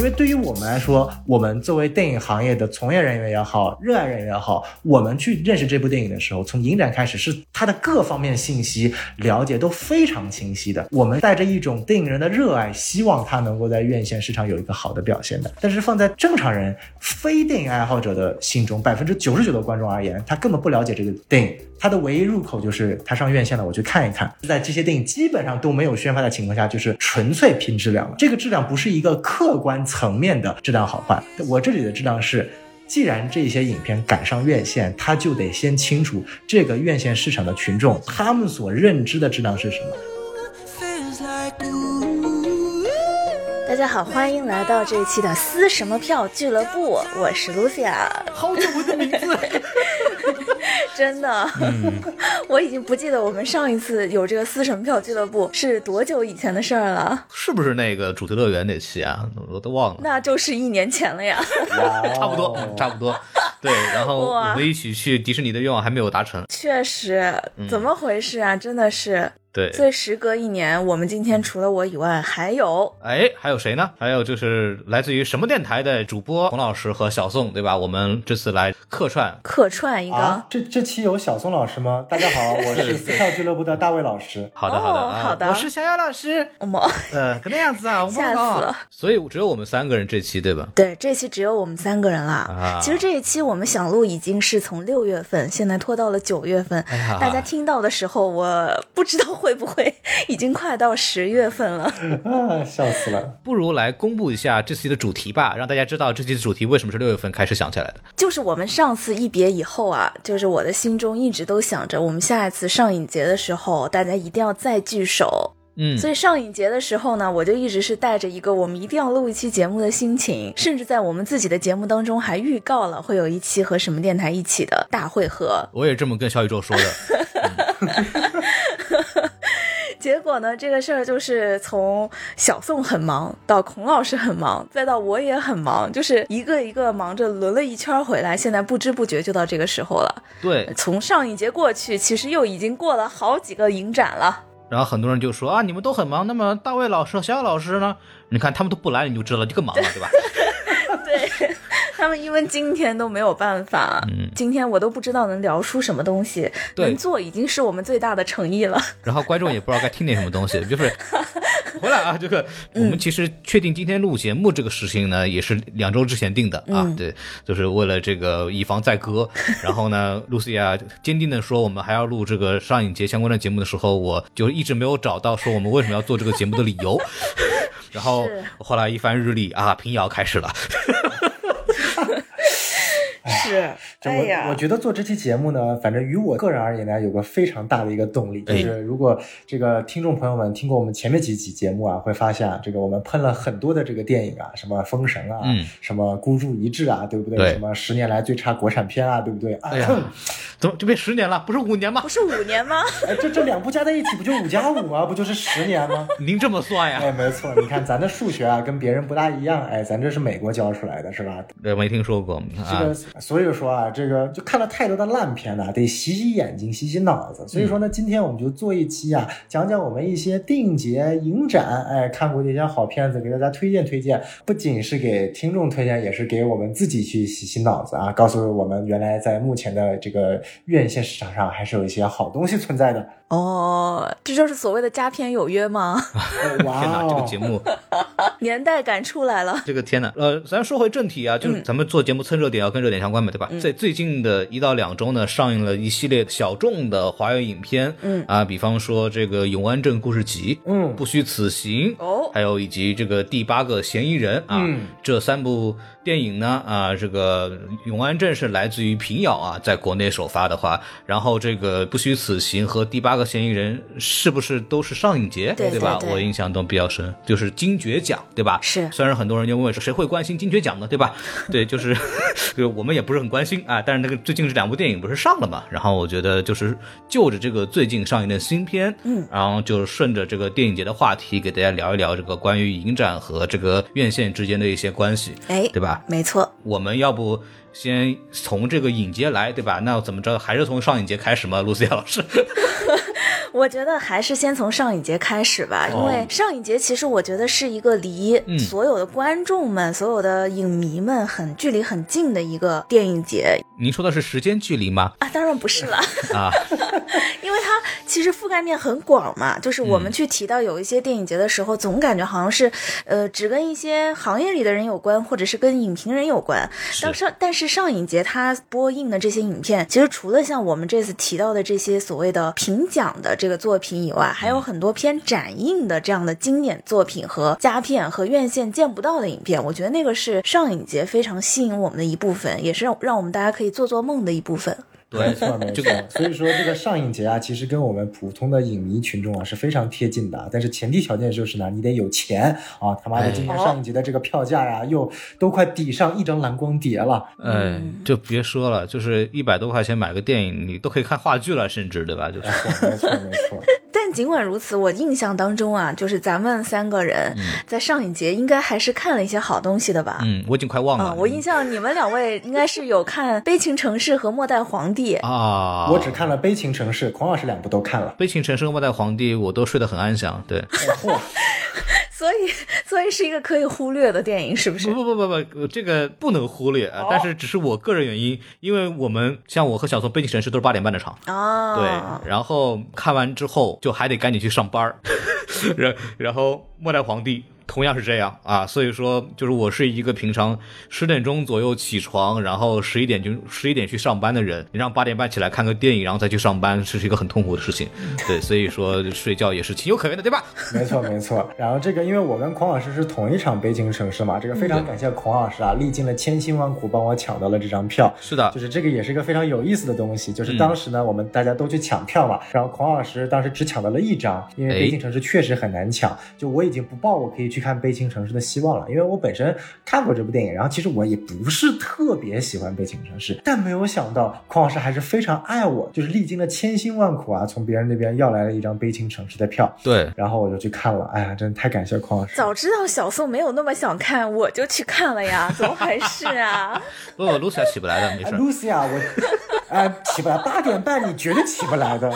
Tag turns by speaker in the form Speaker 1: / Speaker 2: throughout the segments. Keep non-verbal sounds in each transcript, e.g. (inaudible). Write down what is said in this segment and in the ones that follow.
Speaker 1: 因为对于我们来说，我们作为电影行业的从业人员也好，热爱人员也好，我们去认识这部电影的时候，从影展开始是它的各方面信息了解都非常清晰的。我们带着一种电影人的热爱，希望它能够在院线市场有一个好的表现的。但是放在正常人、非电影爱好者的心中，百分之九十九的观众而言，他根本不了解这个电影。它的唯一入口就是它上院线了，我去看一看。在这些电影基本上都没有宣发的情况下，就是纯粹拼质量了。这个质量不是一个客观层面的质量好坏，我这里的质量是，既然这些影片赶上院线，他就得先清楚这个院线市场的群众他们所认知的质量是什么。
Speaker 2: 大家好，欢迎来到这一期的撕什么票俱乐部，我是 Lucia。
Speaker 1: 好久不见名字，(laughs)
Speaker 2: 真的，(laughs) 我已经不记得我们上一次有这个撕神票俱乐部是多久以前的事儿了。
Speaker 3: 是不是那个主题乐园那期啊？我都忘了。
Speaker 2: 那就是一年前了呀。(laughs)
Speaker 3: 差不多，差不多。对，然后我们一起去迪士尼的愿望还没有达成。
Speaker 2: 确实，怎么回事啊？真的是。
Speaker 3: 对，
Speaker 2: 所以时隔一年，我们今天除了我以外，还有
Speaker 3: 哎，还有谁呢？还有就是来自于什么电台的主播洪老师和小宋，对吧？我们这次来客串，
Speaker 2: 客串一个。
Speaker 1: 这这期有小宋老师吗？大家好，我是撕票俱乐部的大卫老师。
Speaker 3: 好的，好的，
Speaker 2: 好的。
Speaker 3: 我是小姚老师。
Speaker 2: 我们？
Speaker 3: 呃，可那样子啊，
Speaker 2: 吓死了。
Speaker 3: 所以只有我们三个人这期，对吧？
Speaker 2: 对，这期只有我们三个人了。啊，其实这一期我们想录已经是从六月份，现在拖到了九月份。大家听到的时候，我不知道会不会。(laughs) 已经快到十月份了，(laughs)
Speaker 1: 啊，笑死了！
Speaker 3: 不如来公布一下这期的主题吧，让大家知道这期的主题为什么是六月份开始想起来的。
Speaker 2: 就是我们上次一别以后啊，就是我的心中一直都想着，我们下一次上影节的时候，大家一定要再聚首。
Speaker 3: 嗯，
Speaker 2: 所以上影节的时候呢，我就一直是带着一个我们一定要录一期节目的心情，甚至在我们自己的节目当中还预告了会有一期和什么电台一起的大会合。
Speaker 3: 我也这么跟小宇宙说的。(laughs)
Speaker 2: 结果呢，这个事儿就是从小宋很忙到孔老师很忙，再到我也很忙，就是一个一个忙着轮了一圈回来，现在不知不觉就到这个时候了。
Speaker 3: 对，
Speaker 2: 从上一节过去，其实又已经过了好几个影展了。
Speaker 3: 然后很多人就说啊，你们都很忙，那么大卫老师和小小老师呢？你看他们都不来，你就知道这更忙了，对吧？(laughs)
Speaker 2: 对。他们因为今天都没有办法，嗯今天我都不知道能聊出什么东西，能做已经是我们最大的诚意了。
Speaker 3: 然后观众也不知道该听点什么东西，(laughs) 就是回来啊，这个我们其实确定今天录节目这个事情呢，也是两周之前定的啊，对，就是为了这个以防再搁。(laughs) 然后呢，露西亚坚定的说，我们还要录这个上影节相关的节目的时候，我就一直没有找到说我们为什么要做这个节目的理由。(laughs) 然后后来一番日历啊，平遥开始了。
Speaker 2: 是，
Speaker 1: 就我我觉得做这期节目呢，反正于我个人而言呢，有个非常大的一个动力，就是如果这个听众朋友们听过我们前面几期节目啊，会发现这个我们喷了很多的这个电影啊，什么封神啊，什么孤注一掷啊，对不对？什么十年来最差国产片啊，对不对？
Speaker 3: 哎呀，怎么就变十年了？不是五年吗？
Speaker 2: 不是五年吗？(laughs)
Speaker 1: 哎，这这两部加在一起不就五加五吗？不就是十年吗？(laughs)
Speaker 3: 您这么算呀？
Speaker 1: 哎，没错，你看咱的数学啊，跟别人不大一样。哎，咱这是美国教出来的，是吧？
Speaker 3: 对，没听说过。
Speaker 1: 这个，所以说啊，这个就看了太多的烂片了，得洗洗眼睛，洗洗脑子。所以说呢，今天我们就做一期啊，讲讲我们一些电影节、影展，哎，看过的一些好片子，给大家推荐推荐。不仅是给听众推荐，也是给我们自己去洗洗脑子啊，告诉我们原来在目前的这个院线市场上，还是有一些好东西存在的。
Speaker 2: 哦，这就是所谓的佳片有约吗？(laughs)
Speaker 1: 哇，
Speaker 3: 天哪，这个节目 (laughs)
Speaker 2: 年代感出来了。
Speaker 3: 这个天哪，呃，咱说回正题啊，就是咱们做节目蹭热点，要跟热点相关嘛，对吧？在最近的一到两周呢，上映了一系列小众的华语影片，
Speaker 2: 嗯
Speaker 3: 啊，比方说这个《永安镇故事集》，
Speaker 1: 嗯，
Speaker 3: 不虚此行，
Speaker 2: 哦，
Speaker 3: 还有以及这个第八个嫌疑人啊，这三部。电影呢啊，这个永安镇是来自于平遥啊，在国内首发的话，然后这个不虚此行和第八个嫌疑人是不是都是上影节
Speaker 2: 对
Speaker 3: 吧？我印象中比较深，就是金爵奖对吧？
Speaker 2: 是，
Speaker 3: 虽然很多人就问说谁会关心金爵奖呢，对吧？对，就是就 (laughs) 我们也不是很关心啊，但是那个最近这两部电影不是上了嘛？然后我觉得就是就着这个最近上映的新片，
Speaker 2: 嗯，
Speaker 3: 然后就顺着这个电影节的话题给大家聊一聊这个关于影展和这个院线之间的一些关系，
Speaker 2: 哎，
Speaker 3: 对吧？
Speaker 2: 没错，
Speaker 3: 我们要不先从这个影节来，对吧？那怎么着，还是从上影节开始吗？露思亚老师，(laughs)
Speaker 2: 我觉得还是先从上影节开始吧，因为上影节其实我觉得是一个离所有的观众们、所有的影迷们很距离很近的一个电影节。
Speaker 3: 您说的是时间距离吗？
Speaker 2: 啊，当然不是了 (laughs)
Speaker 3: 啊，
Speaker 2: 因为它其实覆盖面很广嘛。就是我们去提到有一些电影节的时候，总感觉好像是呃只跟一些行业里的人有关，或者是跟影评人有关。但上但是上影节它播映的这些影片，其实除了像我们这次提到的这些所谓的评奖的这个作品以外，还有很多偏展映的这样的经典作品和佳片和院线见不到的影片。我觉得那个是上影节非常吸引我们的一部分，也是让让我们大家可以。做做梦的一部分，
Speaker 1: 没错没错。所以说这个上影节啊，其实跟我们普通的影迷群众啊是非常贴近的。但是前提条件就是呢，你得有钱啊！他妈的，今年上影节的这个票价呀，又都快抵上一张蓝光碟了。
Speaker 3: 哎，就别说了，就是一百多块钱买个电影，你都可以看话剧了，甚至对吧？就是
Speaker 1: 没错没错。(laughs)
Speaker 2: 但尽管如此，我印象当中啊，就是咱们三个人在上影节应该还是看了一些好东西的吧？
Speaker 3: 嗯，我已经快忘了。
Speaker 2: 我印象你们两位应该是有看《悲情城市》和《末代皇帝》
Speaker 3: 啊。
Speaker 1: 我只看了《悲情城市》，孔老师两部都看了。
Speaker 3: 《悲情城市》和《末代皇帝》我都睡得很安详。对。(laughs)
Speaker 2: 所以，所以是一个可以忽略的电影，是不是？
Speaker 3: 不不不不不，这个不能忽略啊！但是只是我个人原因，因为我们像我和小宋《悲情城市》都是八点半的场
Speaker 2: 啊，
Speaker 3: 对，然后看完之后就还得赶紧去上班 (laughs) 然然后《末代皇帝》。同样是这样啊，所以说就是我是一个平常十点钟左右起床，然后十一点就十一点去上班的人。你让八点半起来看个电影，然后再去上班，这是一个很痛苦的事情。对，所以说睡觉也是情有可原的，对吧？
Speaker 1: 没错没错。(laughs) 然后这个，因为我跟孔老师是同一场《北京城市》嘛，这个非常感谢孔老师啊，历尽了千辛万苦帮我抢到了这张票。
Speaker 3: 是的，
Speaker 1: 就是这个也是一个非常有意思的东西。就是当时呢，我们大家都去抢票嘛，然后孔老师当时只抢到了一张，因为《北京城市》确实很难抢。就我已经不报我可以去看《悲情城市》的。希望了，因为我本身看过这部电影，然后其实我也不是特别喜欢《悲情城市》，但没有想到孔老师还是非常爱我，就是历经了千辛万苦啊，从别人那边要来了一张《悲情城市》的票。
Speaker 3: 对，
Speaker 1: 然后我就去看了，哎呀，真的太感谢孔老师。
Speaker 2: 早知道小宋没有那么想看，我就去看了呀，(laughs) 怎么回事啊？
Speaker 3: 不，露西亚起不来的，没事。
Speaker 1: 露西亚，我哎起不来，八点半你绝对起不来的。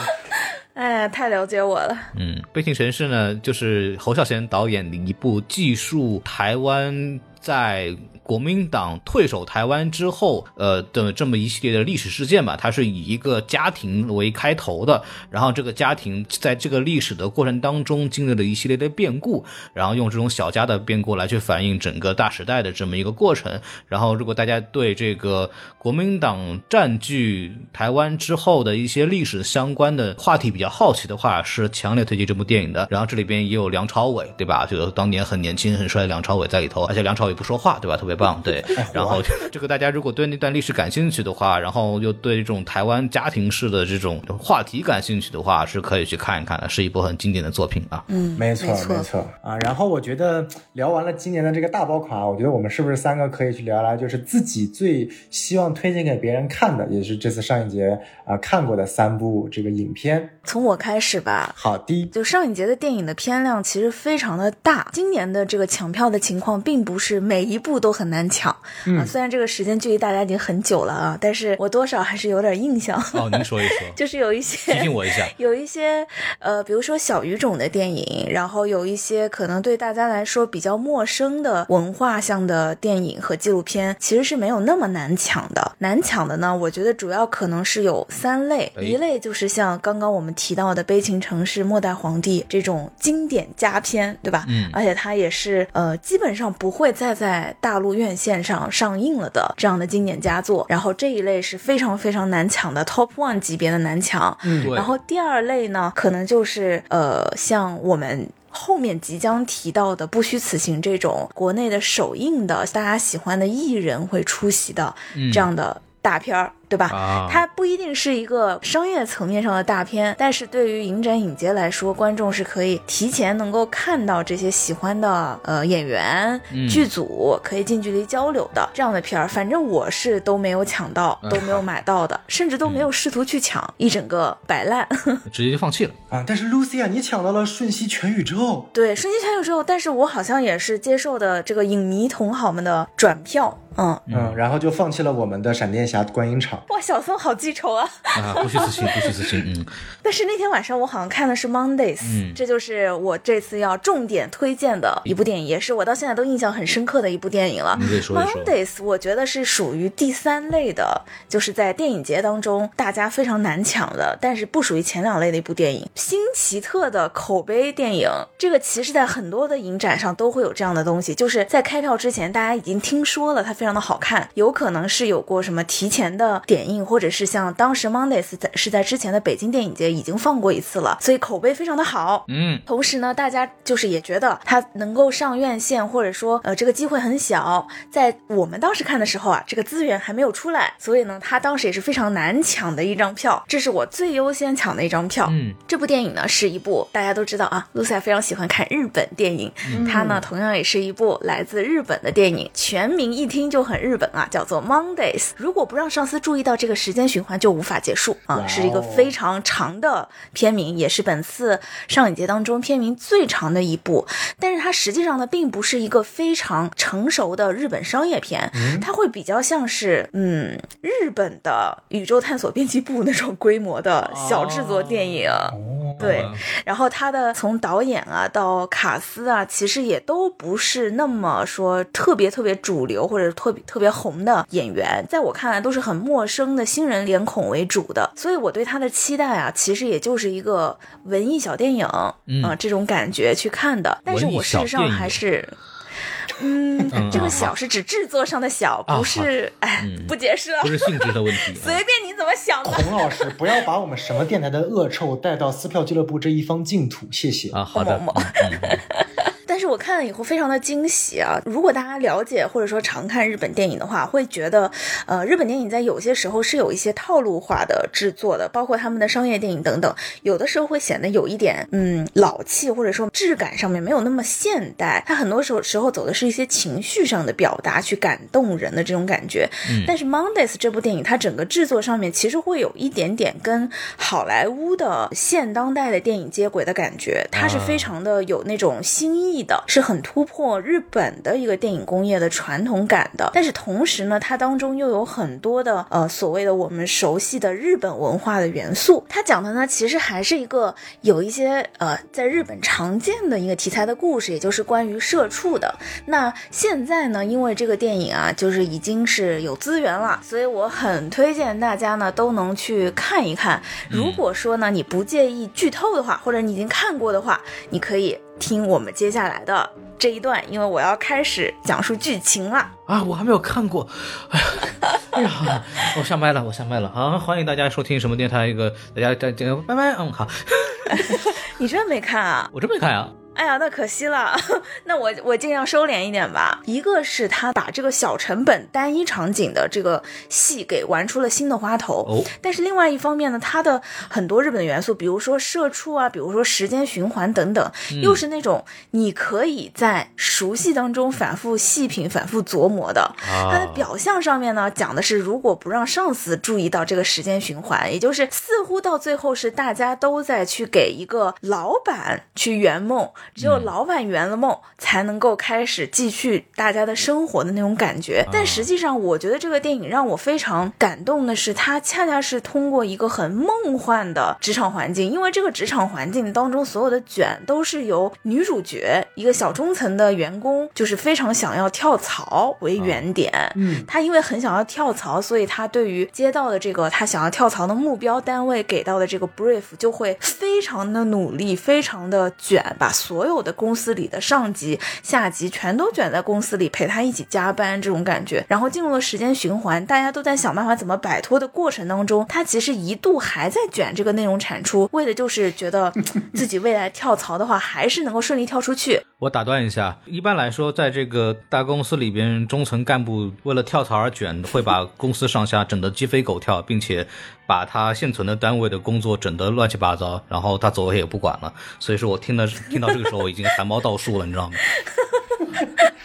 Speaker 2: 哎，太了解我了。
Speaker 3: 嗯，《悲情城市》呢，就是侯孝贤导演的一部记述台湾在。国民党退守台湾之后，呃的这么一系列的历史事件吧，它是以一个家庭为开头的，然后这个家庭在这个历史的过程当中经历了一系列的变故，然后用这种小家的变故来去反映整个大时代的这么一个过程。然后，如果大家对这个国民党占据台湾之后的一些历史相关的话题比较好奇的话，是强烈推荐这部电影的。然后这里边也有梁朝伟，对吧？就是当年很年轻很帅的梁朝伟在里头，而且梁朝伟不说话，对吧？特别。棒对，(laughs) 然后 (laughs) 这个大家如果对那段历史感兴趣的话，然后又对这种台湾家庭式的这种话题感兴趣的话，是可以去看一看的，是一部很经典的作品啊。
Speaker 2: 嗯，
Speaker 1: 没错没错啊。然后我觉得聊完了今年的这个大爆款，我觉得我们是不是三个可以去聊聊，就是自己最希望推荐给别人看的，也是这次上一节啊看过的三部这个影片。
Speaker 2: 从我开始吧。
Speaker 1: 好的。
Speaker 2: 就上一节的电影的片量其实非常的大，今年的这个抢票的情况并不是每一步都很。很难抢啊！虽然这个时间距离大家已经很久了啊，但是我多少还是有点印象。
Speaker 3: 哦，您说一说，(laughs)
Speaker 2: 就是有一些
Speaker 3: 提醒我一下，
Speaker 2: 有一些呃，比如说小语种的电影，然后有一些可能对大家来说比较陌生的文化向的电影和纪录片，其实是没有那么难抢的。难抢的呢，我觉得主要可能是有三类，一类就是像刚刚我们提到的《悲情城市》《末代皇帝》这种经典佳片，对吧？
Speaker 3: 嗯，
Speaker 2: 而且它也是呃，基本上不会再在大陆。院线上上映了的这样的经典佳作，然后这一类是非常非常难抢的 top one 级别的难抢。
Speaker 3: 嗯，
Speaker 2: 然后第二类呢，可能就是呃，像我们后面即将提到的《不虚此行》这种国内的首映的大家喜欢的艺人会出席的这样的大片儿。对吧？它不一定是一个商业层面上的大片，但是对于影展影节来说，观众是可以提前能够看到这些喜欢的呃演员、剧组，可以近距离交流的这样的片儿。反正我是都没有抢到，都没有买到的，甚至都没有试图去抢，一整个摆烂，(laughs)
Speaker 3: 直接就放弃了
Speaker 1: 啊！但是 Lucy 啊，你抢到了《瞬息全宇宙》，
Speaker 2: 对，《瞬息全宇宙》，但是我好像也是接受的这个影迷同好们的转票。嗯，
Speaker 1: 嗯，然后就放弃了我们的闪电侠观影场。
Speaker 2: 哇，小宋好记仇啊！
Speaker 3: 啊，不虚此行，(laughs) 不虚此行。嗯，
Speaker 2: 但是那天晚上我好像看的是 Mondays，、
Speaker 3: 嗯
Speaker 2: 这就是我这次要重点推荐的一部电影，也是我到现在都印象很深刻的一部电影了。
Speaker 3: 你说一说。
Speaker 2: Mondays 我觉得是属于第三类的，就是在电影节当中大家非常难抢的，但是不属于前两类的一部电影。新奇特的口碑电影，这个其实在很多的影展上都会有这样的东西，就是在开票之前大家已经听说了它非常的好看，有可能是有过什么提前的点映，或者是像当时 Mondays 在是在之前的北京电影节已经放过一次了，所以口碑非常的好。
Speaker 3: 嗯，
Speaker 2: 同时呢，大家就是也觉得它能够上院线，或者说呃这个机会很小，在我们当时看的时候啊，这个资源还没有出来，所以呢，它当时也是非常难抢的一张票，这是我最优先抢的一张票。
Speaker 3: 嗯，
Speaker 2: 这部电影呢是一部大家都知道啊，，Lucy 非常喜欢看日本电影，它呢同样也是一部来自日本的电影，全名一听就很日本啊，叫做 Mondays。如果不让上司注意到这个时间循环，就无法结束啊，是一个非常长的片名，也是本次上影节当中片名最长的一部。但是它实际上呢，并不是一个非常成熟的日本商业片，它会比较像是嗯日本的宇宙探索编辑部那种规模的小制作电影。对，然后他的从导演啊到卡斯啊，其实也都不是那么说特别特别主流或者特别特别红的演员，在我看来都是很陌生的新人脸孔为主的，所以我对他的期待啊，其实也就是一个文艺小电影啊、
Speaker 3: 嗯
Speaker 2: 这种感觉去看的，但是我事实上还是。嗯
Speaker 3: 嗯，
Speaker 2: 这个
Speaker 3: 啊
Speaker 2: 小是指制作上的小，
Speaker 3: 啊
Speaker 2: 不是，哎，
Speaker 3: 嗯
Speaker 2: 不解释了
Speaker 3: 不，是性质的问题。(laughs)
Speaker 2: 随便你怎么想的。
Speaker 1: 孔老师，不要把我们什么电台的恶臭带到撕票俱乐部这一方净土，谢谢。
Speaker 3: 啊，好的，
Speaker 2: 但是我看了以后非常的惊喜啊！如果大家了解或者说常看日本电影的话，会觉得，呃，日本电影在有些时候是有一些套路化的制作的，包括他们的商业电影等等，有的时候会显得有一点嗯老气，或者说质感上面没有那么现代。它很多时候时候走的是一些情绪上的表达，去感动人的这种感觉。但是《Mondays》这部电影，它整个制作上面其实会有一点点跟好莱坞的现当代的电影接轨的感觉，它是非常的有那种新意的，是很突破日本的一个电影工业的传统感的。但是同时呢，它当中又有很多的呃所谓的我们熟悉的日本文化的元素。它讲的呢，其实还是一个有一些呃在日本常见的一个题材的故事，也就是关于社畜的。那现在呢，因为这个电影啊，就是已经是有资源了，所以我很推荐大家呢都能去看一看。如果说呢你不介意剧透的话，或者你已经看过的话，你可以听我们接下来的这一段，因为我要开始讲述剧情了。
Speaker 3: 啊，我还没有看过，哎呀，(laughs) 哎呀，我下麦了，我下麦了啊！欢迎大家收听什么电台？一个大家再见，拜拜。嗯，好，(laughs)
Speaker 2: 你真没看啊？
Speaker 3: 我真没看呀。
Speaker 2: 哎呀，那可惜了。(laughs) 那我我尽量收敛一点吧。一个是他把这个小成本单一场景的这个戏给玩出了新的花头，
Speaker 3: 哦
Speaker 2: 但是另外一方面呢，它的很多日本的元素，比如说社畜啊，比如说时间循环等等，又是那种你可以在熟悉当中反复细品、反复琢磨的。
Speaker 3: 啊
Speaker 2: 它的表象上面呢，讲的是如果不让上司注意到这个时间循环，也就是似乎到最后是大家都在去给一个老板去圆梦，只有老板圆了梦，才能够开始继续大家的生活的那种感觉。但实际上，我觉得这个电影让我非常感动的是，它恰恰是通过一个很梦幻的职场环境，因为这个职场环境当中所有的卷都是由女主角一个小中层的员工，就是非常想要跳槽为原点。
Speaker 1: 嗯，
Speaker 2: 她因为很想要跳槽，所以她对于接到的这个她想要跳槽的目标单位给到的这个 brief 就会非常的努力，非常的卷，把所所有的公司里的上级、下级全都卷在公司里陪他一起加班这种感觉。然后进入了时间循环，大家都在想办法怎么摆脱的过程当中，他其实一度还在卷这个内容产出，为的就是觉得自己未来跳槽的话还是能够顺利跳出去。
Speaker 3: 我打断一下，一般来说，在这个大公司里边，中层干部为了跳槽而卷，会把公司上下整得鸡飞狗跳，并且把他现存的单位的工作整得乱七八糟，然后他走了也不管了。所以说我听的听到这个时候，我已经汗毛倒竖了，你知道吗？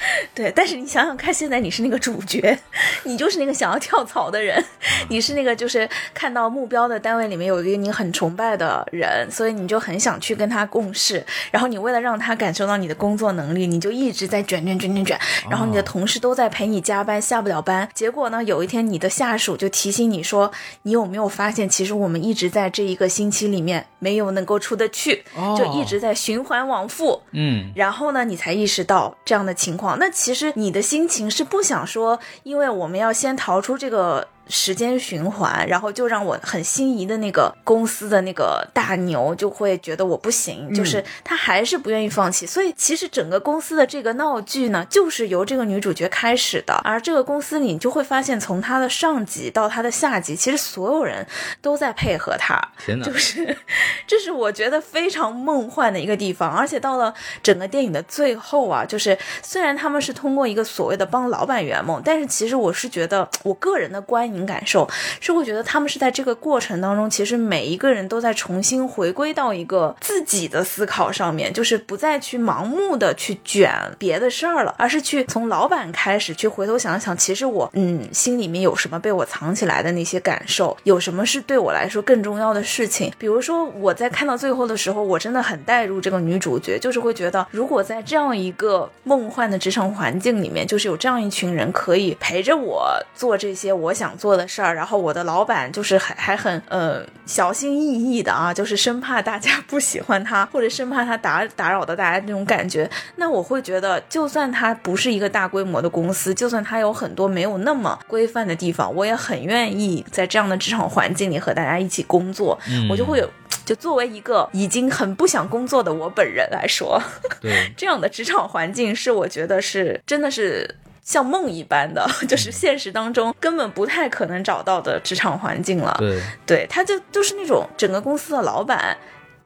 Speaker 3: (laughs)
Speaker 2: 对，但是你想想看，现在你是那个主角，你就是那个想要跳槽的人，(laughs) 你是那个就是看到目标的单位里面有一个你很崇拜的人，所以你就很想去跟他共事。然后你为了让他感受到你的工作能力，你就一直在卷卷卷卷卷。然后你的同事都在陪你加班，下不了班。结果呢，有一天你的下属就提醒你说：“你有没有发现，其实我们一直在这一个星期里面没有能够出得去，就一直在循环往复。”
Speaker 3: 嗯，
Speaker 2: 然后呢，你才意识到这样的情况。那其实你的心情是不想说，因为我们要先逃出这个。时间循环，然后就让我很心仪的那个公司的那个大牛就会觉得我不行，就是他还是不愿意放弃。所以其实整个公司的这个闹剧呢，就是由这个女主角开始的。而这个公司里，你就会发现，从他的上级到他的下级，其实所有人都在配合他。
Speaker 3: 天哪，
Speaker 2: 就是 (laughs) 这是我觉得非常梦幻的一个地方。而且到了整个电影的最后啊，就是虽然他们是通过一个所谓的帮老板圆梦，但是其实我是觉得我个人的观影。感受是会觉得他们是在这个过程当中，其实每一个人都在重新回归到一个自己的思考上面，就是不再去盲目的去卷别的事儿了，而是去从老板开始去回头想想，其实我嗯心里面有什么被我藏起来的那些感受，有什么是对我来说更重要的事情。比如说我在看到最后的时候，我真的很带入这个女主角，就是会觉得如果在这样一个梦幻的职场环境里面，就是有这样一群人可以陪着我做这些我想做。做的事儿，然后我的老板就是还还很呃小心翼翼的啊，就是生怕大家 (laughs) 不喜欢他，或者生怕他打打扰到大家那种感觉。那我会觉得，就算他不是一个大规模的公司，就算他有很多没有那么规范的地方，我也很愿意在这样的职场环境里和大家一起工作。我就会有，就作为一个已经很不想工作的我本人来说，
Speaker 3: 对 (laughs)
Speaker 2: 这样的职场环境是我觉得是真的是。像梦一般的，(laughs) 就是现实当中根本不太可能找到的职场环境了。
Speaker 3: 对，
Speaker 2: 对，他就就是那种整个公司的老板。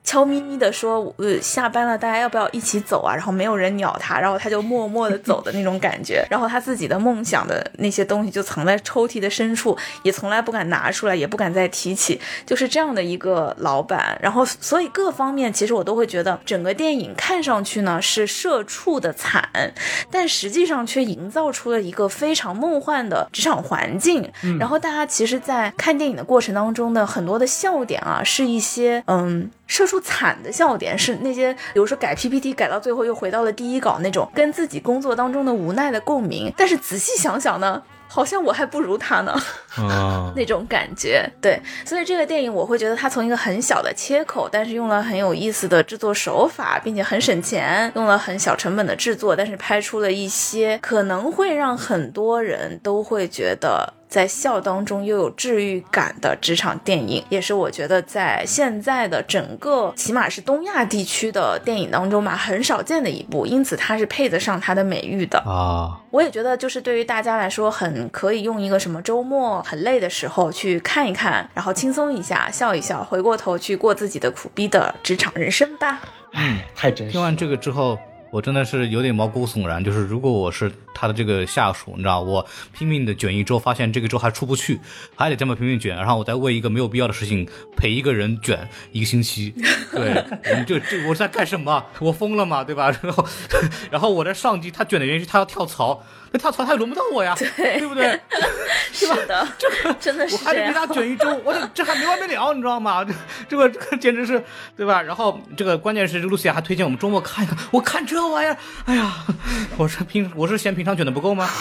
Speaker 2: 悄咪咪的说：“呃，下班了，大家要不要一起走啊？”然后没有人鸟他，然后他就默默的走的那种感觉。然后他自己的梦想的那些东西就藏在抽屉的深处，也从来不敢拿出来，也不敢再提起。就是这样的一个老板。然后，所以各方面其实我都会觉得，整个电影看上去呢是社畜的惨，但实际上却营造出了一个非常梦幻的职场环境。然后大家其实，在看电影的过程当中的很多的笑点啊，是一些嗯。射出惨的笑点是那些，比如说改 PPT 改到最后又回到了第一稿那种跟自己工作当中的无奈的共鸣。但是仔细想想呢，好像我还不如他呢，(laughs) 那种感觉。对，所以这个电影我会觉得它从一个很小的切口，但是用了很有意思的制作手法，并且很省钱，用了很小成本的制作，但是拍出了一些可能会让很多人都会觉得。在笑当中又有治愈感的职场电影，也是我觉得在现在的整个起码是东亚地区的电影当中吧，很少见的一部，因此它是配得上它的美誉的
Speaker 3: 啊。
Speaker 2: 我也觉得，就是对于大家来说，很可以用一个什么周末很累的时候去看一看，然后轻松一下，笑一笑，回过头去过自己的苦逼的职场人生吧。
Speaker 1: 嗯，太真实。
Speaker 3: 听完这个之后。我真的是有点毛骨悚然，就是如果我是他的这个下属，你知道，我拼命的卷一周，发现这个周还出不去，还得这么拼命卷，然后我再为一个没有必要的事情陪一个人卷一个星期，对，你就这我在干什么？我疯了嘛？对吧？然后，(laughs) 然后我的上级他卷的原因是他要跳槽。那跳槽他也轮不到我呀，
Speaker 2: 对
Speaker 3: 对不对？(laughs)
Speaker 2: 是的，
Speaker 3: 这个 (laughs)
Speaker 2: 真的是
Speaker 3: 我还得给他卷一周，我这这还没完没了，你知道吗？这这个这个简直是，对吧？然后这个关键是露西亚还推荐我们周末看一看，我看这玩意儿，哎呀，我是平我是嫌平常卷的不够吗？(laughs)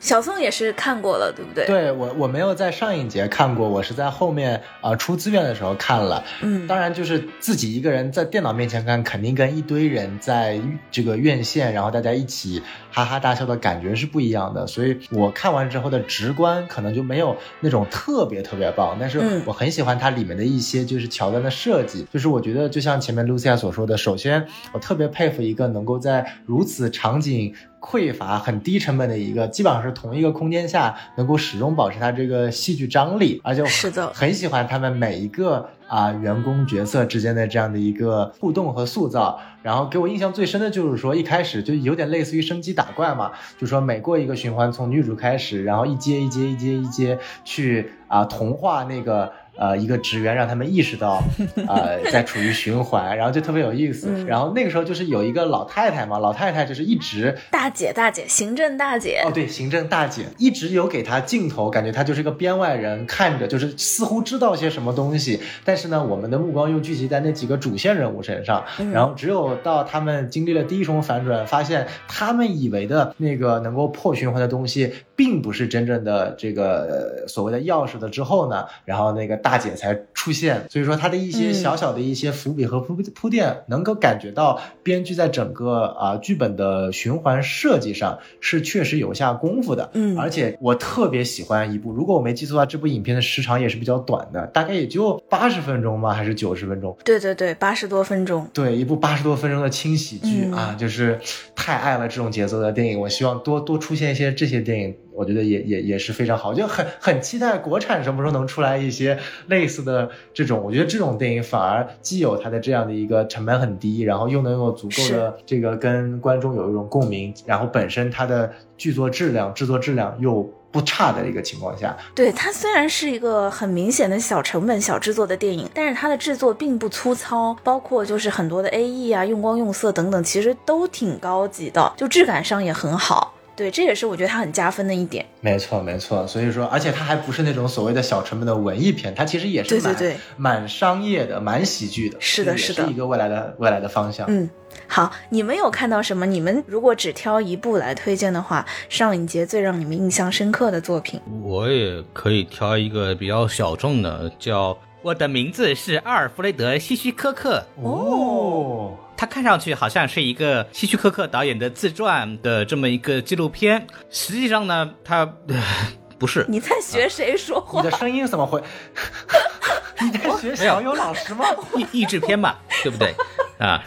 Speaker 2: 小宋也是看过了，对不对？
Speaker 1: 对我我没有在上一节看过，我是在后面啊出资源的时候看了。
Speaker 2: 嗯，
Speaker 1: 当然就是自己一个人在电脑面前看，肯定跟一堆人在这个院线，然后大家一起哈哈大笑的感觉是不一样的。所以我看完之后的直观可能就没有那种特别特别棒，但是我很喜欢它里面的一些就是桥段的设计。就是我觉得就像前面露西亚所说的，首先我特别佩服一个能够在如此场景。匮乏很低成本的一个，基本上是同一个空间下能够始终保持它这个戏剧张力，而且
Speaker 2: 是的，
Speaker 1: 很喜欢他们每一个啊员工角色之间的这样的一个互动和塑造。然后给我印象最深的就是说，一开始就有点类似于升级打怪嘛，就说每过一个循环，从女主开始，然后一阶一阶一阶一阶去啊同化那个。呃一个职员，让他们意识到 (laughs) 呃在处于循环，然后就特别有意思。然后那个时候就是有一个老太太嘛，老太太就是一直
Speaker 2: 大姐大姐，行政大姐。
Speaker 1: 哦，对，行政大姐一直有给她镜头，感觉她就是个编外人，看着就是似乎知道些什么东西，但是呢，我们的目光又聚集在那几个主线人物身上，然后只有到他们经历了第一重反转，发现他们以为的那个能够破循环的东西，并不是真正的这个呃所谓的钥匙的之后呢，然后那个大姐才出现。所以说，他的一些小小的一些伏笔和铺铺垫，能够感觉到编剧在整个啊剧本的循环设计上是确实有下功夫的。
Speaker 2: 嗯
Speaker 1: 而且我特别喜欢一部，如果我没记错的话，这部影片的时长也是比较短的，大概也就八十分钟吗？还是九十分钟？
Speaker 2: 对对对，八十多分钟。
Speaker 1: 对，一部八十多分钟的轻喜剧、
Speaker 2: 嗯
Speaker 1: 啊，就是太爱了这种节奏的电影。我希望多多出现一些这些电影，我觉得也也也是非常好，就很很期待国产什么时候能出来一些类似的这种。我觉得这种电影反而既有它的这样的一个成本很低，然后又能有足够的这个跟观众有一种共鸣，然后本身它的剧作质量、制作质量又不差的一个情况下，
Speaker 2: 对，它虽然是一个很明显的小成本、小制作的电影，但是它的制作并不粗糙，包括就是很多的 AE 啊、用光用色等等，其实都挺高级的，就质感上也很好。对，这也是我觉得它很加分的一点。
Speaker 1: 没错，没错。所以说，而且它还不是那种所谓的小成本的文艺片，它其实也是蛮
Speaker 2: 对对对
Speaker 1: 蛮商业的、蛮喜剧的。
Speaker 2: 是的是的
Speaker 1: 是一个未来的未来的方向。
Speaker 2: 嗯，好，你们有看到什么？你们如果只挑一部来推荐的话，上影节最让你们印象深刻的作品？
Speaker 3: 我也可以挑一个比较小众的，叫《我的名字是阿尔弗雷德·希区柯克》。
Speaker 1: 哦，
Speaker 3: 他看上去好像是一个希区柯克导演的自传的这么一个纪录片，实际上呢，他、呃 (laughs) 不是。
Speaker 2: 你在学谁说话？
Speaker 1: 你的声音怎么会？(laughs) 你在学小友老师吗？(laughs)
Speaker 3: 译译制片嘛，对不对？啊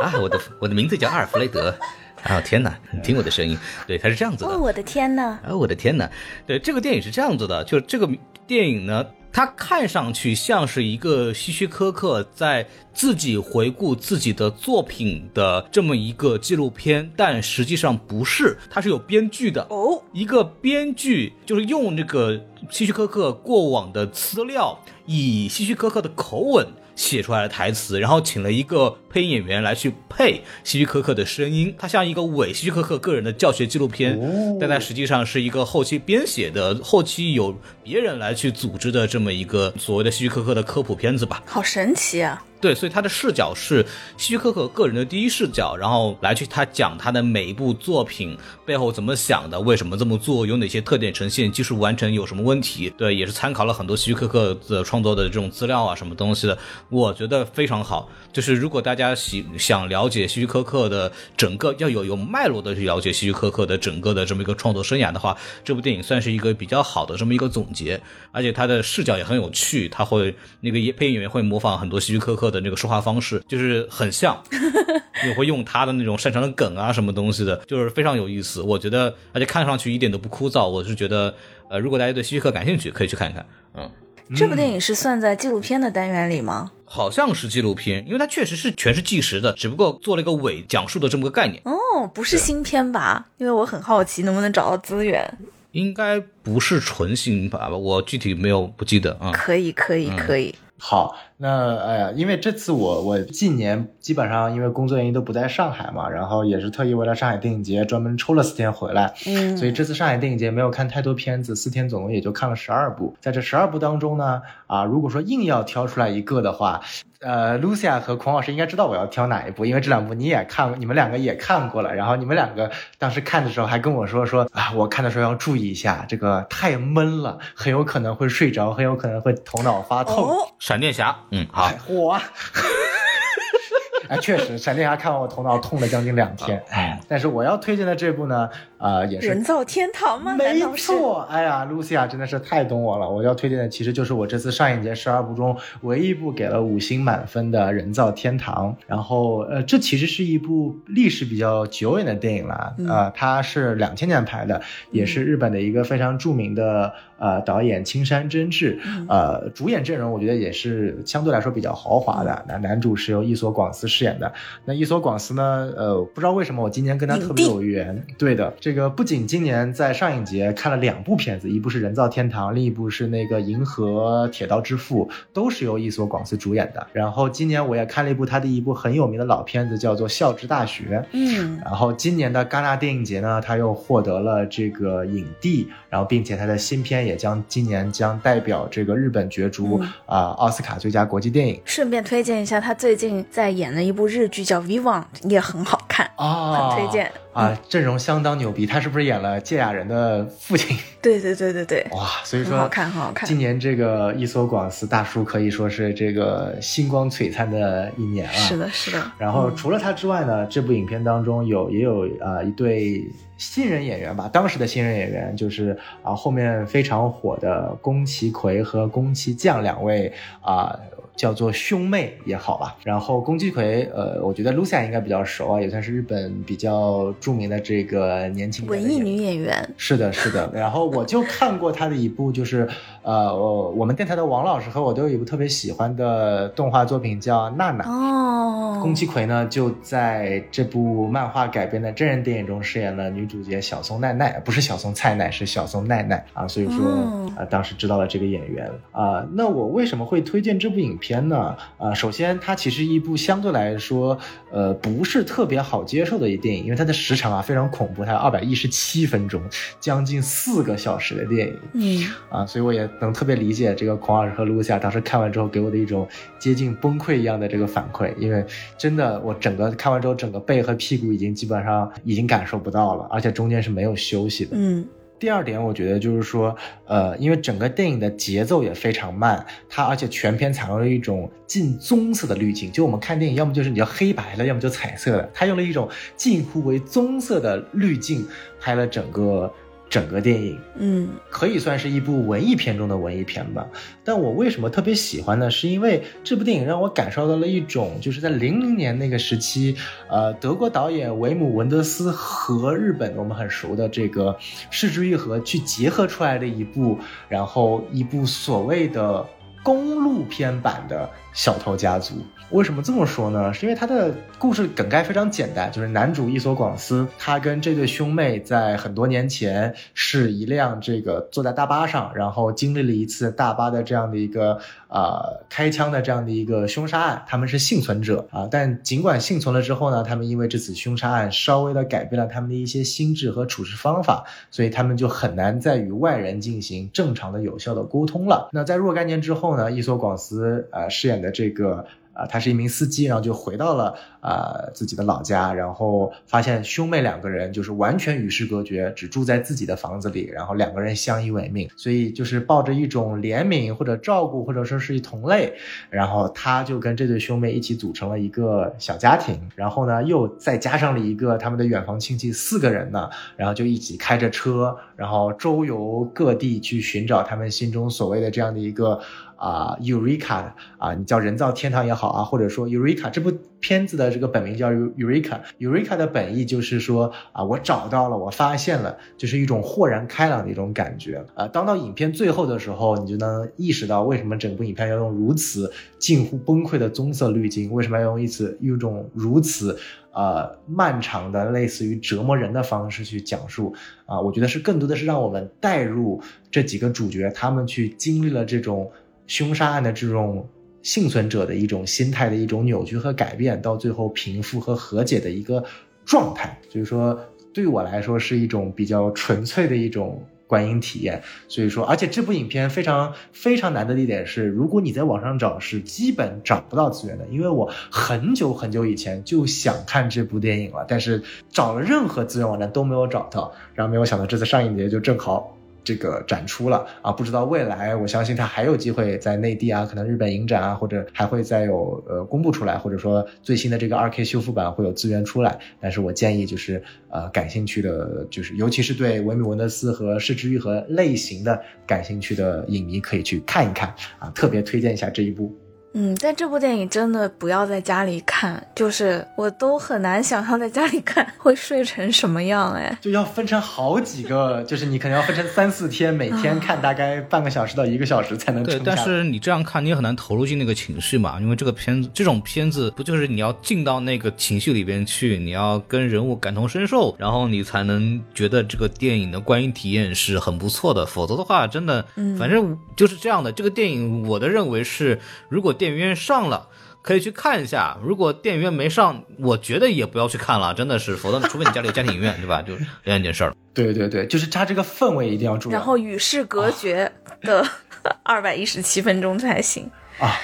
Speaker 3: 啊，我的我的名字叫阿尔弗雷德。啊天哪！你听我的声音，对，它是这样子的。
Speaker 2: 哦，我的天呐！
Speaker 3: 啊，我的天哪！对，这个电影是这样子的，就是这个电影呢，它看上去像是一个希区柯克在自己回顾自己的作品的这么一个纪录片，但实际上不是，它是有编剧的。
Speaker 2: 哦，
Speaker 3: 一个编剧就是用这个希区柯克过往的资料，以希区柯克的口吻写出来的台词，然后请了一个配音演员来去配希区柯克的声音，它像一个伪希区柯克个人的教学纪录片，
Speaker 1: 哦
Speaker 3: 但它实际上是一个后期编写的，后期有别人来去组织的这么一个所谓的希区柯克的科普片子吧。
Speaker 2: 好神奇啊！
Speaker 3: 对，所以他的视角是希区柯克个人的第一视角，然后来去他讲他的每一部作品背后怎么想的，为什么这么做，有哪些特点呈现，技术完成有什么问题。对，也是参考了很多希区柯克的创作的这种资料啊，什么东西的，我觉得非常好。就是如果大家喜想了解希区柯克的整个要有有脉络的去了解希区柯克的整个的这么一个创作生涯的话，这部电影算是一个比较好的这么一个总结，而且他的视角也很有趣，他会那个配音演员会模仿很多希区柯克的那个说话方式，就是很像，(laughs) 也会用他的那种擅长的梗啊什么东西的，就是非常有意思。我觉得，而且看上去一点都不枯燥，我是觉得，呃，如果大家对希区柯感兴趣，可以去看一看，嗯。
Speaker 2: 这部电影是算在纪录片的单元里吗？
Speaker 3: 好像是纪录片，因为它确实是全是纪实的，只不过做了一个伪讲述的这么个概念，
Speaker 2: 哦，不是新片吧？因为我很好奇能不能找到资源。
Speaker 3: 应该不是纯新吧？我具体没有不记得啊。
Speaker 2: 可以，可以，可以。
Speaker 1: 好，那哎呀，因为这次我我近年基本上因为工作原因都不在上海嘛，然后也是特意为了上海电影节专门抽了四天回来，
Speaker 2: 嗯，
Speaker 1: 所以这次上海电影节没有看太多片子，四天总共也就看了十二部。在这十二部当中呢，啊，如果说硬要挑出来一个的话，呃，Lucia 和孔老师应该知道我要挑哪一部，因为这两部你也看，你们两个也看过了。然后你们两个当时看的时候还跟我说说啊，我看的时候要注意一下，这个太闷了，很有可能会睡着，很有可能会头脑发痛。
Speaker 2: 哦，
Speaker 3: 闪电侠，嗯，好
Speaker 1: 哎，嚯！(laughs) 哎，确实，闪电侠看完我头脑痛了将近两天。哎，但是我要推荐的这部呢，呃，也是
Speaker 2: 人造天堂吗？难
Speaker 1: 没？错，哎呀，露西亚真的是太懂我了。我要推荐的其实就是我这次上影节十二部中唯一一部给了五星满分的《人造天堂》。然后，呃，这其实是一部历史比较久远的电影了，
Speaker 2: 嗯
Speaker 1: 呃，它是两千年拍的，也是日本的一个非常著名的呃导演青山真治。
Speaker 2: 嗯
Speaker 1: 呃，主演阵容我觉得也是相对来说比较豪华的。那男主是由伊索广司饰演的。那伊索广司呢，呃，不知道为什么我今年跟他特别有缘。对的，这个不仅今年在上影节看了两部片子，一部是《人造天堂》，另一部是那个《银河铁道之父》，都是由伊索广司主演的。然后今年我也看了一部他的一部很有名的老片子，叫做《校之大学》。
Speaker 2: 嗯，
Speaker 1: 然后今年的戛纳电影节呢，他又获得了这个影帝，然后并且他的新片也将今年将代表这个日本角逐啊、奥斯卡最佳国际电影
Speaker 2: 顺便推荐一下，他最近在演的一部日剧叫《Vivan》，也很好看，
Speaker 1: 啊，
Speaker 2: 很推荐。
Speaker 1: 啊，阵容相当牛逼，他是不是演了芥雅人的父亲？(laughs)
Speaker 2: 对对对对对，
Speaker 1: 哇，所以说
Speaker 2: 很好看，很好看。
Speaker 1: 今年这个伊索广司大叔可以说是这个星光璀璨的一年了。
Speaker 2: 是的，是的。
Speaker 1: 然后除了他之外呢，这部影片当中有也有啊、一对新人演员吧，当时的新人演员就是啊、后面非常火的宫崎葵和宫崎将两位啊。叫做兄妹也好吧，然后宫崎葵，呃，我觉得 Lucia 应该比较熟啊，也算是日本比较著名的这个年轻
Speaker 2: 文艺女演员。
Speaker 1: 是的，是的。然后我就看过她的一部，就是呃，我我们电台的王老师和我都有一部特别喜欢的动画作品叫《娜娜》。
Speaker 2: 哦，
Speaker 1: 宫崎葵呢就在这部漫画改编的真人电影中饰演了女主角小松奈奈，不是小松菜奈，是小松奈奈啊。所以说，
Speaker 2: 啊
Speaker 1: 呃，当时知道了这个演员啊、那我为什么会推荐这部影片呢？啊、首先它其实一部相对来说，呃，不是特别好接受的一电影，因为它的时长啊非常恐怖，它有二百一十七分钟，将近四个小时的电影。
Speaker 2: 嗯，
Speaker 1: 啊，所以我也能特别理解这个孔老师和露西亚当时看完之后给我的一种接近崩溃一样的这个反馈，因为真的我整个看完之后，整个背和屁股已经基本上已经感受不到了，而且中间是没有休息的。
Speaker 2: 嗯，
Speaker 1: 第二点，我觉得就是说，呃，因为整个电影的节奏也非常慢，它而且全片采用了一种近棕色的滤镜，就我们看电影，要么就是你要黑白的，要么就彩色的，它用了一种近乎为棕色的滤镜拍了整个整个电影。
Speaker 2: 嗯，
Speaker 1: 可以算是一部文艺片中的文艺片吧。但我为什么特别喜欢呢？是因为这部电影让我感受到了一种，就是在零零年那个时期，呃，德国导演维姆文德斯和日本我们很熟的这个市之愈合去结合出来的一部，然后一部所谓的公路片版的《小偷家族》。为什么这么说呢？是因为它的故事梗概非常简单，就是男主伊索广司，他跟这对兄妹在很多年前是一辆这个坐在大巴上，然后经历了一次大巴的这样的一个呃开枪的这样的一个凶杀案，他们是幸存者啊，但尽管幸存了之后呢，他们因为这次凶杀案稍微的改变了他们的一些心智和处事方法，所以他们就很难再与外人进行正常的、有效的沟通了。那在若干年之后呢，伊索广司呃饰演的这个。啊、他是一名司机，然后就回到了啊、自己的老家，然后发现兄妹两个人就是完全与世隔绝，只住在自己的房子里，然后两个人相依为命，所以就是抱着一种怜悯或者照顾或者说是一同类，然后他就跟这对兄妹一起组成了一个小家庭，然后呢又再加上了一个他们的远房亲戚，四个人呢，然后就一起开着车，然后周游各地去寻找他们心中所谓的这样的一个。啊、Eureka 啊，你叫人造天堂也好啊，或者说 Eureka 这部片子的这个本名叫 Eureka，Eureka 的本意就是说啊，我找到了，我发现了，就是一种豁然开朗的一种感觉啊。当到影片最后的时候，你就能意识到为什么整部影片要用如此近乎崩溃的棕色滤镜，为什么要用一次用一种如此呃漫长的类似于折磨人的方式去讲述啊。我觉得是更多的是让我们带入这几个主角，他们去经历了这种。凶杀案的这种幸存者的一种心态的一种扭曲和改变，到最后平复和和解的一个状态，所以说对我来说是一种比较纯粹的一种观影体验。所以说，而且这部影片非常非常难得的一点是，如果你在网上找，是基本找不到资源的。因为我很久很久以前就想看这部电影了，但是找了任何资源网站都没有找到，然后没有想到这次上映节就正好。这个展出了啊，不知道未来，我相信它还有机会在内地啊，可能日本影展啊，或者还会再有呃公布出来，或者说最新的这个二 K 修复版会有资源出来。但是我建议就是呃感兴趣的，就是尤其是对维米文德斯和视之愈合类型的感兴趣的影迷可以去看一看啊，特别推荐一下这一部。
Speaker 2: 嗯，但这部电影真的不要在家里看，就是我都很难想象在家里看会睡成什么样哎。
Speaker 1: 就要分成好几个，就是你可能要分成三四天，每天看大概半个小时到一个小时才能
Speaker 3: 对。但是你这样看，你也很难投入进那个情绪嘛，因为这个片子，这种片子不就是你要进到那个情绪里边去，你要跟人物感同身受，然后你才能觉得这个电影的观影体验是很不错的。否则的话，真的，反正就是这样的。这个电影，我的认为是，如果电影院上了。可以去看一下，如果电影院没上，我觉得也不要去看了，真的是，否则除非你家里有家庭影院，对吧？就这样一件事儿。
Speaker 1: 对对对，就是它这个氛围一定要注意。
Speaker 2: 然后与世隔绝的 (laughs) 二百一十七分钟才行。
Speaker 1: 啊，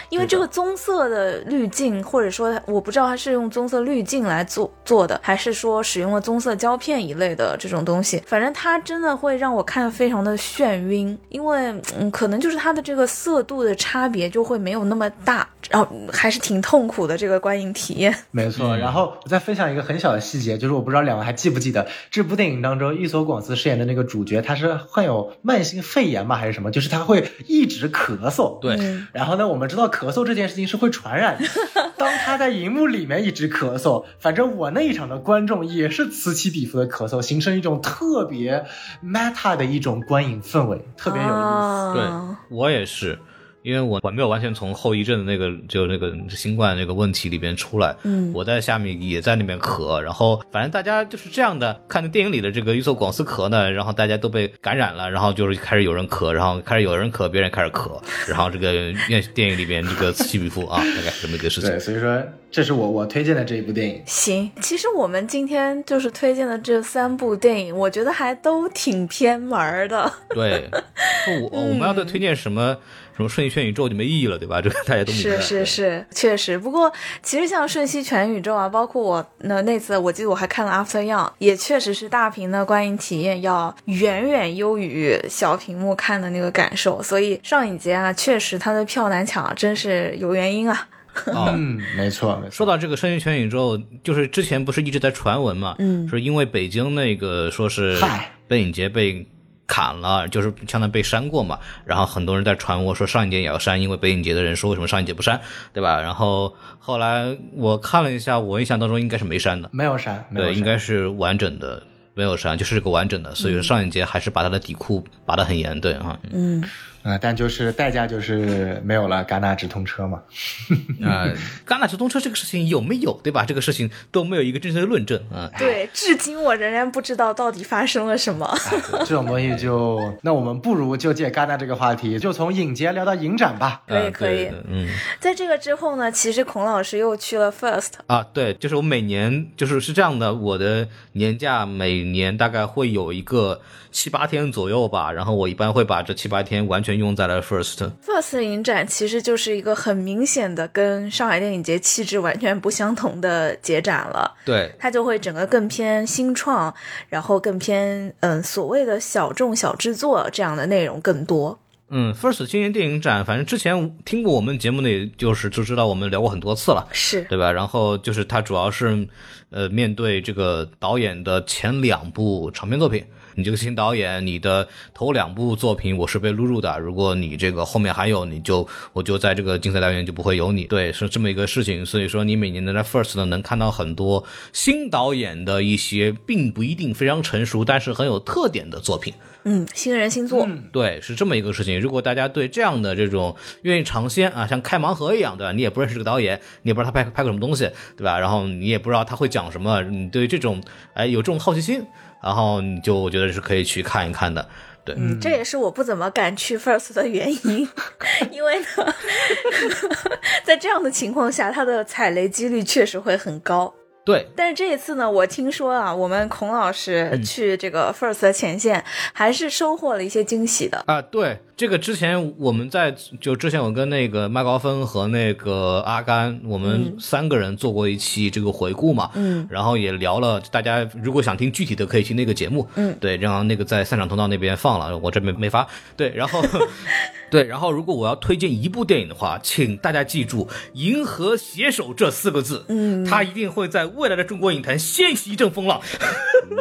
Speaker 2: 因为这个棕色的滤镜，或者说我不知道它是用棕色滤镜来做做的，还是说使用了棕色胶片一类的这种东西，反正它真的会让我看非常的眩晕，因为嗯，可能就是它的这个色度的差别就会没有那么大，然后还是挺痛苦的这个观影体验。
Speaker 1: 没错，然后我再分享一个很小的细节，就是我不知道两位还记不记得这部电影当中，伊索广司饰演的那个主角，他是患有慢性肺炎吗？还是什么？就是他会一直咳嗽。
Speaker 3: 对，
Speaker 1: 然后呢，我们知道咳嗽这件事情是会传染的。(laughs) 当他在荧幕里面一直咳嗽，反正我那一场的观众也是此起彼伏的咳嗽，形成一种特别 meta 的一种观影氛围，特别有意思。
Speaker 2: 啊
Speaker 3: 对我也是，因为我我没有完全从后遗症的那个就那个新冠那个问题里边出来，
Speaker 2: 嗯
Speaker 3: 我在下面也在那边咳，然后反正大家就是这样的，看着电影里的这个伊索广司咳呢，然后大家都被感染了，然后就是开始有人咳，然后开始有人咳，别人开始咳，然后这个院电影里边这个此起彼伏啊，大概是这么一个事情
Speaker 1: 对，。所以说这是我我推荐的这一部电影。
Speaker 2: 行，其实我们今天就是推荐的这三部电影，我觉得还都挺偏门儿的。
Speaker 3: 对，我我们要再推荐什么什么瞬息全宇宙就没意义了，对吧？这个大家都明白。
Speaker 2: 是是是，确实。不过其实像《瞬息全宇宙》啊，包括我那那次，我记得我还看了《After Young》，也确实是大屏的观影体验要远远优于小屏幕看的那个感受。所以上影节啊，确实它的票难抢，真是有原因啊。
Speaker 3: 啊。
Speaker 1: 嗯，(laughs) 没错没错。
Speaker 3: 说到这个瞬息全宇宙，就是之前不是一直在传闻嘛，
Speaker 2: 嗯
Speaker 3: 说因为北京那个说是
Speaker 1: 嗨
Speaker 3: 电影节被砍了，就是相当于被删过嘛，然后很多人在传我说上一节也要删，因为北影节的人说为什么上一节不删，对吧？然后后来我看了一下，我印象当中应该是没删的，
Speaker 1: 没有删，没有
Speaker 3: 对，应该是完整的。没有删，就是个完整的，所以说上一节还是把他的底裤拔得很严，对啊，
Speaker 2: 嗯，
Speaker 1: 啊、但就是代价就是没有了戛纳直通车嘛。(laughs)
Speaker 3: 啊，戛纳直通车这个事情有没有，对吧？这个事情都没有一个正确的论证啊。
Speaker 2: 对，至今我仍然不知道到底发生了什么。
Speaker 1: 这种东西就，那我们不如就借戛纳这个话题，就从影节聊到影展吧。
Speaker 3: 啊
Speaker 2: 可以可以
Speaker 3: 嗯
Speaker 2: 在这个之后呢，其实孔老师又去了 First，
Speaker 3: 啊，对，就是我每年就是是这样的，我的年假每年大概会有一个七八天左右吧，然后我一般会把这七八天完全用在了 First。
Speaker 2: First 影展其实就是一个很明显的跟上海电影节气质完全不相同的节展了，
Speaker 3: 对，
Speaker 2: 它就会整个更偏新创，然后更偏嗯所谓的小众小制作这样的内容更多。
Speaker 3: 嗯，First 今年电影展，反正之前听过我们节目的，就是就知道我们聊过很多次了。
Speaker 2: 是，
Speaker 3: 对吧？然后就是它主要是，呃，面对这个导演的前两部长篇作品，你这个新导演，你的头两部作品我是被录入的，如果你这个后面还有，你就我就在这个竞赛单元就不会有你，对，是这么一个事情。所以说你每年的在 First 呢，能看到很多新导演的一些并不一定非常成熟，但是很有特点的作品。
Speaker 2: 嗯，新人新作，
Speaker 3: 对，是这么一个事情。如果大家对这样的这种愿意尝鲜啊，像开盲盒一样，对吧？你也不认识这个导演，你也不知道他拍拍过什么东西，对吧？然后你也不知道他会讲什么，你对这种哎有这种好奇心，然后你就我觉得是可以去看一看的。对，
Speaker 2: 嗯，这也是我不怎么敢去 First 的原因，(laughs) 因为呢，(laughs) 在这样的情况下，它的踩雷几率确实会很高。
Speaker 3: 对，
Speaker 2: 但是这一次呢，我听说啊，我们孔老师去这个 First 前线，还是收获了一些惊喜的。
Speaker 3: 啊，对，这个之前我们在就之前我跟那个麦高芬和那个阿甘，我们三个人做过一期这个回顾嘛，
Speaker 2: 嗯，
Speaker 3: 然后也聊了，大家如果想听具体的，可以听那个节目，
Speaker 2: 嗯，
Speaker 3: 对，然后那个在散场通道那边放了，我这边没发，对，然后 (laughs) 对，然后如果我要推荐一部电影的话，请大家记住“银河携手”这四个字，嗯，它一定会在未来的中国影坛掀起一阵风浪，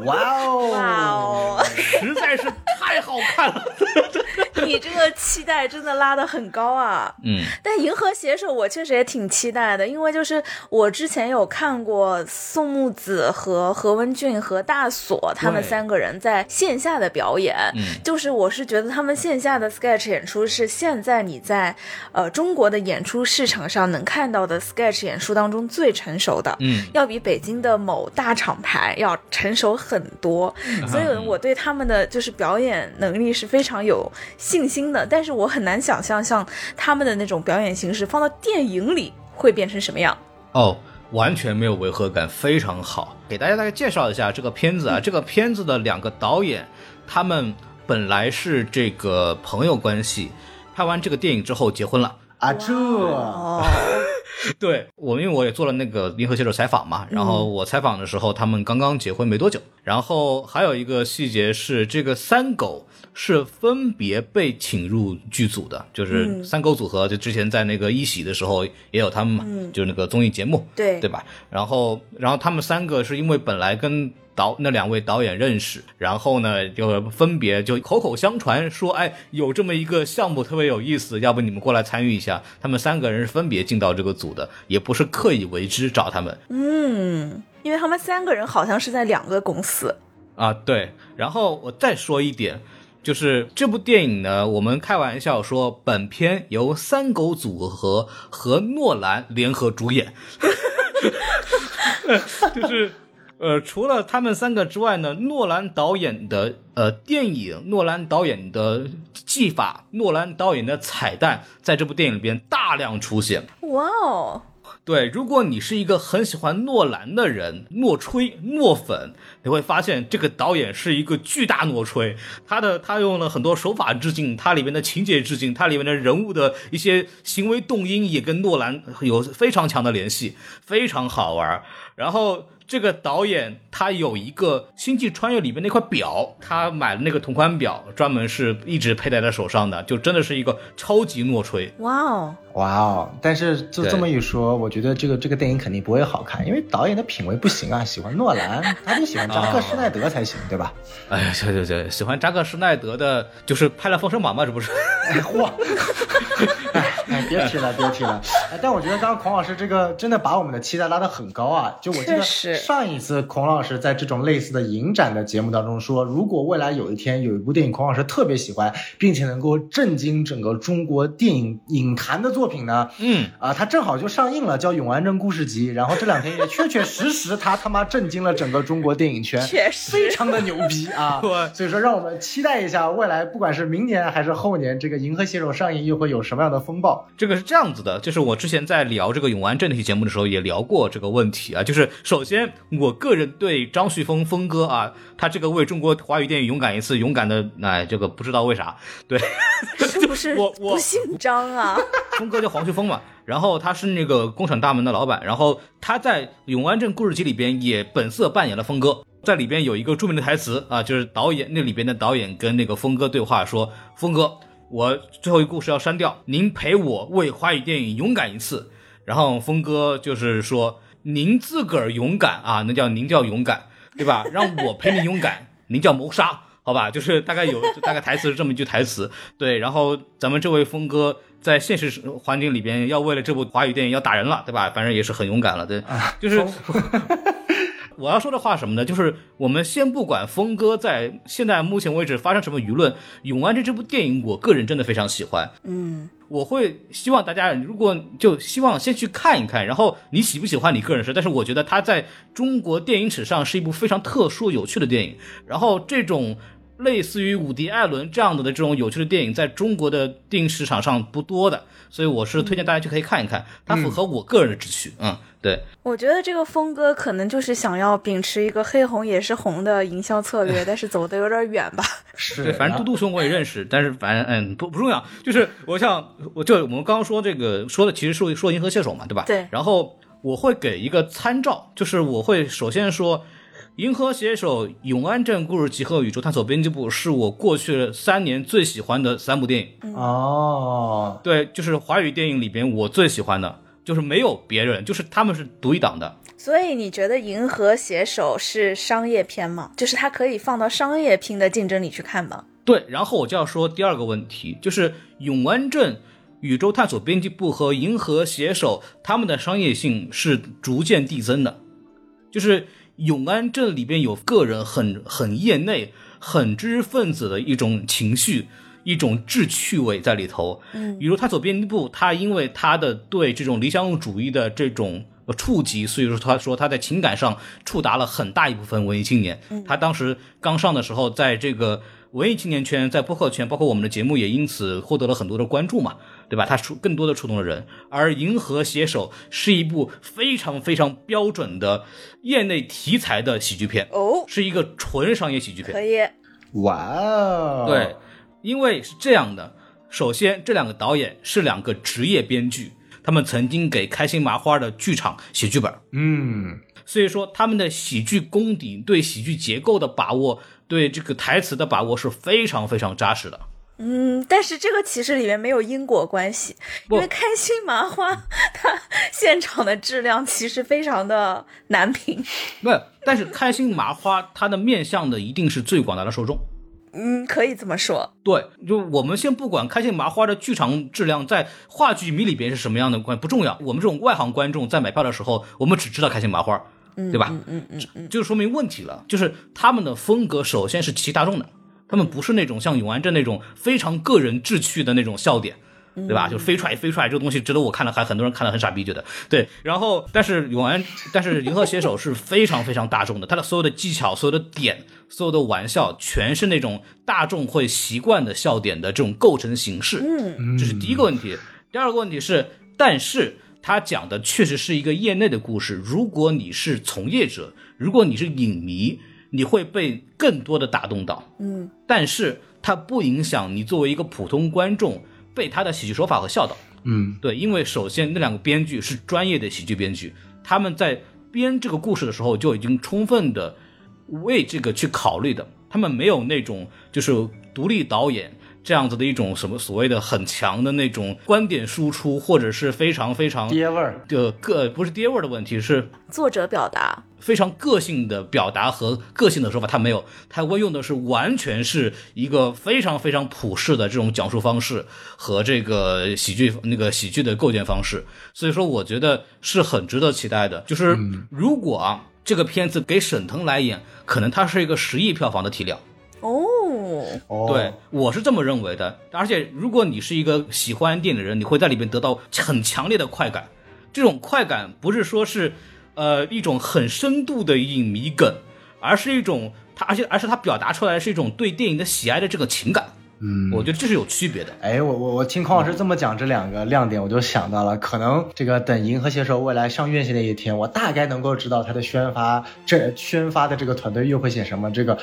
Speaker 1: 哇哦！
Speaker 2: 哇哦！(laughs)
Speaker 3: 实在是太好看了。(laughs)
Speaker 2: 你这个期待真的拉得很高啊。
Speaker 3: 嗯，
Speaker 2: 但《银河携手》我确实也挺期待的，因为就是我之前有看过宋木子和何文俊和大锁他们三个人在线下的表演，
Speaker 3: 嗯。
Speaker 2: 就是我是觉得他们线下的 sketch 演出是现在你在呃中国的演出市场上能看到的 sketch 演出当中最成熟的，
Speaker 3: 嗯。
Speaker 2: 要比北京的某大厂牌要成熟很多，所以我对他们的就是表演能力是非常有信心的。但是我很难想象像他们的那种表演形式放到电影里会变成什么样。
Speaker 3: 哦，完全没有违和感，非常好。给大家大概介绍一下这个片子啊，这个片子的两个导演，他们本来是这个朋友关系，拍完这个电影之后结婚了。
Speaker 1: 啊，这。
Speaker 2: 哦，(laughs)
Speaker 3: 对我，因为我也做了那个银河携手采访嘛，然后我采访的时候，他们刚刚结婚没多久。然后还有一个细节是，这个三狗是分别被请入剧组的，就是三狗组合，就之前在那个一喜的时候也有他们嘛，就是那个综艺节目，
Speaker 2: 对。
Speaker 3: 对吧？然后，然后他们三个是因为本来跟导那两位导演认识，然后呢就分别就口口相传说，哎，有这么一个项目特别有意思，要不你们过来参与一下？他们三个人是分别进到这个组的，也不是刻意为之找他们
Speaker 2: 嗯，因为他们三个人好像是在两个公司。
Speaker 3: 啊。对，然后我再说一点。就是这部电影呢，我们开玩笑说，本片由三狗组合和诺兰联合主演，(laughs) (laughs) 就是呃，除了他们三个之外呢，诺兰导演的呃电影，诺兰导演的技法，诺兰导演的彩蛋，在这部电影里边大量出现。
Speaker 2: 哇哦，
Speaker 3: 对，如果你是一个很喜欢诺兰的人，诺吹、诺粉，你会发现这个导演是一个巨大诺吹。他的他用了很多手法致敬，他里面的情节致敬，他里面的人物的一些行为动因也跟诺兰有非常强的联系，非常好玩。然后这个导演他有一个《星际穿越》里面那块表，他买了那个同款表，专门是一直佩戴在手上的，就真的是一个超级诺吹。
Speaker 2: 哇哦，
Speaker 1: 哇哦！但是就这么一说，我觉得这个这个电影肯定不会好看，因为导演的品味不行啊，(laughs) 喜欢诺兰，他得喜欢扎克施耐德才行，对吧？
Speaker 3: 哎呀，行行行，喜欢扎克施耐德的，就是拍了《封神榜》嘛，这不是？
Speaker 1: 哎嚯！哎哎，别提了，别提了。哎，但我觉得刚刚孔老师这个真的把我们的期待拉得很高啊！就我记得上一次孔老师在这种类似的影展的节目当中说，如果未来有一天有一部电影孔老师特别喜欢，并且能够震惊整个中国电影影坛的作品呢，
Speaker 3: 嗯，
Speaker 1: 啊，它正好就上映了，叫《永安镇故事集》，然后这两天也确确实实，他他妈震惊了整个中国电影圈，
Speaker 2: 确实
Speaker 1: 非常的牛逼啊！(laughs)
Speaker 3: 对
Speaker 1: 所以说，让我们期待一下未来，不管是明年还是后年，这个《银河携手》上映又会有什么样的风暴？
Speaker 3: 这个是这样子的，就是我之前在聊这个永安镇那期节目的时候也聊过这个问题啊，就是首先我个人对张旭峰峰哥啊，他这个为中国华语电影勇敢一次，勇敢的哎，这个不知道为啥，对，(laughs)
Speaker 2: 是不是
Speaker 3: 我我
Speaker 2: 不姓张啊？(laughs)
Speaker 3: 峰哥叫黄旭峰嘛，然后他是那个工厂大门的老板，然后他在《永安镇故事集》里边也本色扮演了峰哥，在里边有一个著名的台词啊，就是导演那里边的导演跟那个峰哥对话说：“峰哥，我最后一个故事要删掉，您陪我为华语电影勇敢一次。”然后峰哥就是说：“您自个儿勇敢啊，那叫您叫勇敢，对吧？(laughs) 让我陪你勇敢，您叫谋杀。”好吧，就是大概有大概台词是这么一句台词，对。然后咱们这位峰哥在现实环境里边要为了这部华语电影要打人了，对吧？反正也是很勇敢了，对。就是我要说的话什么呢？就是我们先不管峰哥在现在目前为止发生什么舆论，《永安镇》这部电影，我个人真的非常喜欢。
Speaker 2: 嗯，
Speaker 3: 我会希望大家，如果就希望先去看一看，然后你喜不喜欢你个人事，但是我觉得它在中国电影史上是一部非常特殊有趣的电影。然后这种类似于伍迪·艾伦这样的的这种有趣的电影，在中国的电影市场上不多的，所以我是推荐大家去可以看一看，它符合我个人的志趣。嗯，对，
Speaker 2: 我觉得这个峰哥可能就是想要秉持一个黑红也是红的营销策略，(laughs) 但是走的有点远吧。
Speaker 1: 是，
Speaker 3: 对，反正嘟嘟熊我也认识，但是反正嗯不不重要，就是我想我就我们刚刚说这个说的其实是说银河射手嘛，对吧？
Speaker 2: 对
Speaker 3: 然后我会给一个参照，就是我会首先说。银河携手、永安镇故事集和宇宙探索编辑部是我过去三年最喜欢的三部电影。
Speaker 1: 哦，
Speaker 3: 对，就是华语电影里边我最喜欢的，就是没有别人，就是他们是独一档的。
Speaker 2: 所以你觉得《银河携手》是商业片吗？就是它可以放到商业片的竞争里去看吗？
Speaker 3: 对，然后我就要说第二个问题，就是永安镇宇宙探索编辑部和银河携手他们的商业性是逐渐递增的，就是永安镇里边有个人很很业内、很知识分子的一种情绪。一种智趣味在里头，嗯，比如他走编辑部，他因为他的对这种理想主义的这种触及，所以说他说他在情感上触达了很大一部分文艺青年。他当时刚上的时候，在这个文艺青年圈，在播客圈，包括我们的节目也因此获得了很多的关注嘛，对吧？它触更多的触动了人。而《银河携手》是一部非常非常标准的业内题材的喜剧片，
Speaker 2: 哦，
Speaker 3: 是一个纯商业喜剧片。
Speaker 2: 可以，
Speaker 1: 哇哦，
Speaker 3: 对。因为是这样的，首先这两个导演是两个职业编剧，他们曾经给开心麻花的剧场写剧本，
Speaker 1: 嗯，
Speaker 3: 所以说他们的喜剧功底、对喜剧结构的把握、对这个台词的把握是非常非常扎实的。
Speaker 2: 嗯，但是这个其实里面没有因果关系，因为开心麻花它现场的质量其实非常的难评。(laughs)
Speaker 3: 不，但是开心麻花它的面向的一定是最广大的受众。
Speaker 2: 嗯，可以这么说。
Speaker 3: 对，就我们先不管开心麻花的剧场质量在话剧迷里边是什么样的关不重要。我们这种外行观众在买票的时候，我们只知道开心麻花，对吧？
Speaker 2: 嗯嗯嗯嗯，
Speaker 3: 就说明问题了。就是他们的风格首先是极其大众的，他们不是那种像永安镇那种非常个人志趣的那种笑点。对吧？就飞出来飞出来这个东西，值得我看了，还很多人看了很傻逼，觉得对。然后，但是永安，但是银河携手是非常非常大众的，它的所有的技巧、所有的点、所有的玩笑，全是那种大众会习惯的笑点的这种构成形式。
Speaker 2: 嗯，
Speaker 3: 这是第一个问题。第二个问题是，但是他讲的确实是一个业内的故事。如果你是从业者，如果你是影迷，你会被更多的打动到。
Speaker 2: 嗯，
Speaker 3: 但是它不影响你作为一个普通观众。被他的喜剧手法和笑到，
Speaker 1: 嗯，
Speaker 3: 对，因为首先那两个编剧是专业的喜剧编剧，他们在编这个故事的时候就已经充分的为这个去考虑的，他们没有那种就是独立导演这样子的一种什么所谓的很强的那种观点输出，或者是非常非常
Speaker 1: 爹味儿
Speaker 3: 的个不是爹味儿的问题，是
Speaker 2: 作者表达。
Speaker 3: 非常个性的表达和个性的说法，他没有，他会用的是完全是一个非常非常普世的这种讲述方式和这个喜剧那个喜剧的构建方式，所以说我觉得是很值得期待的。就是如果啊这个片子给沈腾来演，可能他是一个十亿票房的体量
Speaker 2: 哦。
Speaker 3: 对，我是这么认为的。而且如果你是一个喜欢电影的人，你会在里面得到很强烈的快感。这种快感不是说是。呃，一种很深度的影迷梗，而是一种他，而且而是他表达出来是一种对电影的喜爱的这个情感。
Speaker 1: 嗯，
Speaker 3: 我觉得这是有区别的。
Speaker 1: 哎，我我我听孔老师这么讲这两个亮点，我就想到了，可能这个等《银河携手》未来上院线那一天，我大概能够知道它的宣发，这宣发的这个团队又会写什么？这个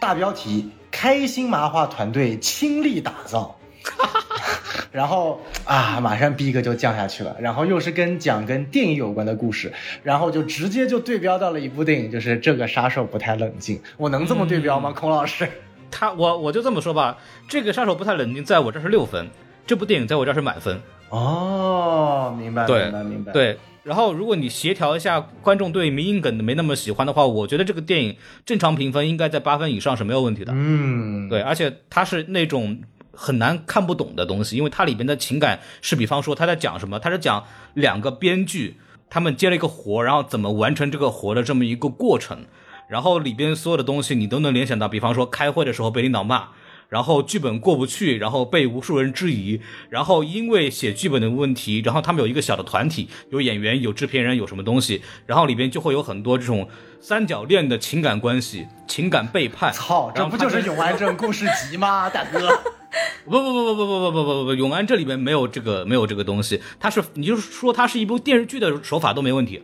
Speaker 1: 大标题：开心麻花团队倾力打造。(laughs) 然后啊，马上逼格就降下去了。然后又是跟讲跟电影有关的故事，然后就直接就对标到了一部电影，就是这个杀手不太冷静。我能这么对标吗，孔老师？
Speaker 3: 他我我就这么说吧，这个杀手不太冷静在我这是六分，这部电影在我这是满分。
Speaker 1: 哦，明白，明白，明白。
Speaker 3: 对，然后如果你协调一下观众对民营梗的没那么喜欢的话，我觉得这个电影正常评分应该在八分以上是没有问题的。
Speaker 1: 嗯，
Speaker 3: 对，而且它是那种。很难看不懂的东西，因为它里边的情感是，比方说他在讲什么，他是讲两个编剧他们接了一个活，然后怎么完成这个活的这么一个过程，然后里边所有的东西你都能联想到，比方说开会的时候被领导骂。然后剧本过不去，然后被无数人质疑，然后因为写剧本的问题，然后他们有一个小的团体，有演员，有制片人，有什么东西，然后里边就会有很多这种三角恋的情感关系、情感背叛。
Speaker 1: 操，这不就是《永安镇故事集》吗，(laughs) 大哥？
Speaker 3: 不不不不不不不不不不，《永安这》里边没有这个没有这个东西，它是你就是说它是一部电视剧的手法都没问题，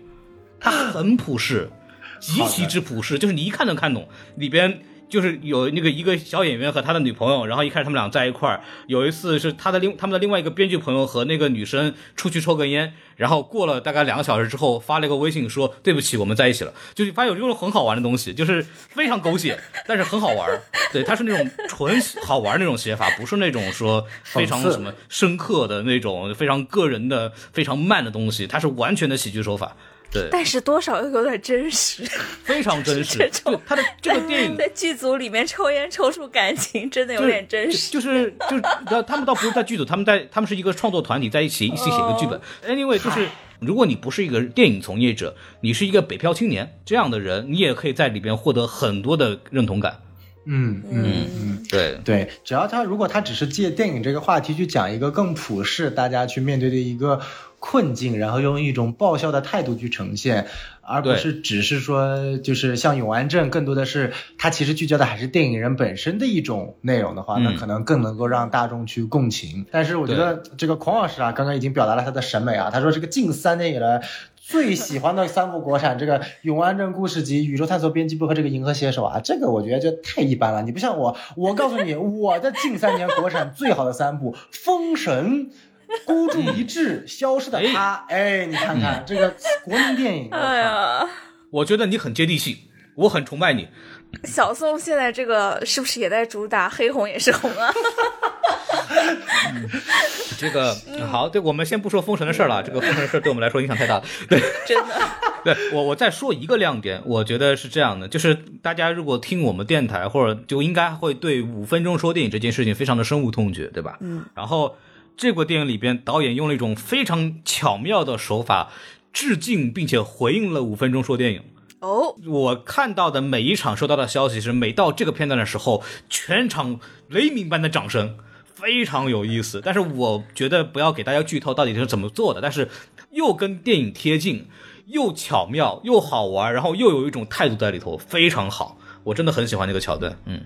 Speaker 3: 它很朴实，极其之朴实，就是你一看能看懂里边。就是有那个一个小演员和他的女朋友，然后一开始他们俩在一块儿。有一次是他的另他们的另外一个编剧朋友和那个女生出去抽根烟，然后过了大概两个小时之后发了一个微信说对不起，我们在一起了。就发现有这种很好玩的东西，就是非常狗血，但是很好玩。对，他是那种纯好玩那种写法，不是那种说非常什么深刻的那种非常个人的非常慢的东西，它是完全的喜剧手法。对，
Speaker 2: 但是多少又有点真实。(laughs)
Speaker 3: 非常真实。
Speaker 2: 这种
Speaker 3: 就他的这个 (laughs) 电影
Speaker 2: 在剧组里面抽烟抽出感情，真的有点真实。
Speaker 3: 就是就是，他们倒不是在剧组，他们在他们是一个创作团体，在一起一起写一个剧本。Anyway，就是如果你不是一个电影从业者，你是一个北漂青年这样的人，你也可以在里边获得很多的认同感。
Speaker 1: 嗯嗯嗯，
Speaker 3: 对
Speaker 1: 对，只要他如果他只是借电影这个话题去讲一个更普世，大家去面对的一个困境，然后用一种爆笑的态度去呈现，而不是只是说就是像永安镇，更多的是它其实聚焦的还是电影人本身的一种内容的话，那
Speaker 3: 嗯
Speaker 1: 可能更能够让大众去共情。但是我觉得这个孔老师啊，刚刚已经表达了他的审美啊，他说这个近三年以来。最喜欢的三部国产，这个《永安镇故事集》《宇宙探索编辑部》和这个《银河携手》啊，这个我觉得就太一般了。你不像我，我告诉你，我的近三年国产最好的三部，《封神》。(laughs) 孤注一掷，消失的他，哎，你看看这个国民电影，
Speaker 2: 哎呀，
Speaker 3: 我觉得你很接地气，我很崇拜你。
Speaker 2: 小宋现在这个是不是也在主打黑红也是红啊？(laughs)
Speaker 3: 这个好，对，我们先不说封神的事儿了，这个封神的事儿对我们来说影响太大了。(laughs) 对，
Speaker 2: 真的，
Speaker 3: 对我我再说一个亮点，我觉得是这样的，就是大家如果听我们电台，或者就应该会对五分钟说电影这件事情非常的深恶痛绝，对吧？嗯。然后这部电影里边，导演用了一种非常巧妙的手法，致敬并且回应了五分钟说电影。
Speaker 2: 哦，
Speaker 3: 我看到的每一场收到的消息是，每到这个片段的时候，全场雷鸣般的掌声，非常有意思。但是我觉得不要给大家剧透到底是怎么做的，但是又跟电影贴近，又巧妙，又好玩，然后又有一种态度在里头，非常好。我真的很喜欢这个桥段，嗯，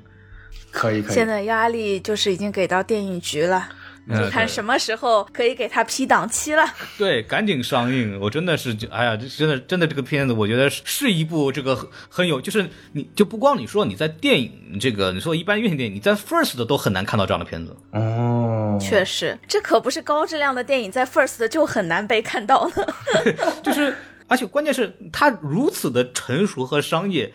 Speaker 1: 可以可以
Speaker 2: 现。在压力就是已经给到电影局了，
Speaker 3: 嗯
Speaker 2: 就看什么时候可以给他批档期了。(laughs)
Speaker 3: 对，赶紧上映！我真的是，哎呀，这真的真的这个片子，我觉得是是一部这个很很有，就是你就不光你说你在电影这个，你说一般院线电影，你在 First 的都很难看到这样的片子。
Speaker 1: 哦，
Speaker 2: 确实，这可不是高质量的电影，在 First 就很难被看到呢。(laughs)
Speaker 3: 就是，而且关键是它如此的成熟和商业，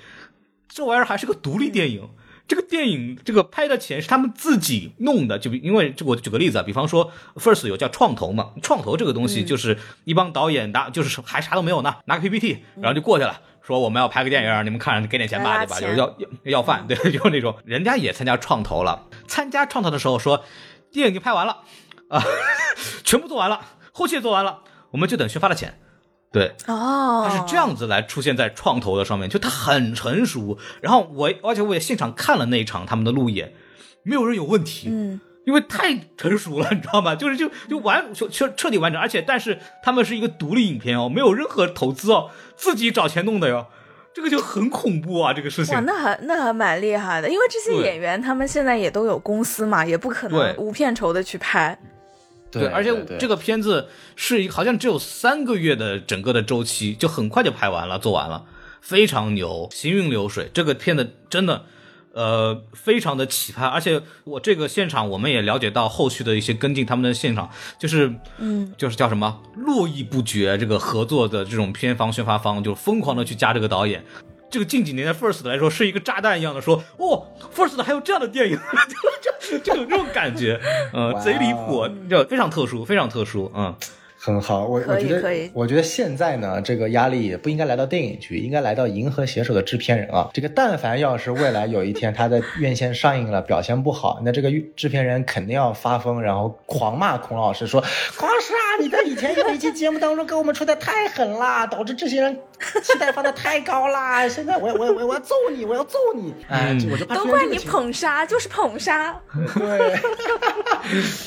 Speaker 3: 这玩意儿还是个独立电影。这个电影这个拍的钱是他们自己弄的，就比因为这我举个例子啊，比方说 First 有叫创投嘛，创投这个东西就是一帮导演拿就是还啥都没有呢，拿个 PPT 然后就过去了。说我们要拍个电影，你们看给点钱吧，对吧？就是要要要饭，(laughs) 对，就是那种人家也参加创投了。参加创投的时候说，电影已经拍完了啊，(laughs) 全部做完了，后期也做完了，我们就等宣发的钱。对，
Speaker 2: 哦，
Speaker 3: 它是这样子来出现在创投的上面，就它很成熟。然后我，而且我也现场看了那一场他们的路演，没有人有问题，
Speaker 2: 嗯，
Speaker 3: 因为太成熟了，你知道吗？就是就就完就彻彻底完整，而且但是他们是一个独立影片哦，没有任何投资哦，自己找钱弄的哟，这个就很恐怖啊，这个事情。
Speaker 2: 哇，。那还那还蛮厉害的，因为这些演员他们现在也都有公司嘛，也不可能无片酬的去拍。
Speaker 1: 对，
Speaker 3: 而且这个片子是一好像只有三个月的整个的周期，就很快就拍完了，做完了，非常牛，行云流水。这个片子真的，呃，非常的奇葩。而且我这个现场我们也了解到后续的一些跟进，他们的现场就是，
Speaker 2: 嗯，
Speaker 3: 就是叫什么络绎不绝，这个合作的这种片方宣发方就疯狂的去加这个导演。这个近几年的 First 来说是一个炸弹一样的说，哦，First 还有这样的电影，(laughs) 就就就有这种感觉，呃，
Speaker 1: 哇哦。
Speaker 3: 贼离谱，就非常特殊，非常特殊，嗯，
Speaker 1: 很好，我我觉
Speaker 2: 以可以
Speaker 1: 得，我觉得现在呢，这个压力也不应该来到电影局，应该来到银河携手的制片人啊。这个但凡要是未来有一天他在院线上映了，表现不好，那这个制片人肯定要发疯，然后狂骂孔老师说：“孔老师啊，你在以前有一期节目当中给我们吹的太狠啦，导致这些人期待放的太高啦，(laughs) 现在我我我我要揍你，我要揍你！哎，我就怕
Speaker 2: 都怪你
Speaker 1: 出现这个情况
Speaker 2: 捧杀，就是捧杀。(laughs)
Speaker 1: 对。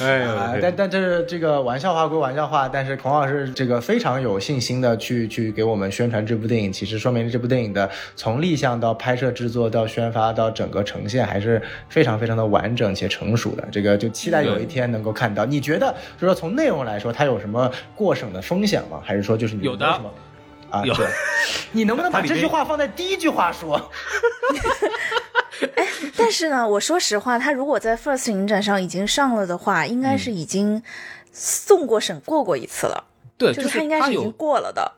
Speaker 1: (laughs)
Speaker 3: 哎
Speaker 1: 啊，但但这是这个玩笑话归玩笑话，但是孔老师这个非常有信心的去去给我们宣传这部电影，其实说明这部电影的从立项到拍摄制作到宣发到整个呈现还是非常非常的完整且成熟的。这个就期待有一天能够看到。你觉得就是说从内容来说，它有什么过审的风险吗？还是说就是你
Speaker 3: 有的
Speaker 1: 没什么？啊，
Speaker 3: 有
Speaker 1: 对，你能不能把这句话放在第一句话说？(laughs)
Speaker 2: 但是呢，我说实话，他如果在 First 影展上已经上了的话，应该是已经送过审过过一次了，
Speaker 3: 对，
Speaker 2: 就是他应该是已经过了的。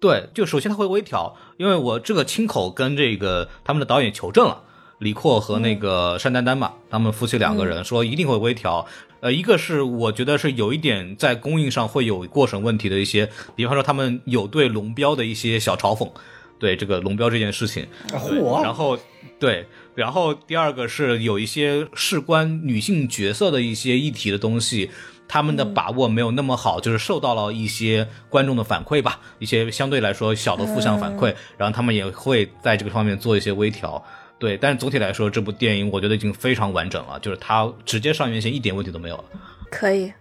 Speaker 3: 对，就首先他会微调，因为我这个亲口跟这个他们的导演求证了，李阔和那个单丹丹嘛，他们夫妻两个人说一定会微调。呃，一个是我觉得是有一点在供应上会有过审问题的一些，比方说他们有对龙标的一些小嘲讽，对这个龙标这件事情，对
Speaker 1: 嚯
Speaker 3: 然后对，然后第二个是有一些事关女性角色的一些议题的东西。他们的把握没有那么好，就是受到了一些观众的反馈吧，一些相对来说小的负向反馈，然后他们也会在这个方面做一些微调。对，但是总体来说，这部电影我觉得已经非常完整了，就是它直接上院线一点问题都没有了。
Speaker 2: 可以。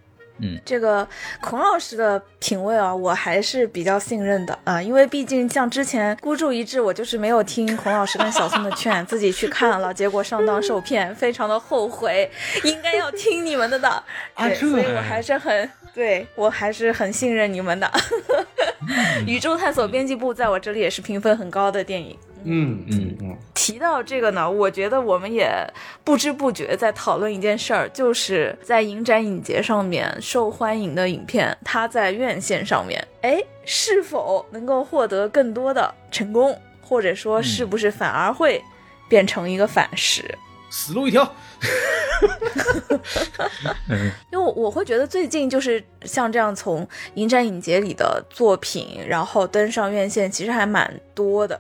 Speaker 3: 嗯，
Speaker 2: 这个孔老师的品味啊，我还是比较信任的啊，因为毕竟像之前孤注一掷，我就是没有听孔老师跟小宋的劝，自己去看了，结果上当受骗，非常的后悔，(laughs) 应该要听你们的的，对，所以我还是很对我还是很信任你们的。(laughs) 宇宙探索编辑部在我这里也是评分很高的电影。
Speaker 1: 嗯嗯嗯，
Speaker 2: 提到这个呢，我觉得我们也不知不觉在讨论一件事儿，就是在影展影节上面受欢迎的影片，它在院线上面，哎，是否能够获得更多的成功，或者说是不是反而会变成一个反噬？
Speaker 3: 死路一条。(laughs)
Speaker 2: 因为我我会觉得最近就是像这样从影展影节里的作品，然后登上院线，其实还蛮多的，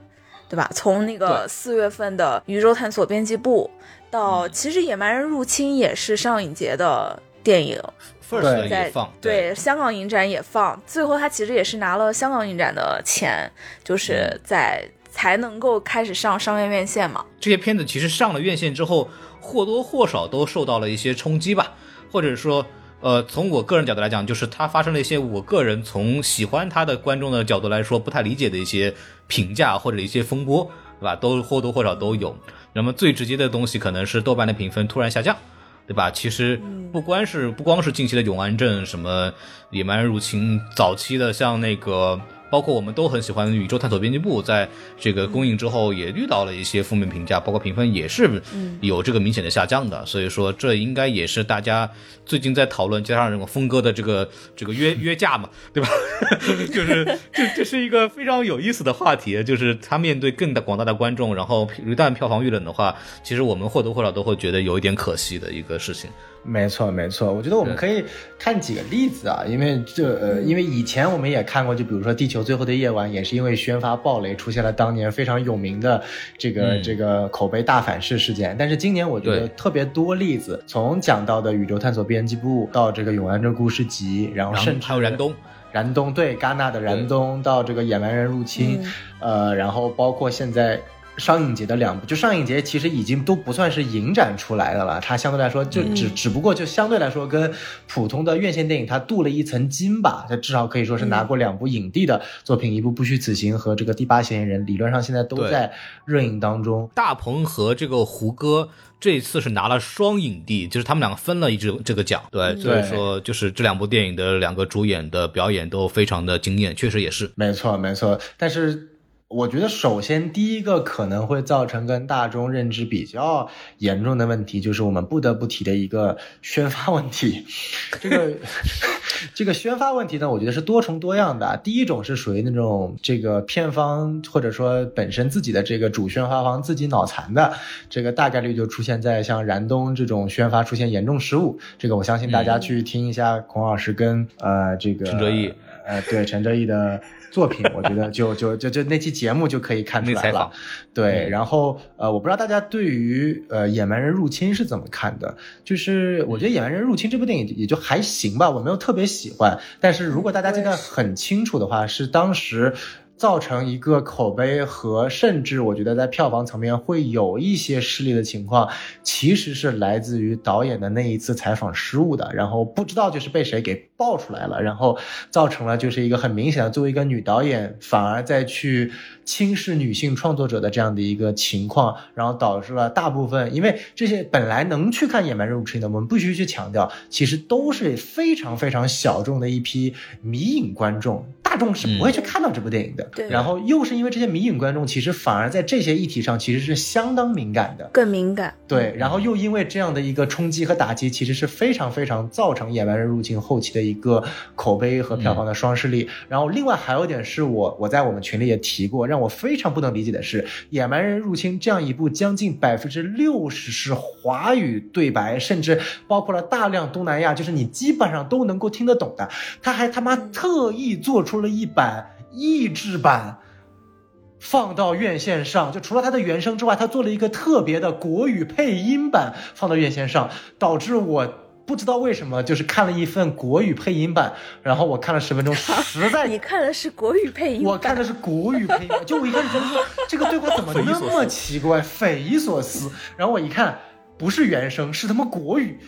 Speaker 2: 对吧？从那个
Speaker 3: 对。
Speaker 2: 四月份的《宇宙探索编辑部》到其实《野蛮人入侵》也是上影节的电影
Speaker 3: ，First
Speaker 2: 在
Speaker 3: 也放，
Speaker 2: 对。香港影展也放，最后他其实也是拿了香港影展的钱，就是在才能够开始上商业院线嘛。
Speaker 3: 这些片子其实上了院线之后，或多或少都受到了一些冲击吧，或者说，呃，从我个人角度来讲，就是他发生了一些我个人从喜欢他的观众的角度来说不太理解的一些评价或者一些风波，对吧？都或多或少都有。那么最直接的东西可能是豆瓣的评分突然下降。对吧？其实不光是不光是近期的《永安镇》，什么《野蛮入侵》，早期的像那个，包括我们都很喜欢《宇宙探索编辑部》，在这个公映之后也遇到了一些负面评价，包括评分也是有这个明显的下降的。所以说，这应该也是大家最近在讨论，加上这种峰哥的这个这个约约架嘛，对吧？(laughs) 就是这这是一个非常有意思的话题，就是他面对更大广大的观众，然后一旦票房遇冷的话，其实我们或多或少都会觉得有一点可惜的一个事情。
Speaker 1: 没错，没错，我觉得我们可以看几个例子啊，因为这呃，因为以前我们也看过，就比如说《地球最后的夜晚》，也是因为宣发暴雷，出现了当年非常有名的这个、
Speaker 3: 嗯。
Speaker 1: 这个口碑大反噬事件。但是今年我觉得特别多例子，从讲到的宇宙探索编辑部到这个永安镇故事集，然后
Speaker 3: 然后
Speaker 1: 甚至
Speaker 3: 还有燃冬，
Speaker 1: 燃冬对戛纳的燃冬到这个野蛮人入侵，呃，然后包括现在上影节的两部，就上影节其实已经都不算是影展出来的了，它相对来说就只、只不过就相对来说跟普通的院线电影它镀了一层金吧，它至少可以说是拿过两部影帝的作品，一部《不虚此行》和这个《第八嫌疑人》，理论上现在都在热映当中。
Speaker 3: 大鹏和这个胡歌这一次是拿了双影帝，就是他们两个分了一支这个奖，对，所以说就是这两部电影的两个主演的表演都非常的惊艳，确实也是。
Speaker 1: 没错，没错。但是我觉得，首先第一个可能会造成跟大众认知比较严重的问题，就是我们不得不提的一个宣发问题。这个 (laughs) 这个宣发问题呢，我觉得是多重多样的。啊第一种是属于那种这个片方或者说本身自己的这个主宣发方自己脑残的，这个大概率就出现在像燃冬这种宣发出现严重失误。这个我相信大家去听一下孔老师跟、呃这个
Speaker 3: 陈哲艺
Speaker 1: 呃对陈哲艺的作品，我觉得就 (laughs) 就就就那期节目就可以看出来了。对，
Speaker 3: 嗯
Speaker 1: 然后呃，我不知道大家对于呃《野蛮人入侵》是怎么看的？就是我觉得《野蛮人入侵》这部电影也就还行吧，我没有特别喜欢。但是如果大家记得很清楚的话，是当时。造成一个口碑和甚至我觉得在票房层面会有一些失利的情况，其实是来自于导演的那一次采访失误的，然后不知道就是被谁给爆出来了，然后造成了就是一个很明显的作为一个女导演反而在去轻视女性创作者的这样的一个情况，然后导致了大部分因为这些本来能去看《野蛮人入侵》的，我们必须去强调，其实都是非常非常小众的一批迷影观众，大众是不会去看到这部电影的。
Speaker 2: 对
Speaker 1: 然后又是因为这些迷影观众，其实反而在这些议题上其实是相当敏感的。
Speaker 2: 更敏感。
Speaker 1: 对，然后又因为这样的一个冲击和打击，其实是非常非常造成《野蛮人入侵》后期的一个口碑和票房的双势力。然后另外还有一点是我我在我们群里也提过，让我非常不能理解的是，《野蛮人入侵》这样一部将近百分之六十是华语对白，甚至包括了大量东南亚，就是你基本上都能够听得懂的，他还他妈特意做出了一版译制版。放到院线上，就除了它的原声之外，它做了一个特别的国语配音版放到院线上，导致我不知道为什么，就是看了一份国语配音版，然后我看了十分钟，(laughs) 实在
Speaker 2: 你看的是国语配音，
Speaker 1: 我看的是国语配音，就我一开始觉得说这个对话怎么那么奇怪，匪夷所思，然后我一看不是原声，是他妈国语。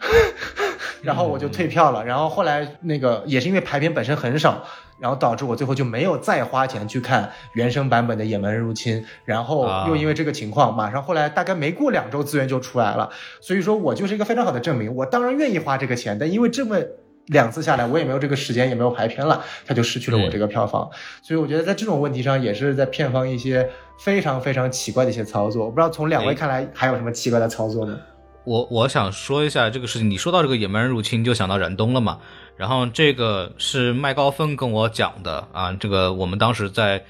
Speaker 1: (laughs) 然后我就退票了，然后后来那个也是因为排片本身很少，然后导致我最后就没有再花钱去看原声版本的《野蛮人入侵》，然后又因为这个情况，马上后来大概没过两周资源就出来了，所以说我就是一个非常好的证明，我当然愿意花这个钱，但因为这么两次下来，我也没有这个时间，也没有排片了，他就失去了我这个票房，所以我觉得在这种问题上也是在片方一些非常非常奇怪的一些操作，我不知道从两位看来还有什么奇怪的操作呢？
Speaker 3: 我我想说一下这个事情，你说到这个野蛮人入侵就想到燃冬了嘛？然后这个是麦高芬跟我讲的啊，这个我们当时在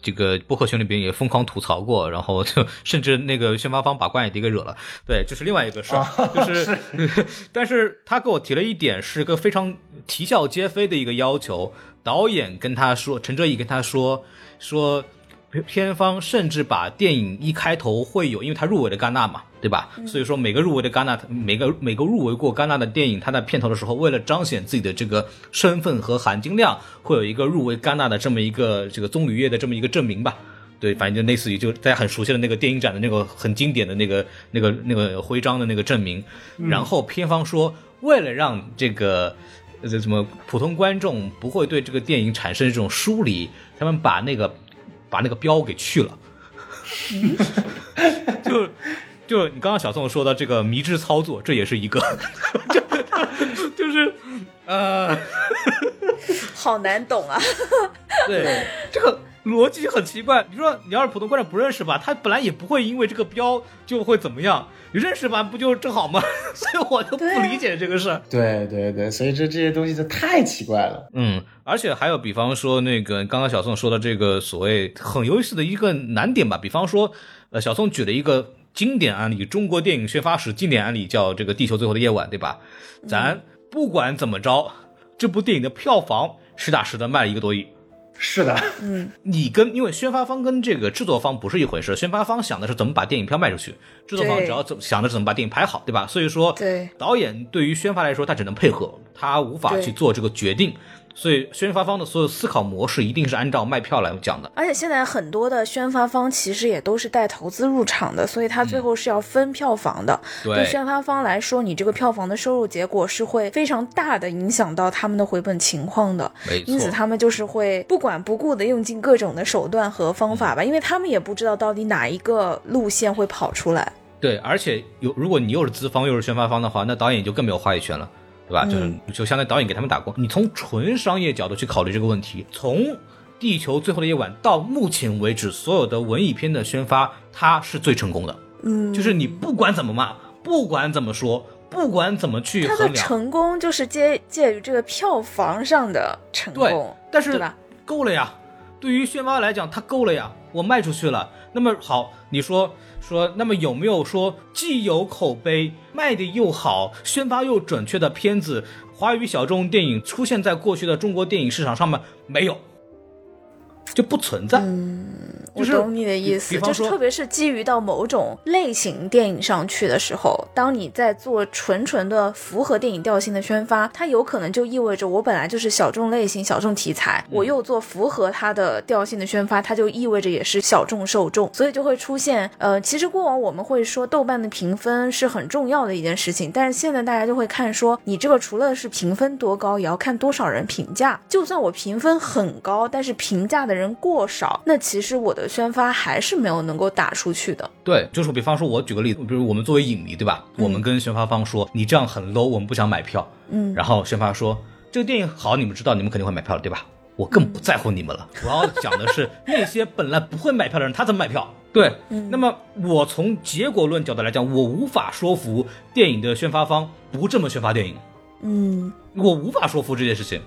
Speaker 3: 这个播客群里边也疯狂吐槽过，然后就甚至那个宣发方把关雅迪给惹了。对，这是另外一个事儿，就是，(laughs) 但是他给我提了一点，是个非常啼笑皆非的一个要求。导演跟他说，陈哲艺跟他说说。片方甚至把电影一开头会有，因为他入围了戛纳嘛，对吧？所以说每个入围的戛纳，每个每个入围过戛纳的电影，它在片头的时候，为了彰显自己的这个身份和含金量，会有一个入围戛纳的这么一个这个棕榈叶的这么一个证明吧？对，反正就类似于就大家很熟悉的那个电影展的那个很经典的那个那个那个徽章的那个证明。然后片方说，为了让这个这什么普通观众不会对这个电影产生这种疏离，他们把那个。把那个标给去了，(laughs) (laughs) 就就你刚刚小宋说的这个迷之操作，这也是一个，(laughs) 就就是呃，
Speaker 2: 好难懂啊。(laughs)
Speaker 3: 对，这个逻辑很奇怪。你说你要是普通观众不认识吧，他本来也不会因为这个标就会怎么样。你认识吧，不就正好吗？(laughs) 所以我就不理解这个事儿。
Speaker 1: 对对对，所以这这些东西就太奇怪了。
Speaker 3: 嗯，而且还有，比方说那个刚刚小宋说的这个所谓很有意思的一个难点吧，比方说，呃，小宋举了一个经典案例，中国电影宣发史经典案例，叫这个《地球最后的夜晚》，对吧？咱不管怎么着，这部电影的票房实打实的卖了一个多亿。
Speaker 1: 是的，
Speaker 2: 嗯，
Speaker 3: 你跟因为宣发方跟这个制作方不是一回事，宣发方想的是怎么把电影票卖出去，制作方只要怎么想的是怎么把电影拍好，对吧？所以说，
Speaker 2: 对
Speaker 3: 导演对于宣发来说，他只能配合，他无法去做这个决定。所以宣发方的所有思考模式一定是按照卖票来讲的，
Speaker 2: 而且现在很多的宣发方其实也都是带投资入场的，所以他最后是要分票房的。
Speaker 3: 对
Speaker 2: 宣发方来说，你这个票房的收入结果是会非常大的影响到他们的回本情况的。
Speaker 3: 没错，
Speaker 2: 因此他们就是会不管不顾的用尽各种的手段和方法吧，因为他们也不知道到底哪一个路线会跑出来。
Speaker 3: 对，而且有如果你又是资方又是宣发方的话，那导演就更没有话语权了。对吧？就是就相当于导演给他们打工。你从纯商业角度去考虑这个问题，从《地球最后的夜晚》到目前为止所有的文艺片的宣发，它是最成功的。
Speaker 2: 嗯，
Speaker 3: 就是你不管怎么骂，不管怎么说，不管怎么去衡量，它
Speaker 2: 的成功就是介介于这个票房上的成功。
Speaker 3: 对，但是
Speaker 2: 吧？
Speaker 3: 够了呀。对于宣发来讲，它够了呀，我卖出去了。那么好，你说。说，那么有没有说既有口碑、卖的又好、宣发又准确的片子，华语小众电影出现在过去的中国电影市场上面？没有。就不存在。
Speaker 2: 我懂你的意思，就是特别是基于到某种类型电影上去的时候，当你在做纯纯的符合电影调性的宣发，它有可能就意味着我本来就是小众类型、小众题材，我又做符合它的调性的宣发，它就意味着也是小众受众，所以就会出现呃，其实过往我们会说豆瓣的评分是很重要的一件事情，但是现在大家就会看说，你这个除了是评分多高，也要看多少人评价，就算我评分很高，但是评价的人。人过少，那其实我的宣发还是没有能够打出去的。
Speaker 3: 对，就是比方说，我举个例子，比如我们作为影迷，对吧？我们跟宣发方说，你这样很 low，我们不想买票。
Speaker 2: 嗯，
Speaker 3: 然后宣发说这个电影好，你们知道，你们肯定会买票了，对吧？我更不在乎你们了，我要讲的是那些本来不会买票的人，他怎么买票？(laughs) 对，嗯那么我从结果论角度来讲，我无法说服电影的宣发方不这么宣发电影。
Speaker 2: 嗯，
Speaker 3: 我无法说服这件事情。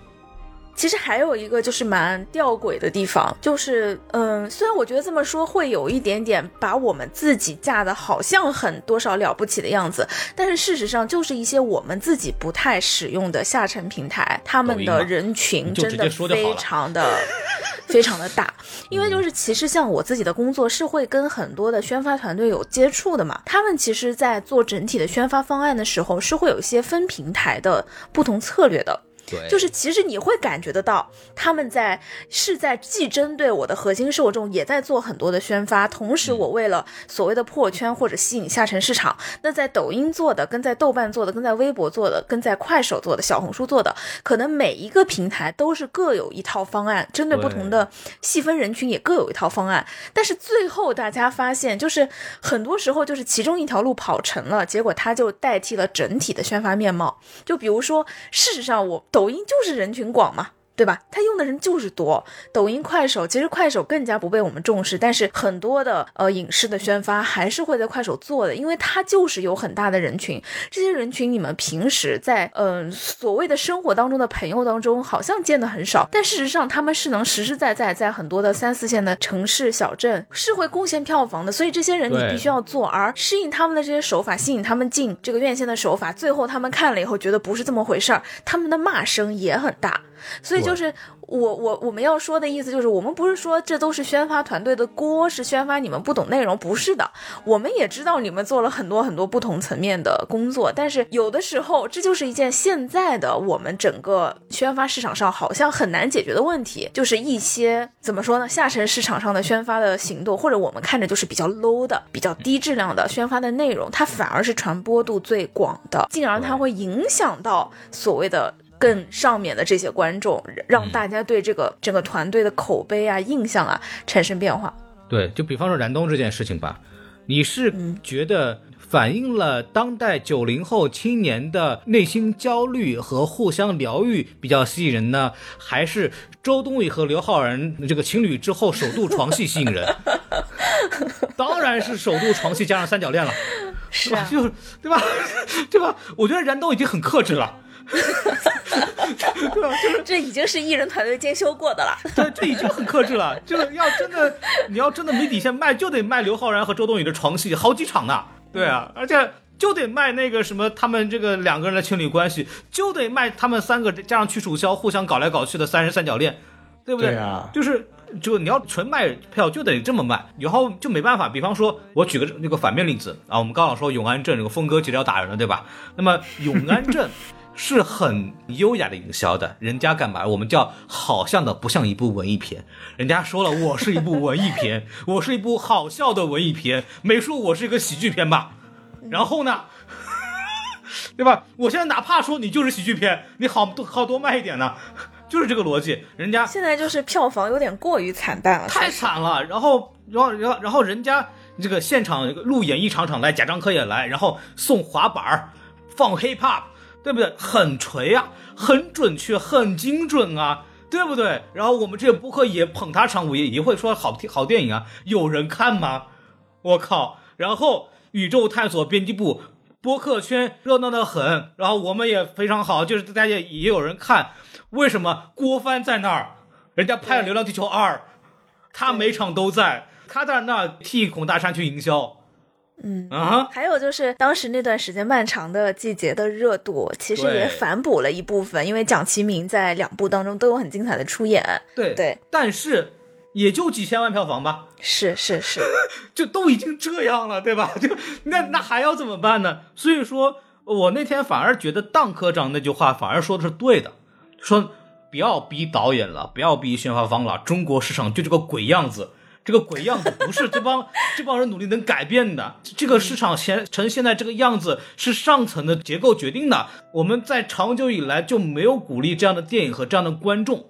Speaker 2: 其实还有一个就是蛮吊诡的地方，就是嗯，虽然我觉得这么说会有一点点把我们自己架的好像很多少了不起的样子，但是事实上就是一些我们自己不太使用的下沉平台，他们的人群真的非常的 (laughs) 非常的大。因为就是其实像我自己的工作是会跟很多的宣发团队有接触的嘛，他们其实在做整体的宣发方案的时候是会有一些分平台的不同策略的。
Speaker 3: 对，
Speaker 2: 就是其实你会感觉得到，他们在是在既针对我的核心受众，也在做很多的宣发。同时，我为了所谓的破圈或者吸引下沉市场，那在抖音做的、跟在豆瓣做的、跟在微博做的、跟在快手做的、小红书做的，可能每一个平台都是各有一套方案，针对不同的细分人群也各有一套方案。但是最后大家发现，就是很多时候就是其中一条路跑成了，结果它就代替了整体的宣发面貌。就比如说，事实上我。抖音就是人群广嘛。对吧？他用的人就是多。抖音、快手，其实快手更加不被我们重视，但是很多的呃影视的宣发还是会在快手做的，因为它就是有很大的人群。这些人群你们平时在嗯所谓的生活当中的朋友当中好像见的很少，但事实上他们是能实实在在在很多的三四线的城市小镇是会贡献票房的。所以这些人你必须要做，而适应他们的这些手法，吸引他们进这个院线的手法，最后他们看了以后觉得不是这么回事儿，他们的骂声也很大。所以就是我我我们要说的意思就是，我们不是说这都是宣发团队的锅，是宣发你们不懂内容，不是的。我们也知道你们做了很多很多不同层面的工作，但是有的时候这就是一件现在的我们整个宣发市场上好像很难解决的问题，就是一些怎么说呢，下沉市场上的宣发的行动，或者我们看着就是比较 low 的、比较低质量的宣发的内容，它反而是传播度最广的，进而它会影响到所谓的。更上面的这些观众，让大家对这个整个团队的口碑啊、印象啊产生变化。
Speaker 3: 对，就比方说燃冬这件事情吧，你是觉得反映了当代九零后青年的内心焦虑和互相疗愈比较吸引人呢，还是周冬雨和刘昊然这个情侣之后首度床戏吸引人？(laughs) 当然是首度床戏加上三角恋了，
Speaker 2: 是吧？(laughs)
Speaker 3: 就是对吧？(laughs) 对吧？我觉得燃冬已经很克制了。对吧？就是
Speaker 2: 这已经是艺人团队精修过的了。
Speaker 3: 对，这已经很克制了。就是要真的，你要真的没底线卖，就得卖刘昊然和周冬雨的床戏，好几场呢。对啊，而且就得卖那个什么，他们这个两个人的情侣关系，就得卖他们三个加上屈楚萧互相搞来搞去的三人三角恋，对不对？
Speaker 1: 对啊，
Speaker 3: 就是就你要纯卖票，就得这么卖，以后就没办法。比方说，我举个那个反面例子啊，我们刚刚说永安镇这个峰哥急着要打人了，对吧？那么永安镇。是很优雅的营销的，人家干嘛？我们叫好像的不像一部文艺片。人家说了，我是一部文艺片，(laughs) 我是一部好笑的文艺片，没说我是一个喜剧片吧？然后呢，(laughs) 对吧？我现在哪怕说你就是喜剧片，你好多好多卖一点呢，就是这个逻辑。人家
Speaker 2: 现在就是票房有点过于惨淡了，
Speaker 3: 太惨了。然后，然后，然后，然后人家这个现场路演一场场来，贾樟柯也来，然后送滑板放 hip hop。对不对？很锤啊，很准确，很精准啊，对不对？然后我们这个播客也捧他场，我也也会说好听好电影啊，有人看吗？我靠！然后宇宙探索编辑部播客圈热闹的很，然后我们也非常好，就是大家也有人看。为什么郭帆在那儿？人家拍了《流浪地球二》，他每场都在，他在那替孔大山去营销。
Speaker 2: 嗯
Speaker 3: 啊，
Speaker 2: 还有就是当时那段时间漫长的季节的热度，其实也反哺了一部分，因为蒋奇明在两部当中都有很精彩的出演。
Speaker 3: 对
Speaker 2: 对，
Speaker 3: 但是也就几千万票房吧。
Speaker 2: 是是是，(laughs)
Speaker 3: 就都已经这样了，对吧？(laughs) 就那那还要怎么办呢？所以说我那天反而觉得当科长那句话反而说的是对的，说不要逼导演了，不要逼宣发方了，中国市场就这个鬼样子。这个鬼样子不是这帮 (laughs) 这帮人努力能改变的。这个市场现成现在这个样子是上层的结构决定的。我们在长久以来就没有鼓励这样的电影和这样的观众。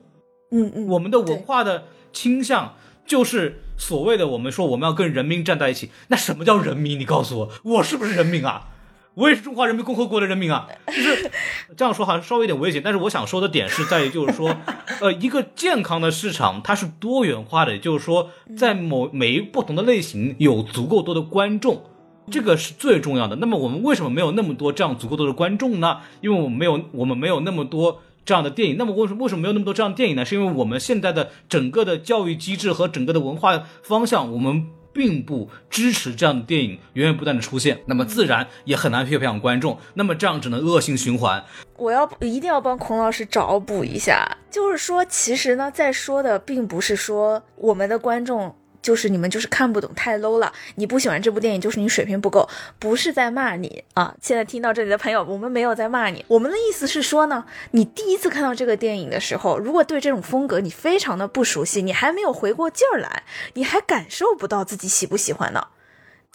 Speaker 2: 嗯嗯，
Speaker 3: 我们的文化的倾向就是所谓的我们说我们要跟人民站在一起。那什么叫人民？你告诉我，我是不是人民啊？我也是中华人民共和国的人民啊，就是 (laughs) 这样说好像稍微有点危险，但是我想说的点是在于，就是说，(laughs) 呃，一个健康的市场它是多元化的，也就是说，在某每一不同的类型有足够多的观众，这个是最重要的。那么我们为什么没有那么多这样足够多的观众呢？因为我们没有，我们没有那么多这样的电影。那么为什么为什么没有那么多这样的电影呢？是因为我们现在的整个的教育机制和整个的文化方向，我们并不支持这样的电影源源不断的出现。那么自然也很难去培养观众。那么这样只能恶性循环。
Speaker 2: 我要一定要帮孔老师找补一下，就是说，其实呢，在说的并不是说我们的观众。就是你们就是看不懂太 low 了，你不喜欢这部电影就是你水平不够，不是在骂你啊！现在听到这里的朋友，我们没有在骂你，我们的意思是说呢，你第一次看到这个电影的时候，如果对这种风格你非常的不熟悉，你还没有回过劲儿来，你还感受不到自己喜不喜欢呢。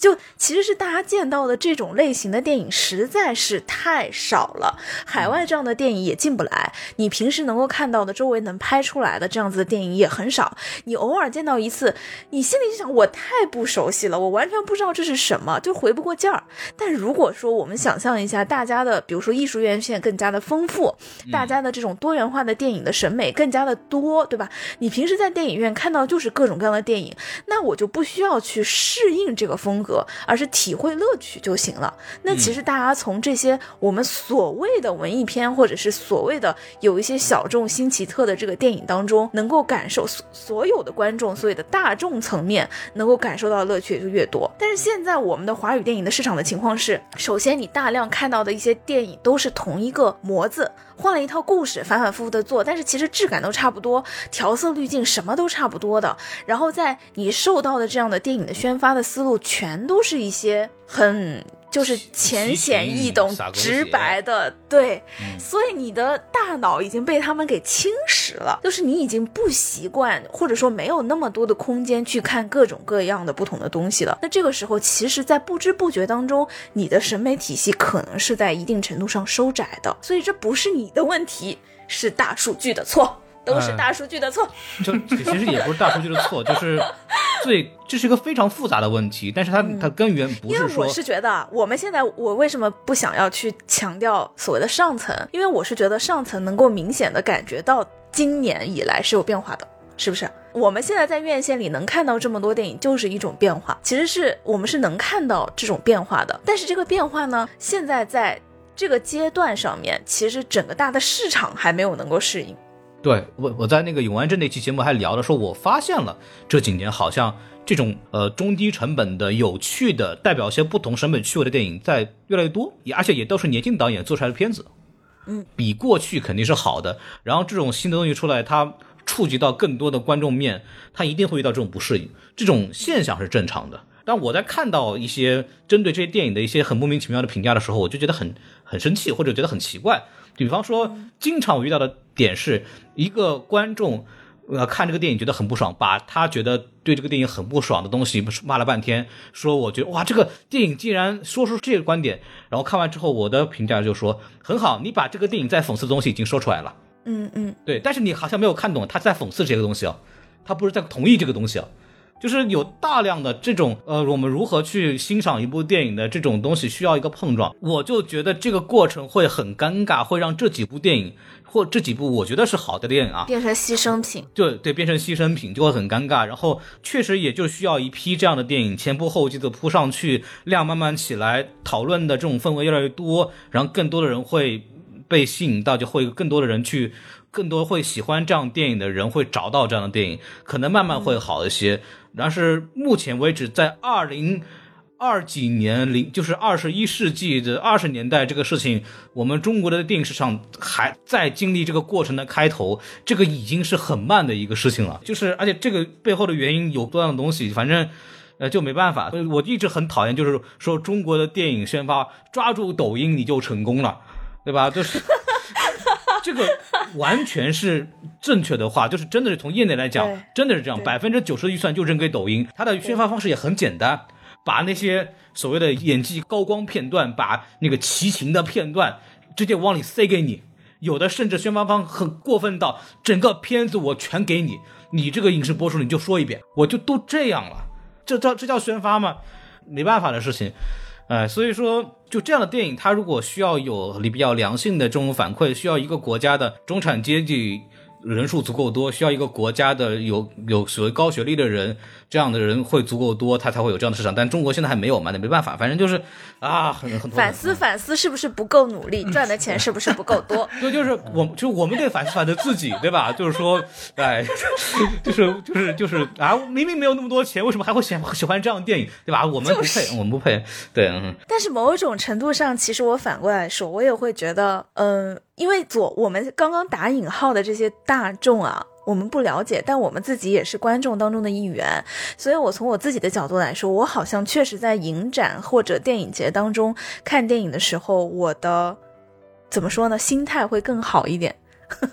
Speaker 2: 就其实是大家见到的这种类型的电影实在是太少了，海外这样的电影也进不来。你平时能够看到的周围能拍出来的这样子的电影也很少。你偶尔见到一次，你心里就想我太不熟悉了，我完全不知道这是什么，就回不过劲儿。但如果说我们想象一下，大家的比如说艺术院线更加的丰富，大家的这种多元化的电影的审美更加的多，对吧？你平时在电影院看到就是各种各样的电影，那我就不需要去适应这个风格。而是体会乐趣就行了。那其实大家从这些我们所谓的文艺片，或者是所谓的有一些小众新奇特的这个电影当中，能够感受所所有的观众，所有的大众层面能够感受到的乐趣也就越多。但是现在我们的华语电影的市场的情况是，首先你大量看到的一些电影都是同一个模子，换了一套故事，反反复复的做，但是其实质感都差不多，调色滤镜什么都差不多的。然后在你受到的这样的电影的宣发的思路全。都是一些很就是浅显易懂、直白的，对，所以你的大脑已经被他们给侵蚀了，就是你已经不习惯，或者说没有那么多的空间去看各种各样的不同的东西了。那这个时候，其实，在不知不觉当中，你的审美体系可能是在一定程度上收窄的。所以这不是你的问题，是大数据的错。都是大数据的错，
Speaker 3: 就其实也不是大数据的错，就是 (laughs) 最这是一个非常复杂的问题，但是它它根源不是说，
Speaker 2: 我是觉得我们现在我为什么不想要去强调所谓的上层，因为我是觉得上层能够明显的感觉到今年以来是有变化的，是不是？我们现在在院线里能看到这么多电影，就是一种变化，其实是我们是能看到这种变化的，但是这个变化呢，现在在这个阶段上面，其实整个大的市场还没有能够适应。
Speaker 3: 对我，我在那个永安镇那期节目还聊了，说我发现了这几年好像这种呃中低成本的、有趣的、代表一些不同审美趣味的电影在越来越多，也而且也都是年轻导演做出来的片子，
Speaker 2: 嗯，
Speaker 3: 比过去肯定是好的。然后这种新的东西出来，它触及到更多的观众面，它一定会遇到这种不适应，这种现象是正常的。但我在看到一些针对这些电影的一些很莫名其妙的评价的时候，我就觉得很很生气，或者觉得很奇怪。比方说，经常我遇到的点是一个观众，呃，看这个电影觉得很不爽，把他觉得对这个电影很不爽的东西骂了半天，说我觉得哇，这个电影竟然说出这个观点，然后看完之后，我的评价就说很好，你把这个电影在讽刺的东西已经说出来了，
Speaker 2: 嗯嗯，
Speaker 3: 对，但是你好像没有看懂他在讽刺这个东西啊，他不是在同意这个东西啊。就是有大量的这种呃，我们如何去欣赏一部电影的这种东西，需要一个碰撞。我就觉得这个过程会很尴尬，会让这几部电影或这几部我觉得是好的电影啊，
Speaker 2: 变成牺牲品。
Speaker 3: 对对，变成牺牲品就会很尴尬。然后确实也就需要一批这样的电影，前仆后继的扑上去，量慢慢起来，讨论的这种氛围越来越多，然后更多的人会被吸引到，就会更多的人去。更多会喜欢这样电影的人会找到这样的电影，可能慢慢会好一些。但是目前为止，在二零二几年零就是二十一世纪的二十年代，这个事情，我们中国的电影市场还在经历这个过程的开头，这个已经是很慢的一个事情了。就是而且这个背后的原因有多样的东西，反正呃就没办法。我一直很讨厌，就是说中国的电影宣发抓住抖音你就成功了，对吧？就是。(laughs) 这个完全是正确的话，就是真的是从业内来讲，真的是这样，百分之九十的预算就扔给抖音，它的宣发方式也很简单，把那些所谓的演技高光片段，把那个齐秦的片段直接往里塞给你，有的甚至宣发方很过分到整个片子我全给你，你这个影视播出你就说一遍，我就都这样了，这叫这叫宣发吗？没办法的事情。哎，所以说，就这样的电影，它如果需要有比较良性的这种反馈，需要一个国家的中产阶级人数足够多，需要一个国家的有有所谓高学历的人，这样的人会足够多，他才会有这样的市场。但中国现在还没有嘛，那没办法，反正就是啊，很很多
Speaker 2: 反思反思是不是不够努力，赚的钱是不是不够多？(laughs)
Speaker 3: 对，就是我，就我们得反思反思自己，对吧？就是说，哎，(laughs) 就是就是就是啊，明明没有那么多钱，为什么还会喜喜欢这样的电影，对吧？我们不配，我们不配，对。嗯。
Speaker 2: 但是某种程度上，其实我反过来说，我也会觉得，嗯，因为左我们刚刚打引号的这些大众啊。我们不了解，但我们自己也是观众当中的一员，所以我从我自己的角度来说，我好像确实在影展或者电影节当中看电影的时候，我的怎么说呢，心态会更好一点，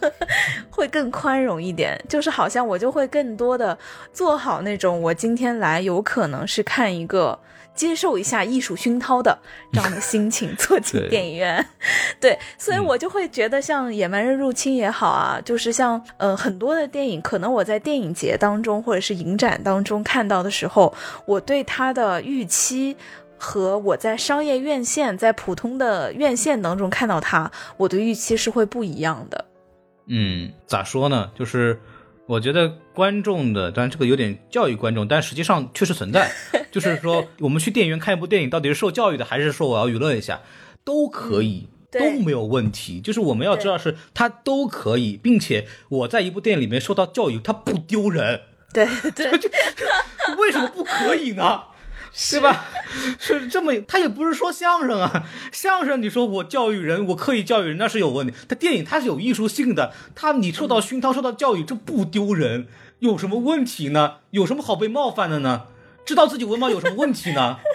Speaker 2: (laughs) 会更宽容一点，就是好像我就会更多的做好那种我今天来有可能是看一个。接受一下艺术熏陶的这样的心情，坐进 (laughs) 电影院，(laughs) 对，所以我就会觉得像《野蛮人入侵》也好啊，就是像呃很多的电影，可能我在电影节当中或者是影展当中看到的时候，我对它的预期和我在商业院线、在普通的院线当中看到它，我的预期是会不一样的。
Speaker 3: 嗯，咋说呢？就是。我觉得观众的，当然这个有点教育观众，但实际上确实存在。就是说，我们去电影院看一部电影，到底是受教育的，还是说我要娱乐一下，都可以，都没有问题。就是我们要知道，是他都可以，并且我在一部电影里面受到教育，他不丢人。
Speaker 2: 对 (laughs) 对，
Speaker 3: 为什么不可以呢？(laughs) 是吧？是这么，他也不是说相声啊，相声你说我教育人，我刻意教育人，那是有问题。他电影他是有艺术性的，他你受到熏陶、受到教育，这不丢人，有什么问题呢？有什么好被冒犯的呢？知道自己文盲有什么问题呢？(laughs)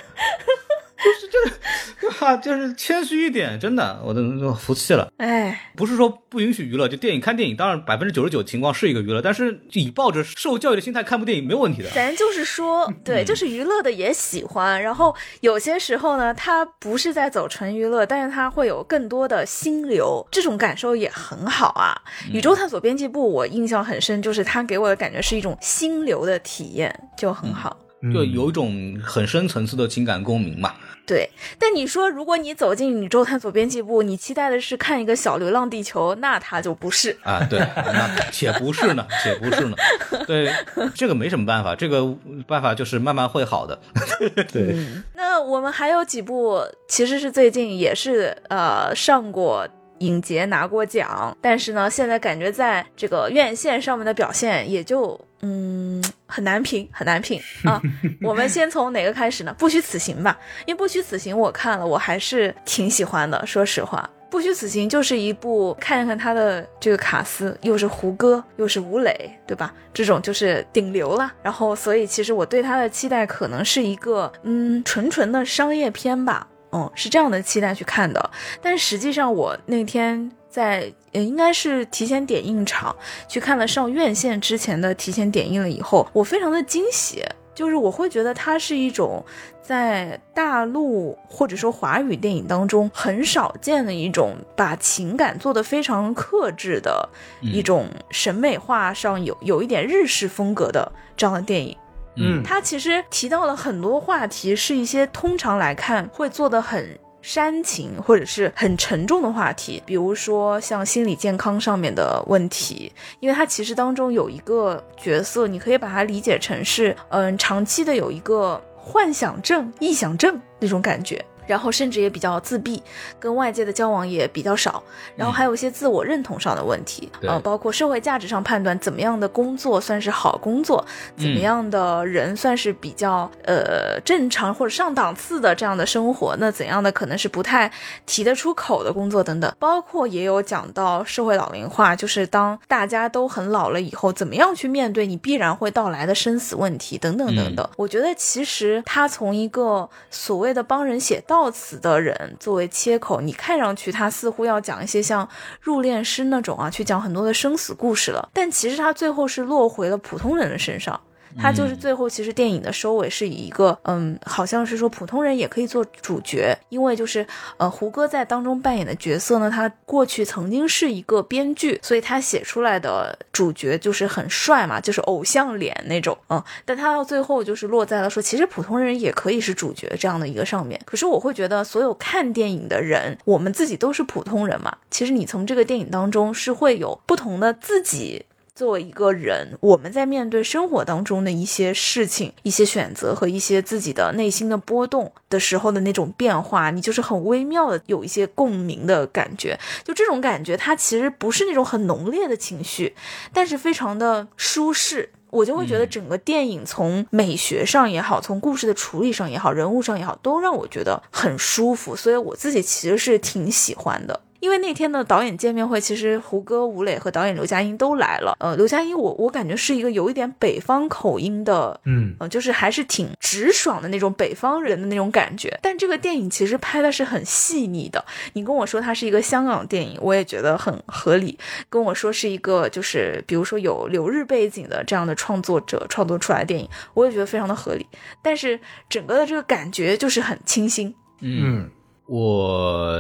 Speaker 3: 就是这个，哈，就是谦虚一点，真的，我都服气了。
Speaker 2: 哎，
Speaker 3: 不是说不允许娱乐，就电影看电影，当然百分之九十九情况是一个娱乐，但是以抱着受教育的心态看部电影没有问题的。
Speaker 2: 咱就是说，对，就是娱乐的也喜欢，然后有些时候呢，他不是在走纯娱乐，但是他会有更多的心流，这种感受也很好啊。宇宙探索编辑部，我印象很深，就是他给我的感觉是一种心流的体验，就很好，
Speaker 3: 就有一种很深层次的情感共鸣嘛。
Speaker 2: 对，但你说，如果你走进宇宙探索编辑部，你期待的是看一个小流浪地球，那它就不是
Speaker 3: 啊。对，那且不是呢，且不是呢。(laughs) 对，这个没什么办法，这个办法就是慢慢会好的。(laughs) 对。
Speaker 2: 那我们还有几部，其实是最近也是呃上过。影节拿过奖，但是呢，现在感觉在这个院线上面的表现也就嗯很难评，很难评 (laughs) 啊。我们先从哪个开始呢？不虚此行吧，因为不虚此行我看了，我还是挺喜欢的。说实话，不虚此行就是一部看一看他的这个卡司，又是胡歌，又是吴磊，对吧？这种就是顶流了。然后，所以其实我对他的期待可能是一个嗯纯纯的商业片吧。嗯，是这样的期待去看的，但实际上我那天在呃，应该是提前点映场去看了上院线之前的提前点映了以后，我非常的惊喜，就是我会觉得它是一种在大陆或者说华语电影当中很少见的一种把情感做得非常克制的一种审美化上有有一点日式风格的这样的电影。
Speaker 3: 嗯，
Speaker 2: 他其实提到了很多话题，是一些通常来看会做的很煽情或者是很沉重的话题，比如说像心理健康上面的问题，因为它其实当中有一个角色，你可以把它理解成是，嗯，长期的有一个幻想症、臆想症那种感觉。然后甚至也比较自闭，跟外界的交往也比较少，然后还有一些自我认同上的问题，呃，包括社会价值上判断怎么样的工作算是好工作，怎么样的人算是比较呃正常或者上档次的这样的生活，那怎样的可能是不太提得出口的工作等等，包括也有讲到社会老龄化，就是当大家都很老了以后，怎么样去面对你必然会到来的生死问题等等等等。我觉得其实他从一个所谓的帮人写。到此的人作为切口，你看上去他似乎要讲一些像入殓师那种啊，去讲很多的生死故事了。但其实他最后是落回了普通人的身上，他就是最后其实电影的收尾是以一个嗯，好像是说普通人也可以做主角，因为就是呃胡歌在当中扮演的角色呢，他过去曾经是一个编剧，所以他写出来的主角就是很帅嘛，就是偶像脸那种，嗯，但他到最后就是落在了说其实普通人也可以是主角这样的一个上面。可是我会觉得所有看电影的人，我们自己都是普通人嘛，其实你从这个电影当中是会有不同的自己。作为一个人，我们在面对生活当中的一些事情、一些选择和一些自己的内心的波动的时候的那种变化，你就是很微妙的有一些共鸣的感觉。就这种感觉，它其实不是那种很浓烈的情绪，但是非常的舒适。我就会觉得整个电影从美学上也好，从故事的处理上也好，人物上也好，都让我觉得很舒服。所以我自己其实是挺喜欢的。因为那天的导演见面会，其实胡歌、吴磊和导演刘嘉欣都来了。呃，刘嘉欣，我我感觉是一个有一点北方口音的，
Speaker 1: 嗯，
Speaker 2: 呃，就是还是挺直爽的那种北方人的那种感觉。但这个电影其实拍的是很细腻的。你跟我说它是一个香港电影，我也觉得很合理。跟我说是一个就是比如说有留日背景的这样的创作者创作出来的电影，我也觉得非常的合理。但是整个的这个感觉就是很清新。
Speaker 3: 嗯，我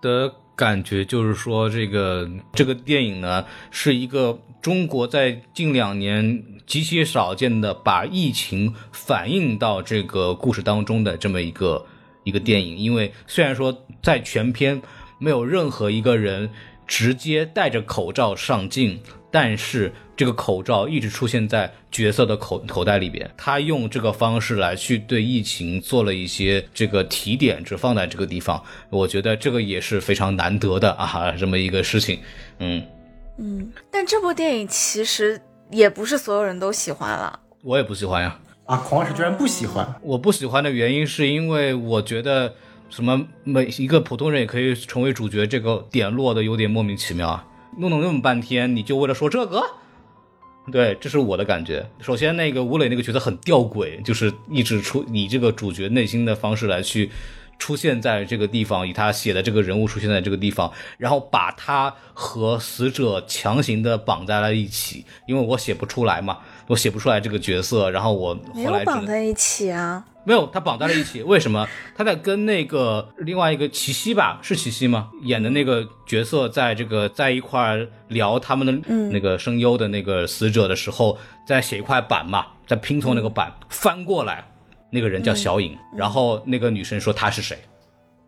Speaker 3: 的。感觉就是说，这个这个电影呢，是一个中国在近两年极其少见的把疫情反映到这个故事当中的这么一个一个电影。因为虽然说在全片没有任何一个人直接戴着口罩上镜。但是这个口罩一直出现在角色的口口袋里边，他用这个方式来去对疫情做了一些这个提点，只放在这个地方，我觉得这个也是非常难得的啊，这么一个事情，
Speaker 2: 嗯嗯。但这部电影其实也不是所有人都喜欢了，
Speaker 3: 我也不喜欢呀。
Speaker 1: 啊，孔老师居然不喜欢？
Speaker 3: 我不喜欢的原因是因为我觉得什么每一个普通人也可以成为主角，这个点落的有点莫名其妙啊。弄了那么半天，你就为了说这个？对，这是我的感觉。首先，那个吴磊那个角色很吊诡，就是一直出以这个主角内心的方式来去出现在这个地方，以他写的这个人物出现在这个地方，然后把他和死者强行的绑在了一起，因为我写不出来嘛，我写不出来这个角色，然后我后来
Speaker 2: 绑在一起啊。
Speaker 3: 没有，他绑在了一起。为什么？他在跟那个另外一个齐溪吧，是齐溪吗？演的那个角色，在这个在一块聊他们的那个声优的那个死者的时候，在写一块板嘛，在拼凑那个板，翻过来，那个人叫小影，然后那个女生说他是谁？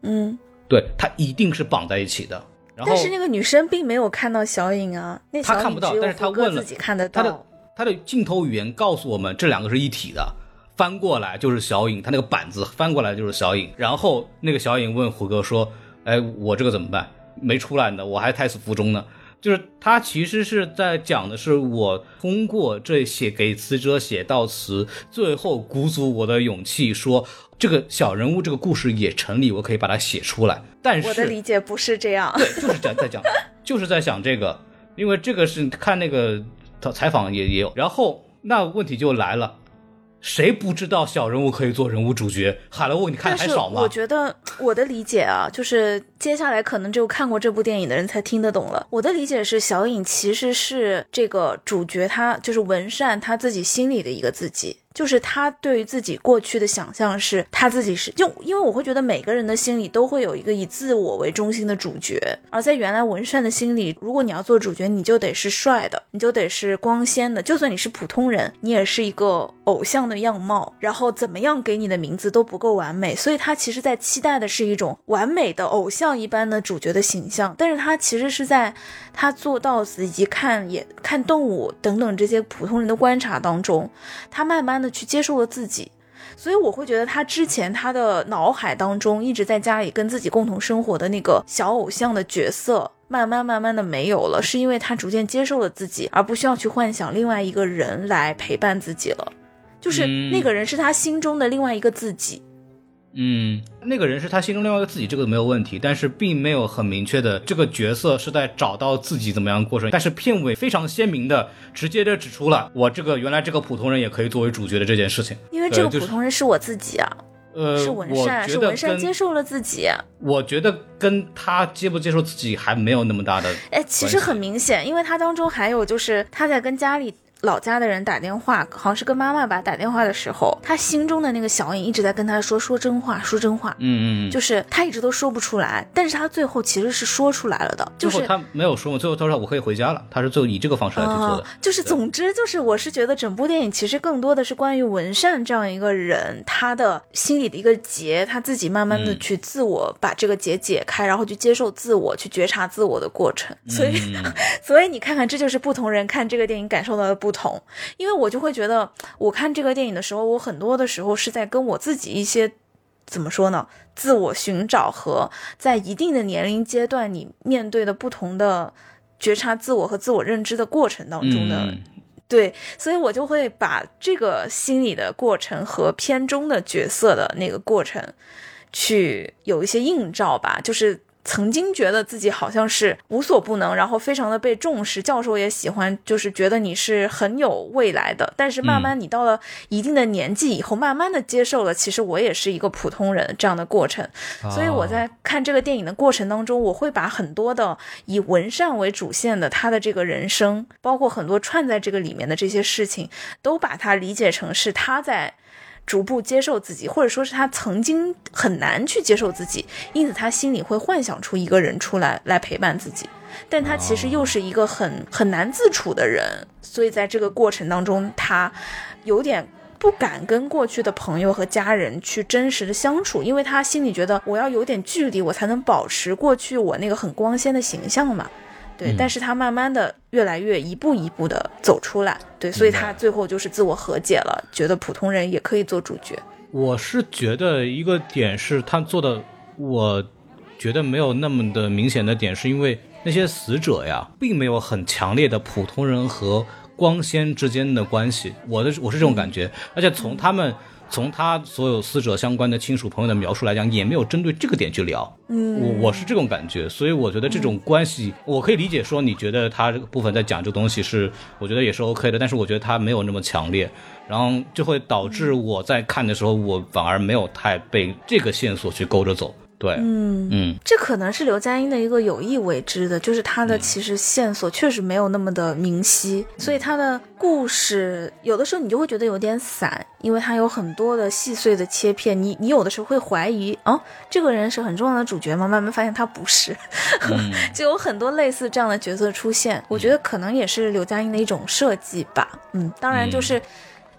Speaker 2: 嗯，
Speaker 3: 对他一定是绑在一起的。然后，
Speaker 2: 但是那个女生并没有看到小影啊，那
Speaker 3: 她看不到，但是她问了，
Speaker 2: 自己看得到。
Speaker 3: 他的他的镜头语言告诉我们，这两个是一体的。翻过来就是小影，他那个板子翻过来就是小影。然后那个小影问胡歌说：“哎，我这个怎么办？没出来呢，我还胎死腹中呢。”就是他其实是在讲的是我通过这写给死者写悼词，最后鼓足我的勇气说这个小人物这个故事也成立，我可以把它写出来。但是
Speaker 2: 我的理解不是这样，
Speaker 3: 对，就是在在讲，就是在想这个，因为这个是看那个采访也也有。然后那问题就来了。谁不知道小人物可以做人物主角？海了，你看还少吗？
Speaker 2: 我觉得我的理解啊，就是接下来可能只有看过这部电影的人才听得懂了。我的理解是，小影其实是这个主角，他就是文善他自己心里的一个自己。就是他对于自己过去的想象是，他自己是就因为我会觉得每个人的心里都会有一个以自我为中心的主角，而在原来文善的心里，如果你要做主角，你就得是帅的，你就得是光鲜的，就算你是普通人，你也是一个偶像的样貌，然后怎么样给你的名字都不够完美，所以他其实在期待的是一种完美的偶像一般的主角的形象，但是他其实是在他做到死以及看也看动物等等这些普通人的观察当中，他慢慢的。去接受了自己，所以我会觉得他之前他的脑海当中一直在家里跟自己共同生活的那个小偶像的角色，慢慢慢慢的没有了，是因为他逐渐接受了自己，而不需要去幻想另外一个人来陪伴自己了，就是那个人是他心中的另外一个自己。
Speaker 3: 嗯，那个人是他心中另外一个自己，这个没有问题，但是并没有很明确的这个角色是在找到自己怎么样过程。但是片尾非常鲜明的，直接的指出了我这个原来这个普通人也可以作为主角的这件事情。
Speaker 2: 因为这个普通人是我自己啊，
Speaker 3: 呃，
Speaker 2: 是文善，是文善接受了自己。
Speaker 3: 我觉得跟他接不接受自己还没有那么大的。
Speaker 2: 哎，其实很明显，因为他当中还有就是他在跟家里。老家的人打电话，好像是跟妈妈吧打电话的时候，他心中的那个小影一直在跟他说说真话，说真话。
Speaker 3: 嗯嗯，
Speaker 2: 就是他一直都说不出来，但是他最后其实是说出来了的，就是
Speaker 3: 他没有说嘛，最后他说我可以回家了，他是最后以这个方式来去做的
Speaker 2: 哦。就是总之就是，我是觉得整部电影其实更多的是关于文善这样一个人，他的心里的一个结，他自己慢慢的
Speaker 3: 嗯
Speaker 2: 去自我把这个结解开，然后去接受自我，去觉察自我的过程。所以，
Speaker 3: 嗯 (laughs)
Speaker 2: 所以你看看，这就是不同人看这个电影感受到的不同。因为我就会觉得，我看这个电影的时候，我很多的时候是在跟我自己一些。怎么说呢？自我寻找和在一定的年龄阶段，你面对的不同的觉察自我和自我认知的过程当中的，
Speaker 3: 嗯
Speaker 2: 对，所以我就会把这个心理的过程和片中的角色的那个过程，去有一些映照吧，就是。曾经觉得自己好像是无所不能，然后非常的被重视，教授也喜欢，就是觉得你是很有未来的。但是慢慢你到了一定的年纪以后，慢慢的接受了，其实我也是一个普通人这样的过程。所以我在看这个电影的过程当中，我会把很多的以文善为主线的他的这个人生，包括很多串在这个里面的这些事情，都把它理解成是他在逐步接受自己，或者说是他曾经很难去接受自己，因此他心里会幻想出一个人出来来陪伴自己。但他其实又是一个很很难自处的人，所以在这个过程当中，他有点不敢跟过去的朋友和家人去真实的相处，因为他心里觉得我要有点距离，我才能保持过去我那个很光鲜的形象嘛。对，
Speaker 3: 嗯
Speaker 2: 但是他慢慢的越来越一步一步的走出来，对，所以他最后就是自我和解了，觉得普通人也可以做主角。
Speaker 3: 我是觉得一个点是他做的，我觉得没有那么的明显的点，是因为那些死者呀，并没有很强烈的普通人和光鲜之间的关系。我的我是这种感觉，而且从他们。从他所有死者相关的亲属朋友的描述来讲，也没有针对这个点去聊。嗯，我我是这种感觉，所以我觉得这种关系，我可以理解说你觉得他这个部分在讲这个东西是，我觉得也是 OK 的，但是我觉得他没有那么强烈，然后就会导致我在看的时候，我反而没有太被这个线索去勾着走。对，
Speaker 2: 嗯。
Speaker 3: 嗯，
Speaker 2: 这可能是刘嘉欣的一个有意为之的，就是他的其实线索确实没有那么的明晰，所以他的故事有的时候你就会觉得有点散，因为他有很多的细碎的切片，你你有的时候会怀疑，哦，这个人是很重要的主角吗？慢慢发现他不是，(laughs) 就有很多类似这样的角色出现，我觉得可能也是刘嘉欣的一种设计吧，嗯，当然就是。